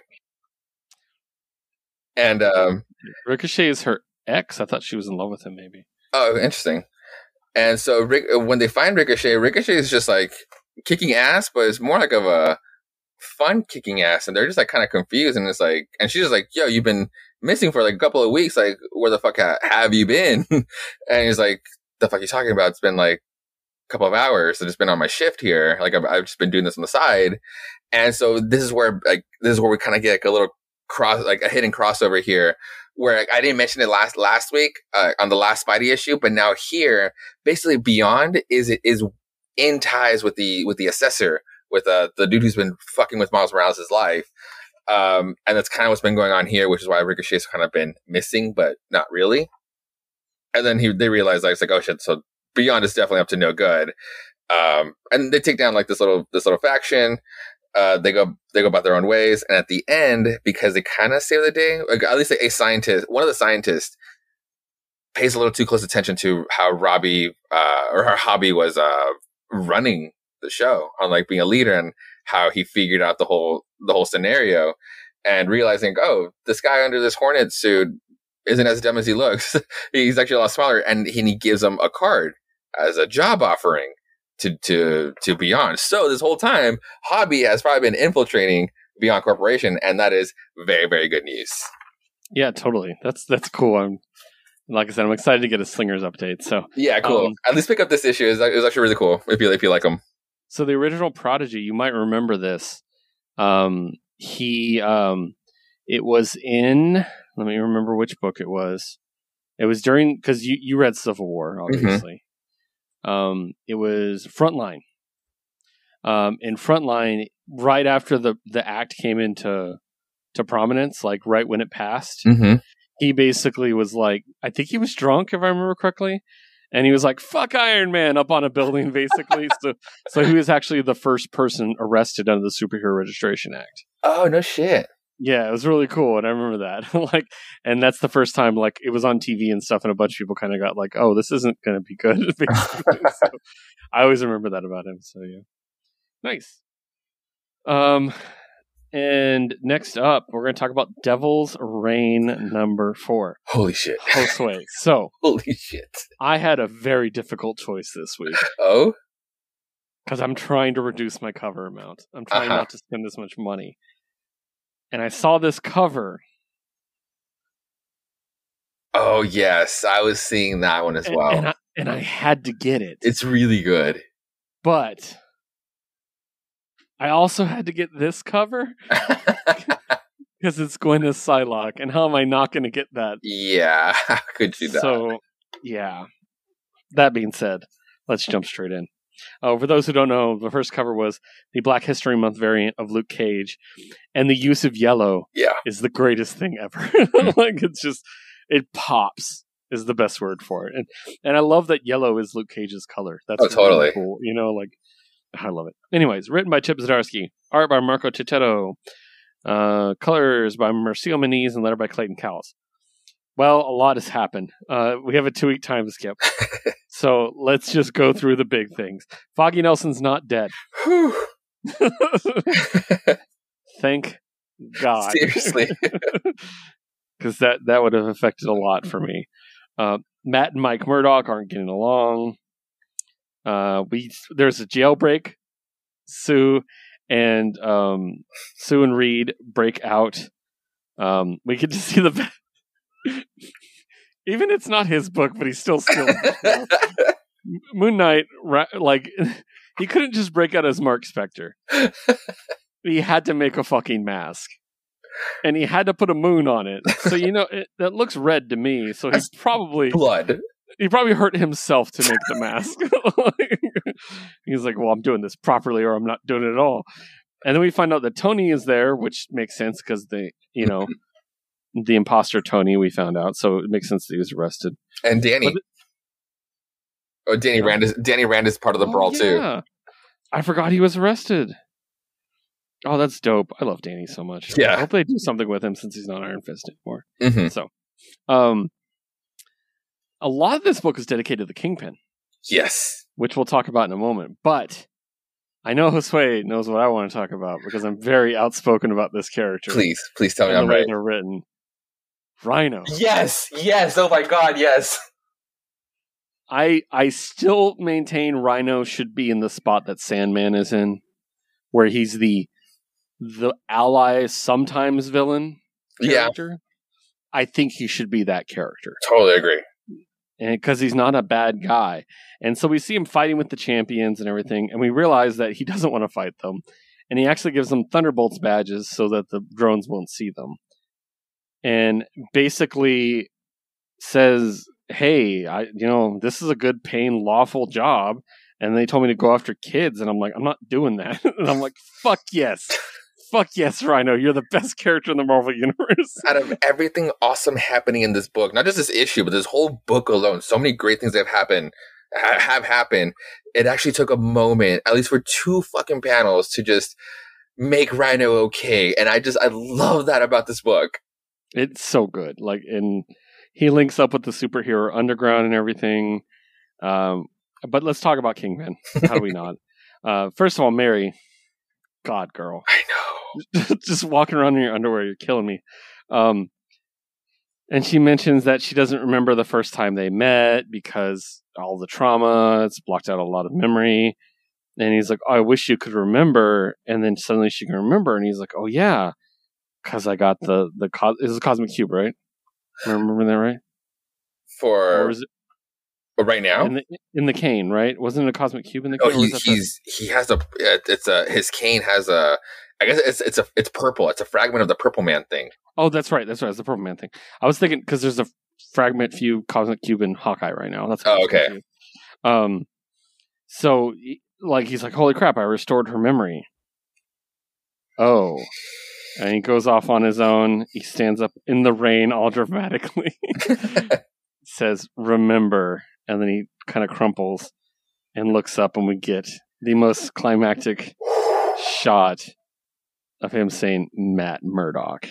And um, Ricochet is her ex. I thought she was in love with him. Maybe. Oh, interesting. And so Rick, when they find Ricochet, Ricochet is just like kicking ass, but it's more like of a fun kicking ass, and they're just like kind of confused, and it's like, and she's just like, "Yo, you've been missing for like a couple of weeks. Like, where the fuck ha- have you been?" and he's like, "The fuck you talking about? It's been like a couple of hours. I've just been on my shift here. Like, I've, I've just been doing this on the side." And so this is where like this is where we kind of get like a little cross, like a hidden crossover here, where like, I didn't mention it last last week uh, on the last Spidey issue, but now here, basically, Beyond is it is in ties with the with the assessor, with uh, the dude who's been fucking with Miles Morales' life. Um, and that's kind of what's been going on here, which is why Ricochet's kind of been missing, but not really. And then he they realize like it's like oh shit, so Beyond is definitely up to no good. Um, and they take down like this little this little faction uh, they go they go about their own ways, and at the end, because they kind of save the day, like at least a, a scientist, one of the scientists, pays a little too close attention to how Robbie uh, or her Hobie was uh, running the show on like being a leader and how he figured out the whole the whole scenario and realizing, oh, this guy under this hornet suit isn't as dumb as he looks. He's actually a lot smaller, and he, and he gives him a card as a job offering to to to Beyond. So this whole time, Hobie has probably been infiltrating Beyond Corporation, and that is very very good news. Yeah, totally. That's that's cool. I'm like I said, I'm excited to get a Slingers update. So yeah, cool. Um, At least pick up this issue. It was actually really cool if you if you like them. So the original Prodigy, you might remember this. Um, he um, it was in. Let me remember which book it was. It was during because you you read Civil War, mm-hmm. obviously. Um, it was Frontline. Um, and Frontline, right after the the act came into to prominence, like right when it passed, mm-hmm. he basically was like, I think he was drunk, if I remember correctly, and he was like, "Fuck Iron Man" up on a building, basically. so, so he was actually the first person arrested under the Superhero Registration Act. Oh no shit! Yeah, it was really cool, and I remember that. like, and that's the first time like it was on TV and stuff, and a bunch of people kind of got like, "Oh, this isn't going to be good." so, I always remember that about him. So yeah, nice. Um, and next up, we're going to talk about Devil's Reign number four. Holy shit! Josue. So, holy shit! I had a very difficult choice this week. Oh, because I'm trying to reduce my cover amount. I'm trying uh-huh. not to spend as much money and I saw this cover. Oh yes, I was seeing that one as and, well, and I, and I had to get it. It's really good, but I also had to get this cover because it's going to Psylocke, and how am I not going to get that? Yeah, how could you not? So, yeah. That being said, let's jump straight in. Uh, for those who don't know, the first cover was the Black History Month variant of Luke Cage, and the use of yellow yeah. is the greatest thing ever. Like it's just it pops is the best word for it, and and I love that yellow is Luke Cage's color. That's oh, totally really cool. You know, like I love it. Anyways, written by Chip Zdarsky, art by Marco Checchetto, uh, colors by Marcio Menyz, and letter by Clayton Cowles. Well, a lot has happened. Uh, we have a two week time skip. so let's just go through the big things. Foggy Nelson's not dead. Thank God. Seriously. Because that, that would have affected a lot for me. Uh, Matt and Mike Murdock aren't getting along. Uh, we There's a jailbreak. Sue and um, Sue and Reed break out. Um, we get to see the even it's not his book, but he's still still Moon Knight. Like he couldn't just break out as Marc Spector. he had to make a fucking mask. and he had to put a moon on it. So you know it, that looks red to me. So he That's probably Blood. he probably hurt himself to make the mask. He's like, "Well, I'm doing this properly, or I'm not doing it at all." And then we find out that Tony is there, which makes sense because they, you know, the imposter Tony. We found out, so it makes sense that he was arrested. And Danny. But oh, Danny Yeah. Rand is Danny Rand is part of the Oh, brawl too. I forgot he was arrested. Oh, that's dope. I love Danny so much. Yeah. I hope they do something with him since he's not Iron Fist anymore. hmm So, um, a lot of this book is dedicated to the Kingpin, Yes. which we'll talk about in a moment. But I know Josue knows what I want to talk about because I'm very outspoken about this character. Please, please tell me the I'm way right. they're written. Rhino. Yes, yes. Oh my god, yes. I I still maintain Rhino should be in the spot that Sandman is in, where he's the the ally, sometimes villain Yeah, character. I think he should be that character, totally agree. and because he's not a bad guy, and so we see him fighting with the champions and everything, and we realize that he doesn't want to fight them, and he actually gives them Thunderbolts badges so that the drones won't see them, and basically says, "Hey, I you know this is a good paying lawful job." And they told me to go after kids, and I'm like, I'm not doing that. and I'm like, fuck yes, fuck yes, Rhino, you're the best character in the Marvel universe. Out of everything awesome happening in this book, not just this issue, but this whole book alone, so many great things that have happened ha- have happened. It actually took a moment, at least for two fucking panels, to just make Rhino okay. And I just I love that about this book. It's so good. Like, and he links up with the superhero underground and everything. Um, but let's talk about Kingpin. How do we not? Uh, first of all, Mary, God, girl, I know. just walking around in your underwear, you're killing me. Um, and she mentions that she doesn't remember the first time they met because all the trauma, it's blocked out a lot of memory. And he's like, oh, I wish you could remember. And then suddenly she can remember. And he's like, Oh, yeah, because I got the, the, co- is a cosmic cube, right? Remember that right? Or For was it right now, in the, in the cane, right? Wasn't it a cosmic cube in the Oh, cane? or was he, the- he's he has a it's a his cane has a I guess it's it's a it's purple. It's a fragment of the Purple Man thing. Oh, that's right. That's right. It's the Purple Man thing. I was thinking because there's a fragment few cosmic cube in Hawkeye right now. That's Oh, okay. confused. Um, so like he's like, "Holy crap! I restored her memory." Oh, and he goes off on his own. He stands up in the rain, all dramatically. says, "Remember," and then he kind of crumples and looks up, and we get the most climactic shot of him saying, "Matt Murdock."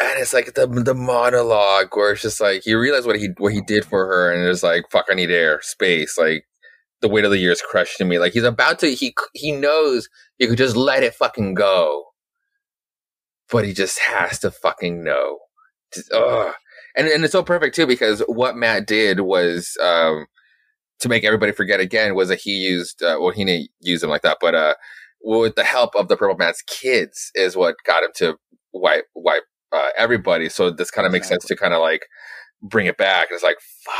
and it's like the the monologue where it's just like you realize what he what he did for her, and it's like fuck, I need air, space, like the weight of the years crushing me. Like he's about to he he knows he could just let it fucking go, but he just has to fucking know. Just, ugh. And and it's so perfect too because what Matt did was um to make everybody forget again was that he used uh, well he didn't use him like that, but uh with the help of the Purple Man's kids is what got him to wipe wipe uh, everybody. So this kind of makes sense to kind of like bring it back. And it's like, fuck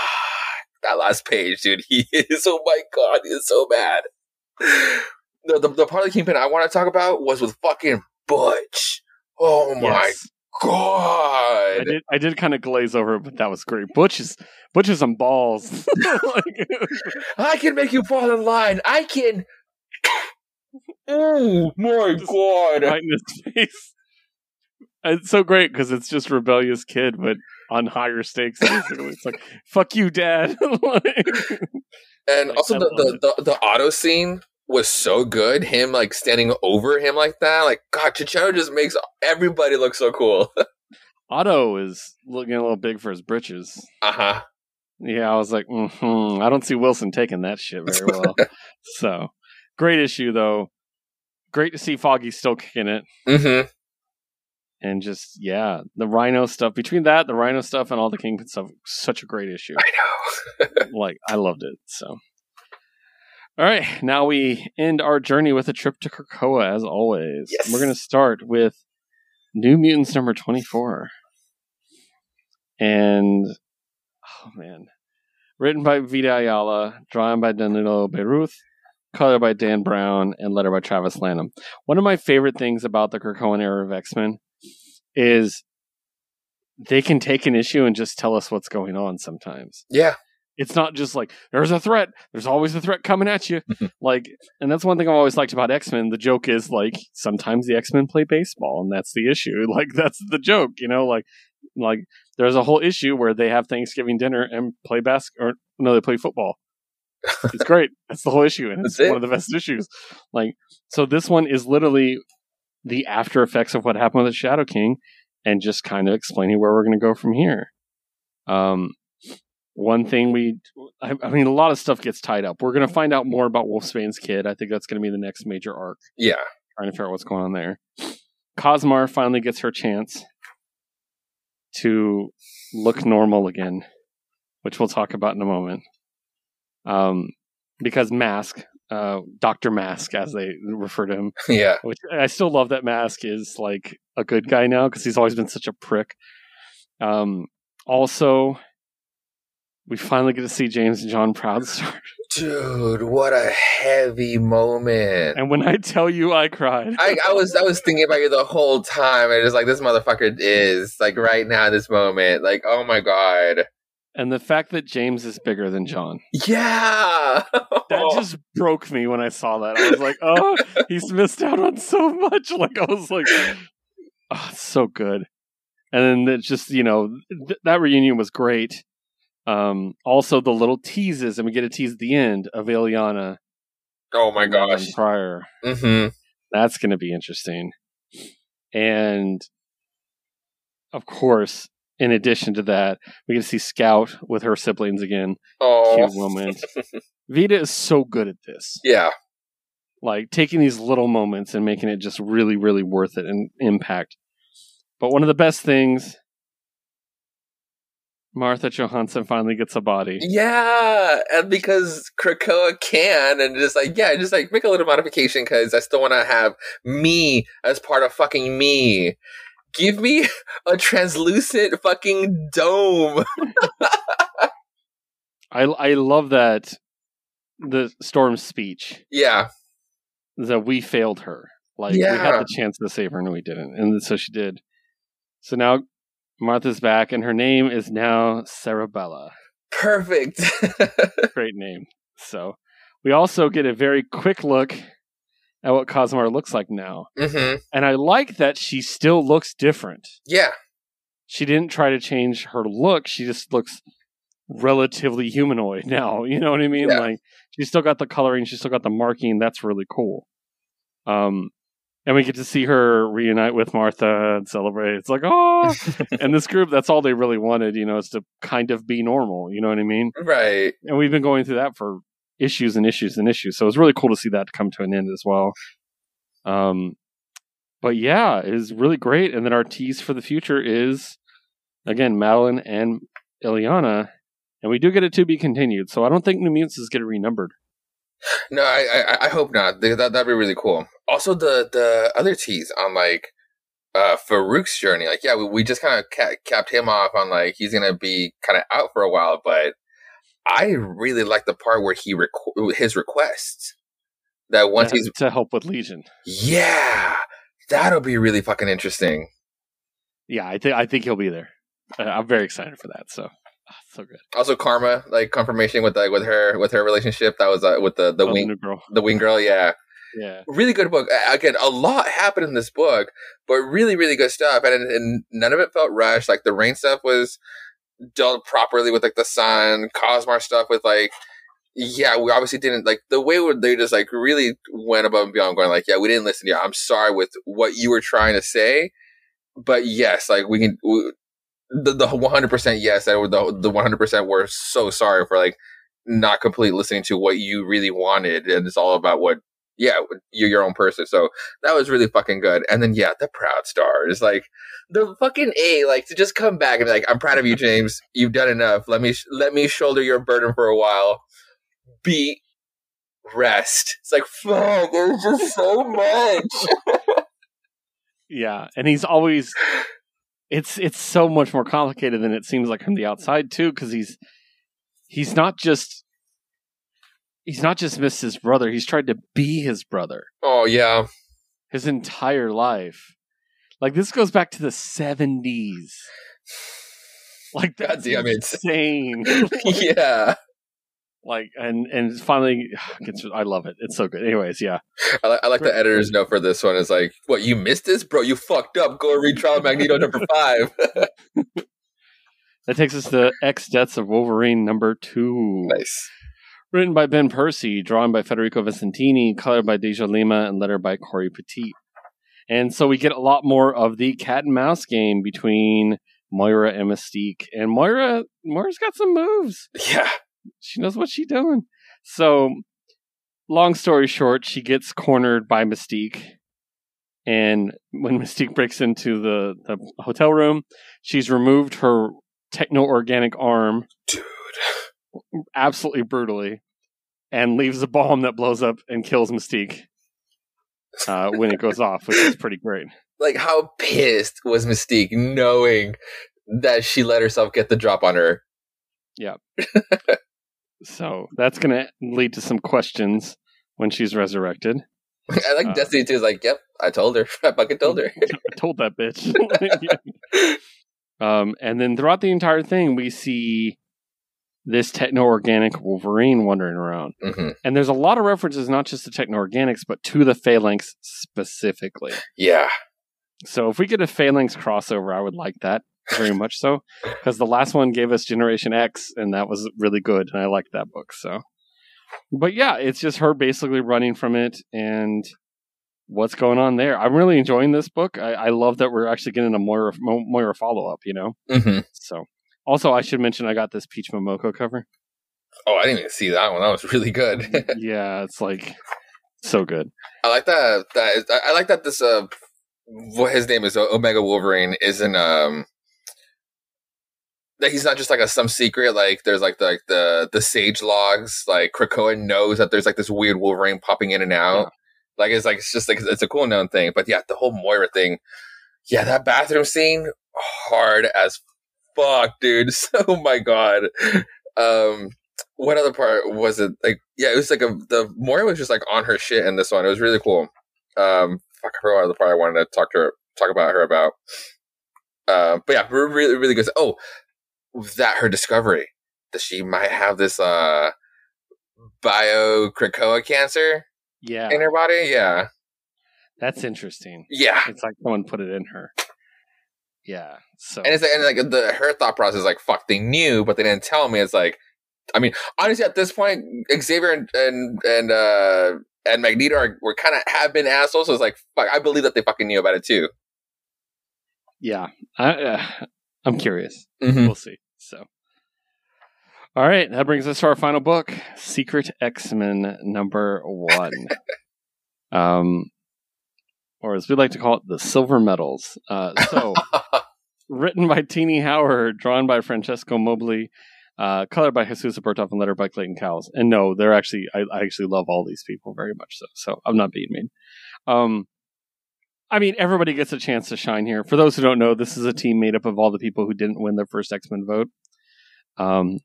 that last page, dude. He is, oh my god, he is so bad. The, the, the part of the Kingpin I want to talk about was with fucking Butch. Oh my Yes. god. I did. I did kind of glaze over, it, but that was great. Butch is Butch is some balls. Like, I can make you fall in line. I can. Oh my Just god. right in his face. It's so great because it's just rebellious kid, but on higher stakes. Basically, it's like "fuck you, dad." Like- And Like, also the, the, the, the Otto scene was so good. Him like standing over him like that. Like God, Checchetto just makes everybody look so cool. Otto is looking a little big for his britches. uh huh. Yeah, I was like, hmm I don't see Wilson taking that shit very well. so great issue though. Great to see Foggy still kicking it. Mm-hmm. and just yeah, the Rhino stuff. Between that, the Rhino stuff, and all the Kingpin stuff, such a great issue. I know. like I loved it. So, all right, now we end our journey with a trip to Krakoa, as always. Yes. We're going to start with New Mutants number twenty-four, and oh man, written by Vita Ayala, drawn by Danilo Beyruth, Color by Dan Brown and letter by Travis Lanham. One of my favorite things about the Krakoan era of X Men is they can take an issue and just tell us what's going on sometimes. Yeah. It's not just like there's a threat. There's always a threat coming at you. like, and that's one thing I've always liked about X Men. The joke is like sometimes the X Men play baseball, and that's the issue. Like that's the joke, you know. Like, like there's a whole issue where they have Thanksgiving dinner and play basket, or no, they play football. It's great. that's the whole issue, and it's it. one of the best issues. Like, so this one is literally the after effects of what happened with the Shadow King, and just kind of explaining where we're going to go from here. Um, one thing we, I, I mean, a lot of stuff gets tied up. We're going to find out more about Wolfsbane's kid. I think that's going to be the next major arc. Yeah. Trying to figure out what's going on there. Cosmar finally gets her chance to look normal again, which we'll talk about in a moment. Um, because Mask, uh, Doctor Mask, as they refer to him, Yeah. which I still love that Mask is like a good guy now because he's always been such a prick. Um, also, we finally get to see James and John Proud Proudstar, Dude, what a heavy moment. and when I tell you, I cried. I, I was I was thinking about you the whole time and just like this motherfucker is like right now this moment like oh my god and the fact that James is bigger than John yeah that just broke me when I saw that. I was like, oh, he's missed out on so much. Like I was like, oh, it's so good. And then it just you know th- that reunion was great. Um, also the little teases, and we get a tease at the end of Illyana. oh my gosh Pryor. hmm That's going to be interesting. And of course, in addition to that, we get to see Scout with her siblings again. oh Cute moment. Vita is so good at this. yeah Like taking these little moments and making it just really, really worth it and impact. But one of the best things, Martha Johansson finally gets a body. yeah and because Krakoa can and just like yeah just like make a little modification because I still want to have me as part of fucking me give me a translucent fucking dome I I love that the Storm's speech. yeah that we failed her. Like we had the chance to save her and we didn't. And so she did. So now Martha's back and her name is now Cerebella. perfect Great name. So we also get a very quick look at what Cosmar looks like now. hmm And I like that she still looks different. yeah She didn't try to change her look. She just looks relatively humanoid now. You know what I mean? Yeah. Like she's still got the coloring, she's still got the marking. That's really cool. Um, and we get to see her reunite with Martha and celebrate. It's like, oh, and this group, that's all they really wanted, you know, is to kind of be normal. You know what I mean? right And we've been going through that for issues and issues and issues. So it was really cool to see that come to an end as well. Um, but yeah, it is really great. And then our tease for the future is again Madelyne and Illyana, and we do get it to be continued. So I don't think New Mutants is getting renumbered. No, I, I I hope not. That that'd be really cool. Also, the the other tease on like uh Farouk's journey, like yeah, we, we just kind of ca- capped him off on like he's gonna be kind of out for a while, but I really like the part where he requ- his requests that once to, he's to help with Legion. yeah, that'll be really fucking interesting. Yeah, I think I think he'll be there. Uh, I'm very excited for that. So ah, so good. Also, Karma like confirmation with like with her with her relationship that was uh, with the the Oh, wing new girl. the wing girl, yeah. Yeah. really good book. Again, a lot happened in this book, but really, really good stuff. And, and none of it felt rushed. Like the rain stuff was dealt properly with like the sun, Cosmar stuff with like, yeah, we obviously didn't like the way they just like really went above and beyond going like, yeah, we didn't listen to you. I'm sorry with what you were trying to say. But yes, like we can, we, the, the 100% yes, the, the 100% we're so sorry for like not completely listening to what you really wanted. And it's all about what yeah, you're your own person. So that was really fucking good. And then yeah, the proud star is like the fucking a like to just come back and be like, I'm proud of you, James. You've done enough. Let me let me shoulder your burden for a while. Be rest. It's like fuck. There's just so much. Yeah, and he's always it's it's so much more complicated than it seems like from the outside too because he's he's not just he's not just missed his brother, he's tried to be his brother oh yeah, his entire life. Like this goes back to the seventies. Like God that's damn it. insane. yeah. like and and finally gets I love it. It's so good. Anyways, yeah. I, li- I like Great. the editor's note for this one. Is like, what you missed this, bro? You fucked up. Go read Trial of Magneto number five. That takes us to X Deaths of Wolverine number two. nice. Written by Ben Percy, drawn by Federico Vicentini, colored by Deja Lima, and lettered by Cory Petit. And so we get a lot more of the cat and mouse game between Moira and Mystique. And Moira Moira's got some moves. Yeah. She knows what she's doing. So long story short, she gets cornered by Mystique. And when Mystique breaks into the, the hotel room, she's removed her techno organic arm Dude. Absolutely brutally and leaves a bomb that blows up and kills Mystique uh, when it goes off, which is pretty great. Like, how pissed was Mystique knowing that she let herself get the drop on her? Yeah. so that's going to lead to some questions when she's resurrected. I like Uh, Destiny 2 is like, yep, I told her. I fucking told her. I told that bitch. um, and then throughout the entire thing, we see this techno organic Wolverine wandering around. hmm And there's a lot of references, not just to techno organics, but to the Phalanx specifically. Yeah. So if we get a Phalanx crossover, I would like that very much so because the last one gave us Generation X, and that was really good, and I liked that book. So, but yeah, it's just her basically running from it and what's going on there. I'm really enjoying this book. I, I love that we're actually getting a Moira, Mo- Moira follow up. You know, hmm so also I should mention I got this Peach Momoko cover. Oh, I didn't even see that one. That was really good. yeah, it's like so good. I like that. That I- like that. This uh, what his name is Omega Wolverine isn't um. That he's not just like a some secret. Like there's like the like the the sage logs. Like Krakoa knows that there's like this weird Wolverine popping in and out. Yeah. Like it's like it's just like it's a cool known thing. But yeah, the whole Moira thing. Yeah, that bathroom scene hard as fuck, dude. So my god. Um, what other part was it? Like, yeah, it was like a the Moira was just like on her shit in this one. It was really cool. Um, fuck, I forgot other part I wanted to talk to her, talk about her about. Uh, but yeah, re- really, really good. Oh, that her discovery that she might have this uh bio Krakoa cancer Yeah, in her body. Yeah, that's interesting. yeah. It's like someone put it in her. Yeah. So And it's like, and like the her thought process is like fuck they knew but they didn't tell me. It's like I mean honestly at this point Xavier and and and uh and Magneto are were kind of have been assholes. So it's like fuck I believe that they fucking knew about it too. yeah, I, uh, I'm curious. Mm-hmm. We'll see. So, all right, that brings us to our final book, Secret X Men number one. um, or as we like to call it, the Silver Medals. Uh, so, written by Tini Howard, drawn by Francesco Mobili, uh, colored by Jesus Aburtov, and lettered by Clayton Cowles. And no, they're actually I, I actually love all these people very much. So, so I'm not being mean. Um, I mean, everybody gets a chance to shine here. For those who don't know, this is a team made up of all the people who didn't win their first X Men vote. Um,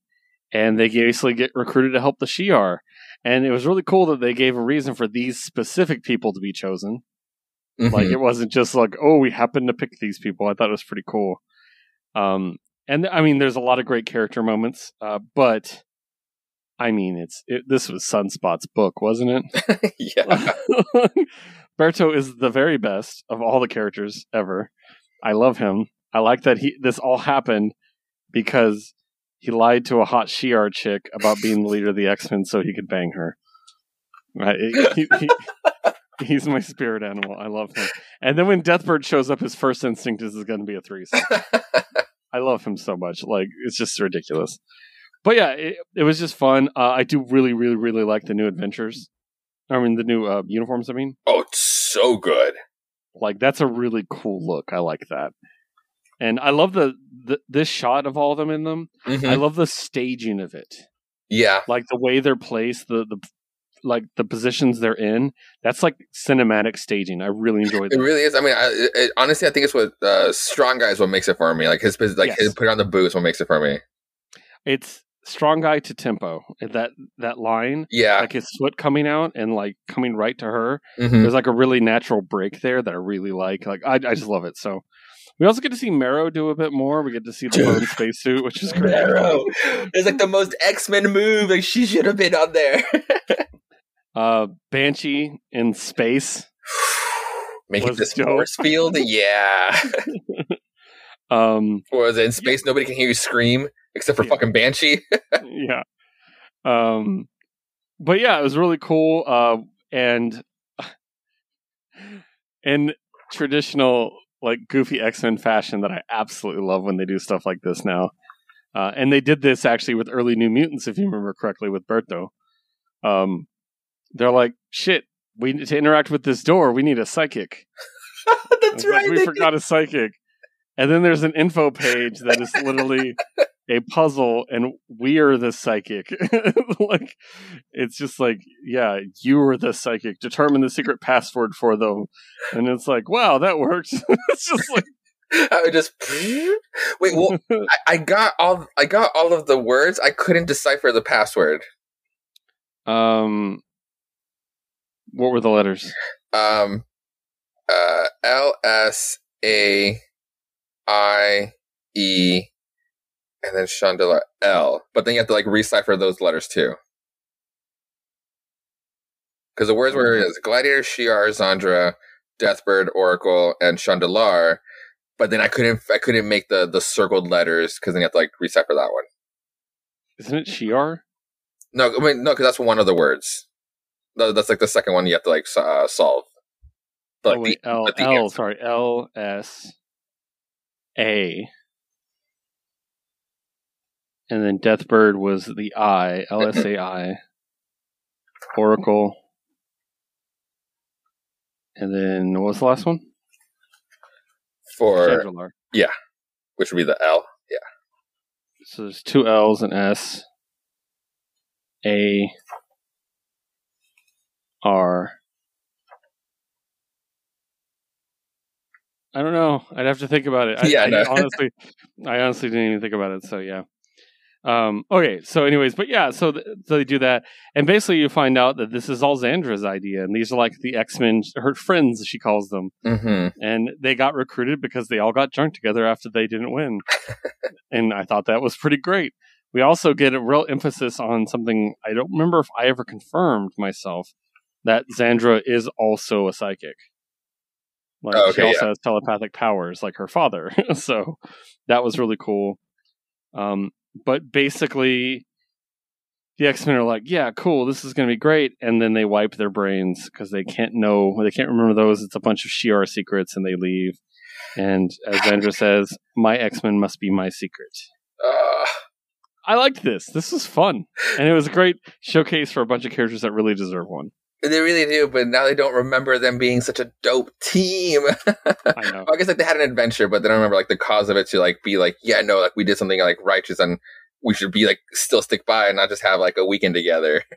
and they basically get recruited to help the Shi'ar. And it was really cool that they gave a reason for these specific people to be chosen. Like Mhm. it wasn't just like, oh, we happened to pick these people. I thought it was pretty cool. Um, and I mean, there's a lot of great character moments, uh, but I mean, it's it, this was Sunspot's book, wasn't it? yeah. Berto is the very best of all the characters ever. I love him. I like that he this all happened because he lied to a hot Shi'ar chick about being the leader of the X Men so he could bang her. Right? He- he- he's my spirit animal. I love him. And then when Deathbird shows up, his first instinct is it's going to be a threesome. I love him so much. Like it's just ridiculous. But yeah, it, it was just fun. Uh, I do really, really, really like the new adventures. I mean, the new uh, uniforms. I mean, oh, it's so good. like that's a really cool look. I like that, and I love the, the this shot of all of them in them. Mhm. I love the staging of it, yeah. like the way they're placed, the the like the positions they're in. That's like cinematic staging. I really enjoyed It really is. I mean, I, it, honestly, I think it's what uh, strong guy is what makes it for me. Like his, like Yes. his put on the boots, what makes it for me. It's strong guy to tempo. That that line, Yeah. like his foot coming out and like coming right to her. Mhm. There's like a really natural break there that I really like. Like I, I just love it. So we also get to see Marrow do a bit more. We get to see the bone spacesuit, which is great. Marrow. It's like the most X Men move. Like she should have been on there. Uh, Banshee in space. Making Was this dope. force field. Yeah. Um, it in space? Nobody can hear you scream except for Yeah. fucking Banshee. yeah. Um, but yeah, it was really cool. Uh, and in traditional like goofy X Men fashion, that I absolutely love when they do stuff like this now. Uh, and they did this actually with early New Mutants, if you remember correctly, with Berto. Um, they're like, "Shit, we need to interact with this door. We need a psychic." That's like, right. we forgot a psychic. And then there's an info page that is literally a puzzle, and we are the psychic. like, it's just like, yeah, you are the psychic. Determine the secret password for them. And it's like, wow, that works. it's just like. I just wait. Well, I, I got all. I got all of the words. I couldn't decipher the password. um, what were the letters? Um, uh, L S A I E, and then Chandelier L. But then you have to like recipher those letters too. Because the words were is Gladiator, Shi'ar, Xandra, Deathbird, Oracle, and Chandilar. But then I couldn't I couldn't make the the circled letters because then you have to like recipher that one. Isn't it Shi'ar? No, I mean no, because that's one of the words. That's like the second one you have to like uh, solve. But, oh, like, wait, the- L, the L, sorry, L, S, A. And then Deathbird was the I, L, S, A, I. Oracle. And then what was the last one? for yeah, which would be the L. Yeah. So there's two L's and S. A. R. I don't know. I'd have to think about it. I, Yeah, I no. honestly, I honestly didn't even think about it. So yeah. Um, okay. So, anyways, but yeah. So, th- so they do that, and basically you find out that this is all Xandra's idea, and these are like the X Men, her friends, she calls them, Mm-hmm. and they got recruited because they all got drunk together after they didn't win. and I thought that was pretty great. We also get a real emphasis on something I don't remember if I ever confirmed myself that Xandra is also a psychic. Like Oh, she okay, also has telepathic powers like her father. so that was really cool. Um, but basically the X-Men are like, yeah, cool, this is going to be great, and then they wipe their brains because they can't know, they can't remember those. It's a bunch of Shi'ar secrets, and they leave. And as Xandra says, my X-Men must be my secret. Uh, I liked this. This was fun, and it was a great showcase for a bunch of characters that really deserve one. They really do, but now they don't remember them being such a dope team. I know. I guess like they had an adventure, but they don't remember like the cause of it to like be like, yeah, no, like we did something like righteous and we should be like still stick by and not just have like a weekend together.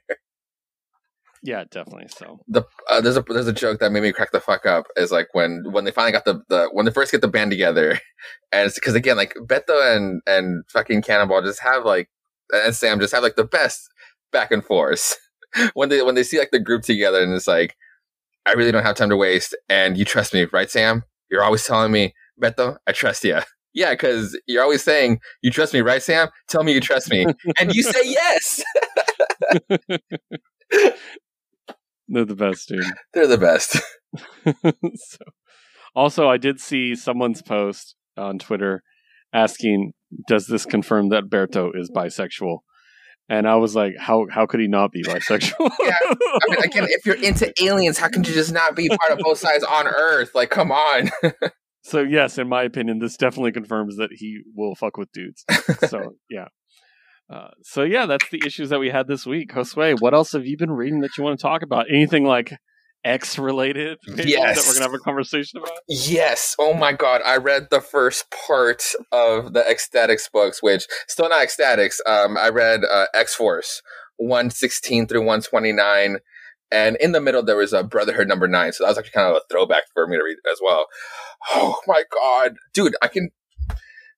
Yeah, definitely. So The uh, there's a there's a joke that made me crack the fuck up is like when when they finally got the, the when they first get the band together, and it's because again like Berto and and fucking Cannonball just have like and Sam just have like the best back and forth when they when they see like the group together and it's like I really don't have time to waste and you trust me right Sam? You're always telling me Berto I trust you yeah because you're always saying you trust me right Sam? Tell me you trust me. And you say yes! They're the best, dude. they're the best. So, also, I did see someone's post on Twitter asking, "Does this confirm that Berto is bisexual?" And I was like, "How how could he not be bisexual?" Yeah, I mean, again, if you're into aliens, how can you just not be part of both sides on Earth? Like, come on. so yes, in my opinion, this definitely confirms that he will fuck with dudes. So yeah. Uh, so yeah, that's the issues that we had this week. Josue, what else have you been reading that you want to talk about? Anything like X related? Yes. that we're gonna have a conversation about. Yes. Oh my God. I read the first part of the X-Statix books, which still not X-Statix. Um, I read uh, X Force 116 through 129. And in the middle, there was a Brotherhood number nine. So that was actually kind of a throwback for me to read as well. Oh my God. Dude, I can.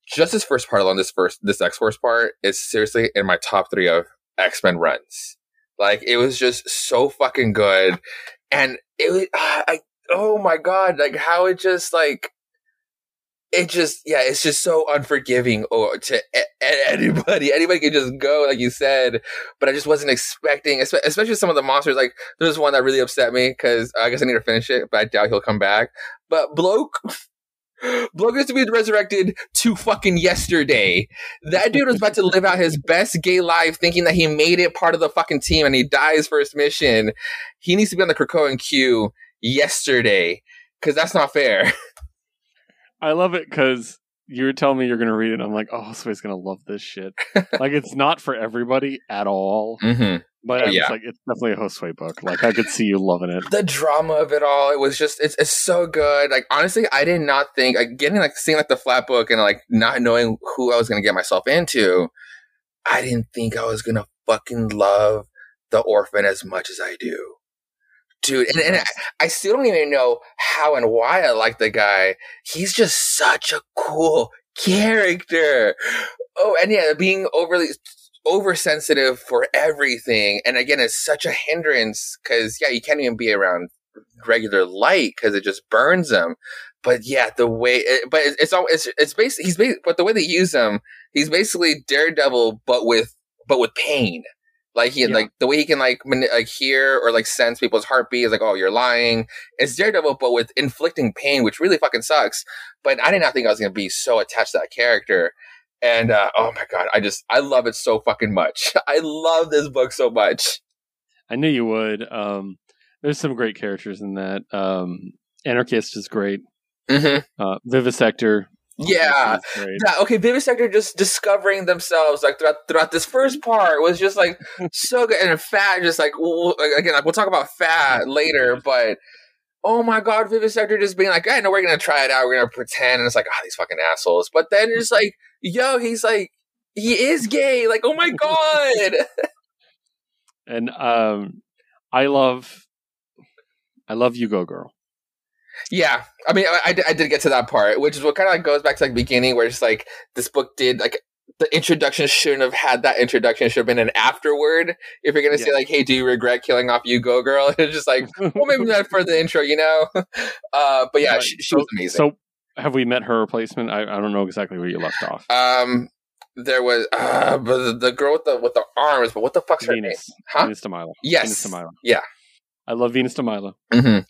just this first part alone, this first this X Force part is seriously in my top three of X Men runs. Like it was just so fucking good, and it was ah, I oh my god, like how it just like it just yeah it's just so unforgiving or to a- anybody anybody can just go like you said but i just wasn't expecting especially some of the monsters like there's one that really upset me because i guess i need to finish it but i doubt he'll come back but bloke bloke is to be resurrected to fucking yesterday that dude was about to live out his best gay life thinking that he made it part of the fucking team and he dies first mission he needs to be on the krakoan queue yesterday because that's not fair I love it because you were telling me you're going to read it. I'm like, oh, somebody's going to love this shit. like, it's not for everybody at all. Mm-hmm. But oh, yeah. like, it's definitely a Josue book. Like, I could see you loving it. The drama of it all, it was just, it's, it's so good. Like, honestly, I did not think, like, getting, like, seeing, like, the flat book and, like, not knowing who I was going to get myself into, I didn't think I was going to fucking love the orphan as much as I do dude. And, and I, I, still don't even know how and why I like the guy. He's just such a cool character. Oh, and yeah, being overly oversensitive for everything. And again, it's such a hindrance because yeah, you can't even be around regular light because it just burns them. But yeah, the way, it, but it's, it's all, it's, it's basically, he's basically, but the way they use him, he's basically Daredevil, but with, but with pain. Like he yeah. like the way he can like mani- like hear or like sense people's heartbeat is like, oh, you're lying. It's Daredevil, but with inflicting pain, which really fucking sucks. But I did not think I was gonna be so attached to that character. And uh, oh my god, I just I love it so fucking much. I love this book so much. I knew you would. Um, there's some great characters in that. Um, Anarchist is great. Mm-hmm. Uh, Vivisector yeah. yeah. Okay, Vivisector just discovering themselves like throughout throughout this first part was just like so good and Phat just like again like we'll talk about Phat later, but oh my god, Vivisector just being like, I know we're gonna try it out, we're gonna pretend and it's like, ah, oh, these fucking assholes. But then it's like, yo, he's like he is gay. Like, oh my god. and um I love I love U-Go Girl. Yeah, I mean, I, I, did get to that part, which is what kind of like goes back to like beginning, where it's like this book did like the introduction shouldn't have had that introduction. should have been an afterward. If you're gonna yeah. say like, "Hey, do you regret killing off U-Go Girl?" It's just like, well, maybe not for the intro, you know. Uh, but yeah, she, she so, was amazing. So, have we met her replacement? I, I don't know exactly where you left off. Um, there was uh, but the, the girl with the with the arms, but what the fuck's Venus. her name? Huh? Venus de Milo. Yes, Venus de Milo. Yeah, I love Venus de Milo. Mm-hmm.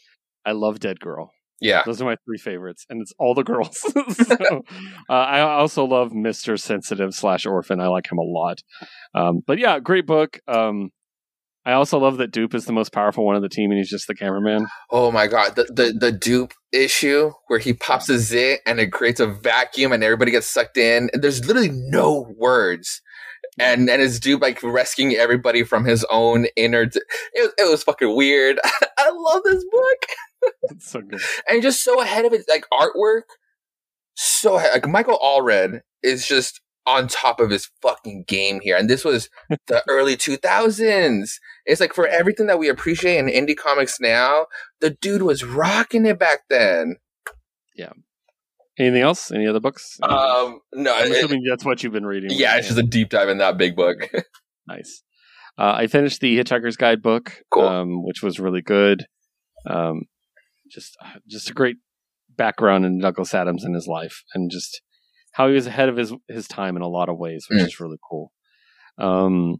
I love Dead Girl. Yeah, those are my three favorites, and it's all the girls. so, uh, I also love Mister Sensitive slash Orphan. I like him a lot. Um, but yeah, great book. Um, I also love that Doop is the most powerful one of the team, and he's just the cameraman. Oh my god, the the, the Doop issue where he pops a zit and it creates a vacuum, and everybody gets sucked in. And there's literally no words and and it's Doop like rescuing everybody from his own inner. it, it was fucking weird. I love this book. It's so good. And just so ahead of it, like artwork. So like Michael Allred is just on top of his fucking game here. And this was the early 2000s. It's like for everything that we appreciate in indie comics now, the dude was rocking it back then. Yeah. Anything else? Any other books? Um, no. I'm assuming that's what you've been reading. Yeah, it's just a deep dive in that big book. nice. Uh, I finished the Hitchhiker's Guide book, cool. um, which was really good. Um, just just a great background in Douglas Adams and his life, and just how he was ahead of his his time in a lot of ways, which mm. is really cool. Um,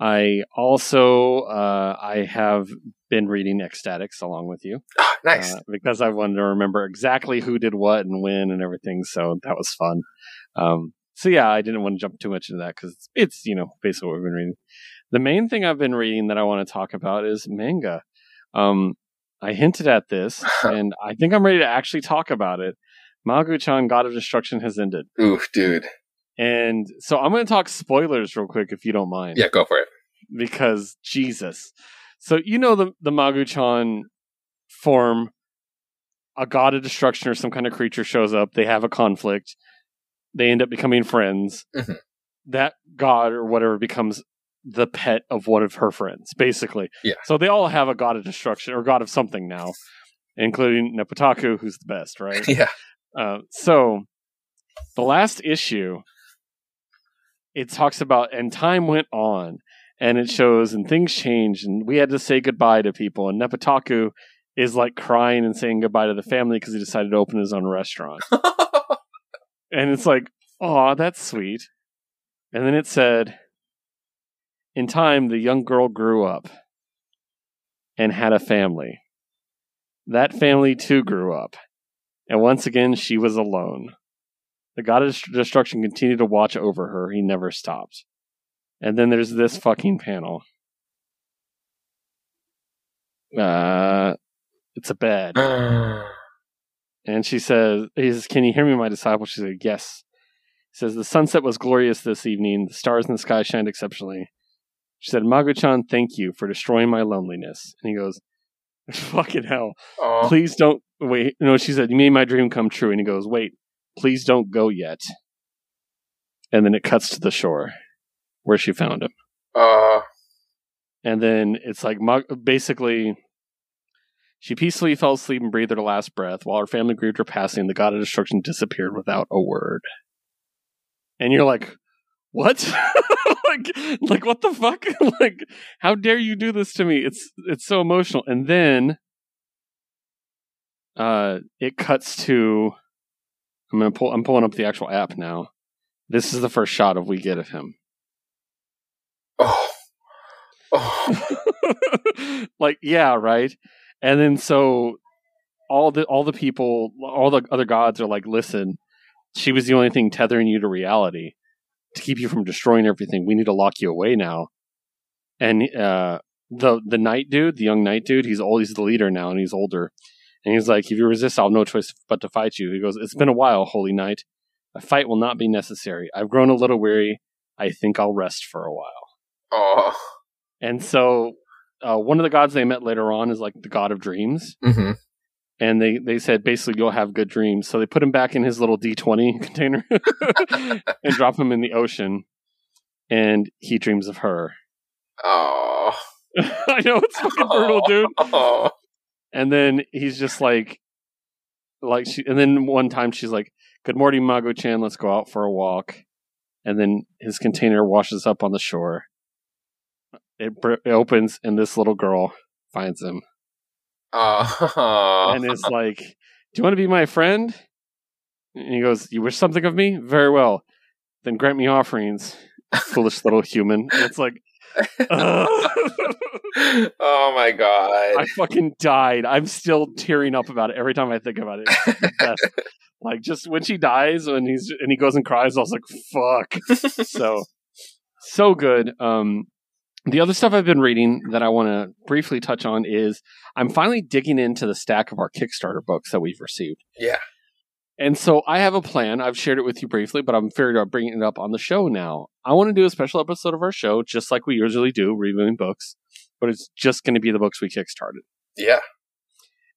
I also uh, I have been reading X-Statix along with you. Oh, nice, uh, because I wanted to remember exactly who did what and when and everything. So that was fun. Um, so yeah, I didn't want to jump too much into that because it's, it's you know basically what we've been reading. The main thing I've been reading that I want to talk about is manga. Um, I hinted at this, and I think I'm ready to actually talk about it. Magu-chan God of Destruction has ended. Oof, dude. And so I'm going to talk spoilers real quick if you don't mind. Yeah, go for it. Because Jesus. So you know the the Magu-chan form a god of destruction or some kind of creature shows up, they have a conflict, they end up becoming friends. Mm-hmm. That god or whatever becomes the pet of one of her friends, basically. Yeah. So they all have a god of destruction or god of something now, including Nepotaku, who's the best, right? yeah. Uh, so the last issue, it talks about, and time went on, and it shows, and things changed, and we had to say goodbye to people, and Nepotaku is like crying and saying goodbye to the family because he decided to open his own restaurant. and it's like, oh, that's sweet. And then it said, in time, the young girl grew up and had a family. That family too grew up, and once again she was alone. The god of destruction continued to watch over her. He never stopped. And then there's this fucking panel. Uh, it's a bed. and she says, he says, Can you hear me, my disciple? She said, Yes. He says, The sunset was glorious this evening. The stars in the sky shined exceptionally. She said, Magu-chan, thank you for destroying my loneliness. And he goes, Fucking hell. Aww. Please don't wait. No, she said, You made my dream come true. And he goes, Wait, please don't go yet. And then it cuts to the shore where she found him. Uh. And then it's like basically she peacefully fell asleep and breathed her last breath. While her family grieved her passing, the god of destruction disappeared without a word. And you're like, what? like, like what the fuck? like, how dare you do this to me? It's it's so emotional. And then, uh, it cuts to. I'm gonna pull. I'm pulling up the actual app now. This is the first shot of we get of him. Oh. Oh. like yeah, right. And then so all the all the people, all the other gods are like, listen, she was the only thing tethering you to reality to keep you from destroying everything. We need to lock you away now. And uh, the the knight dude, the young knight dude, he's old. He's the leader now, and he's older. And he's like, if you resist, I'll have no choice but to fight you. He goes, it's been a while, holy knight. A fight will not be necessary. I've grown a little weary. I think I'll rest for a while. Oh. And so uh, one of the gods they met later on is like the god of dreams. Mm-hmm. And they, they said basically you'll have good dreams. So they put him back in his little D twenty container and drop him in the ocean, and he dreams of her. Oh, I know it's fucking brutal, dude. Oh. And then he's just like, like she. And then one time she's like, "Good morning, Magu Chan. Let's go out for a walk." And then his container washes up on the shore it, it opens and this little girl finds him. Oh. And it's like, Do you want to be my friend? And he goes, You wish something of me? Very well. Then grant me offerings, foolish little human. And it's like, oh my god! I fucking died. I'm still tearing up about it every time I think about it. like just when she dies, when he's and he goes and cries, I was like, "Fuck!" so so good. Um, the other stuff I've been reading that I want to briefly touch on is I'm finally digging into the stack of our Kickstarter books that we've received. Yeah. And so I have a plan. I've shared it with you briefly, but I'm figured out bringing it up on the show now. I want to do a special episode of our show, just like we usually do, reviewing books, but it's just going to be the books we kickstarted. Yeah.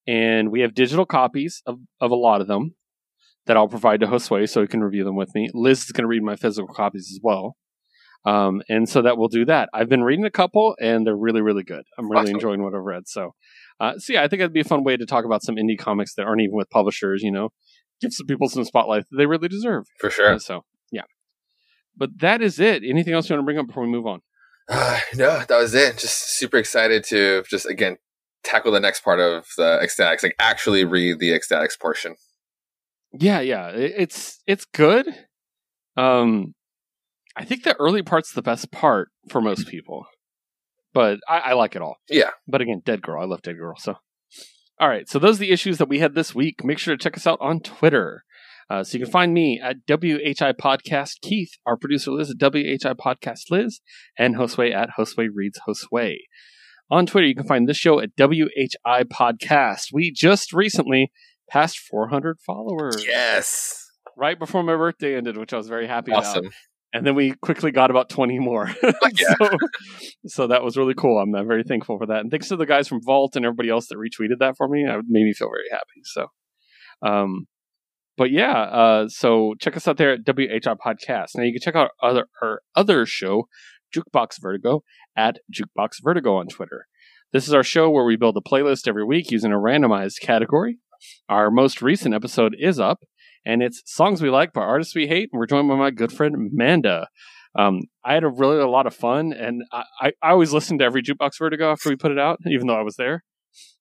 And we have digital copies of, of a lot of them that I'll provide to Josue so he can review them with me. Liz is going to read my physical copies as well. Um, and so that will do that. I've been reading a couple, and they're really, really good. I'm really awesome. enjoying what I've read. So, uh, so yeah, I think it'd be a fun way to talk about some indie comics that aren't even with publishers. You know, give some people some spotlight that they really deserve. For sure. Uh, so yeah, but that is it. Anything else you want to bring up before we move on? Uh, no, that was it. Just super excited to just again tackle the next part of the X-Statix, like actually read the X-Statix portion. Yeah, yeah, it's it's good. Um, I think the early part's the best part for most people, but I, I like it all. Yeah. But again, Dead Girl. I love Dead Girl. So, all right. So those are the issues that we had this week. Make sure to check us out on Twitter. Uh, so you can find me at WHI Podcast Keith, our producer Liz at WHI Podcast Liz, and Josue at Josue Reads Josue. On Twitter, you can find this show at WHI Podcast. We just recently passed 400 followers. Yes. Right before my birthday ended, which I was very happy awesome. about and then we quickly got about 20 more. so, so, that was really cool. I'm, I'm, very thankful for that. And thanks to the guys from Vault and everybody else that retweeted that for me. It made me feel very happy. So, um, but yeah, uh, so check us out there at WHI Podcast. Now you can check out other our other show, Jukebox Vertigo, at Jukebox Vertigo on Twitter. This is our show where we build a playlist every week using a randomized category. Our most recent episode is up, and it's Songs We Like by Artists We Hate. And we're joined by my good friend Amanda. Um, I had a really a lot of fun, and I, I, I always listen to every Jukebox Vertigo after we put it out, even though I was there.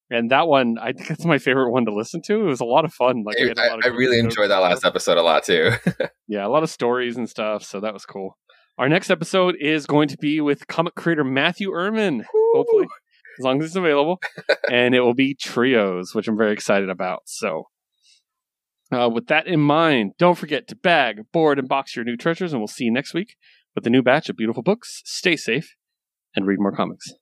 And that one, I think it's my favorite one to listen to. It was a lot of fun. Like I, I really enjoyed that last episode a lot too. yeah, a lot of stories and stuff. So that was cool. Our next episode is going to be with comic creator Matthew Erman, hopefully, as long as it's available. and it will be trios, which I'm very excited about. So, uh, with that in mind, don't forget to bag, board, and box your new treasures, and we'll see you next week with a new batch of beautiful books. Stay safe and read more comics.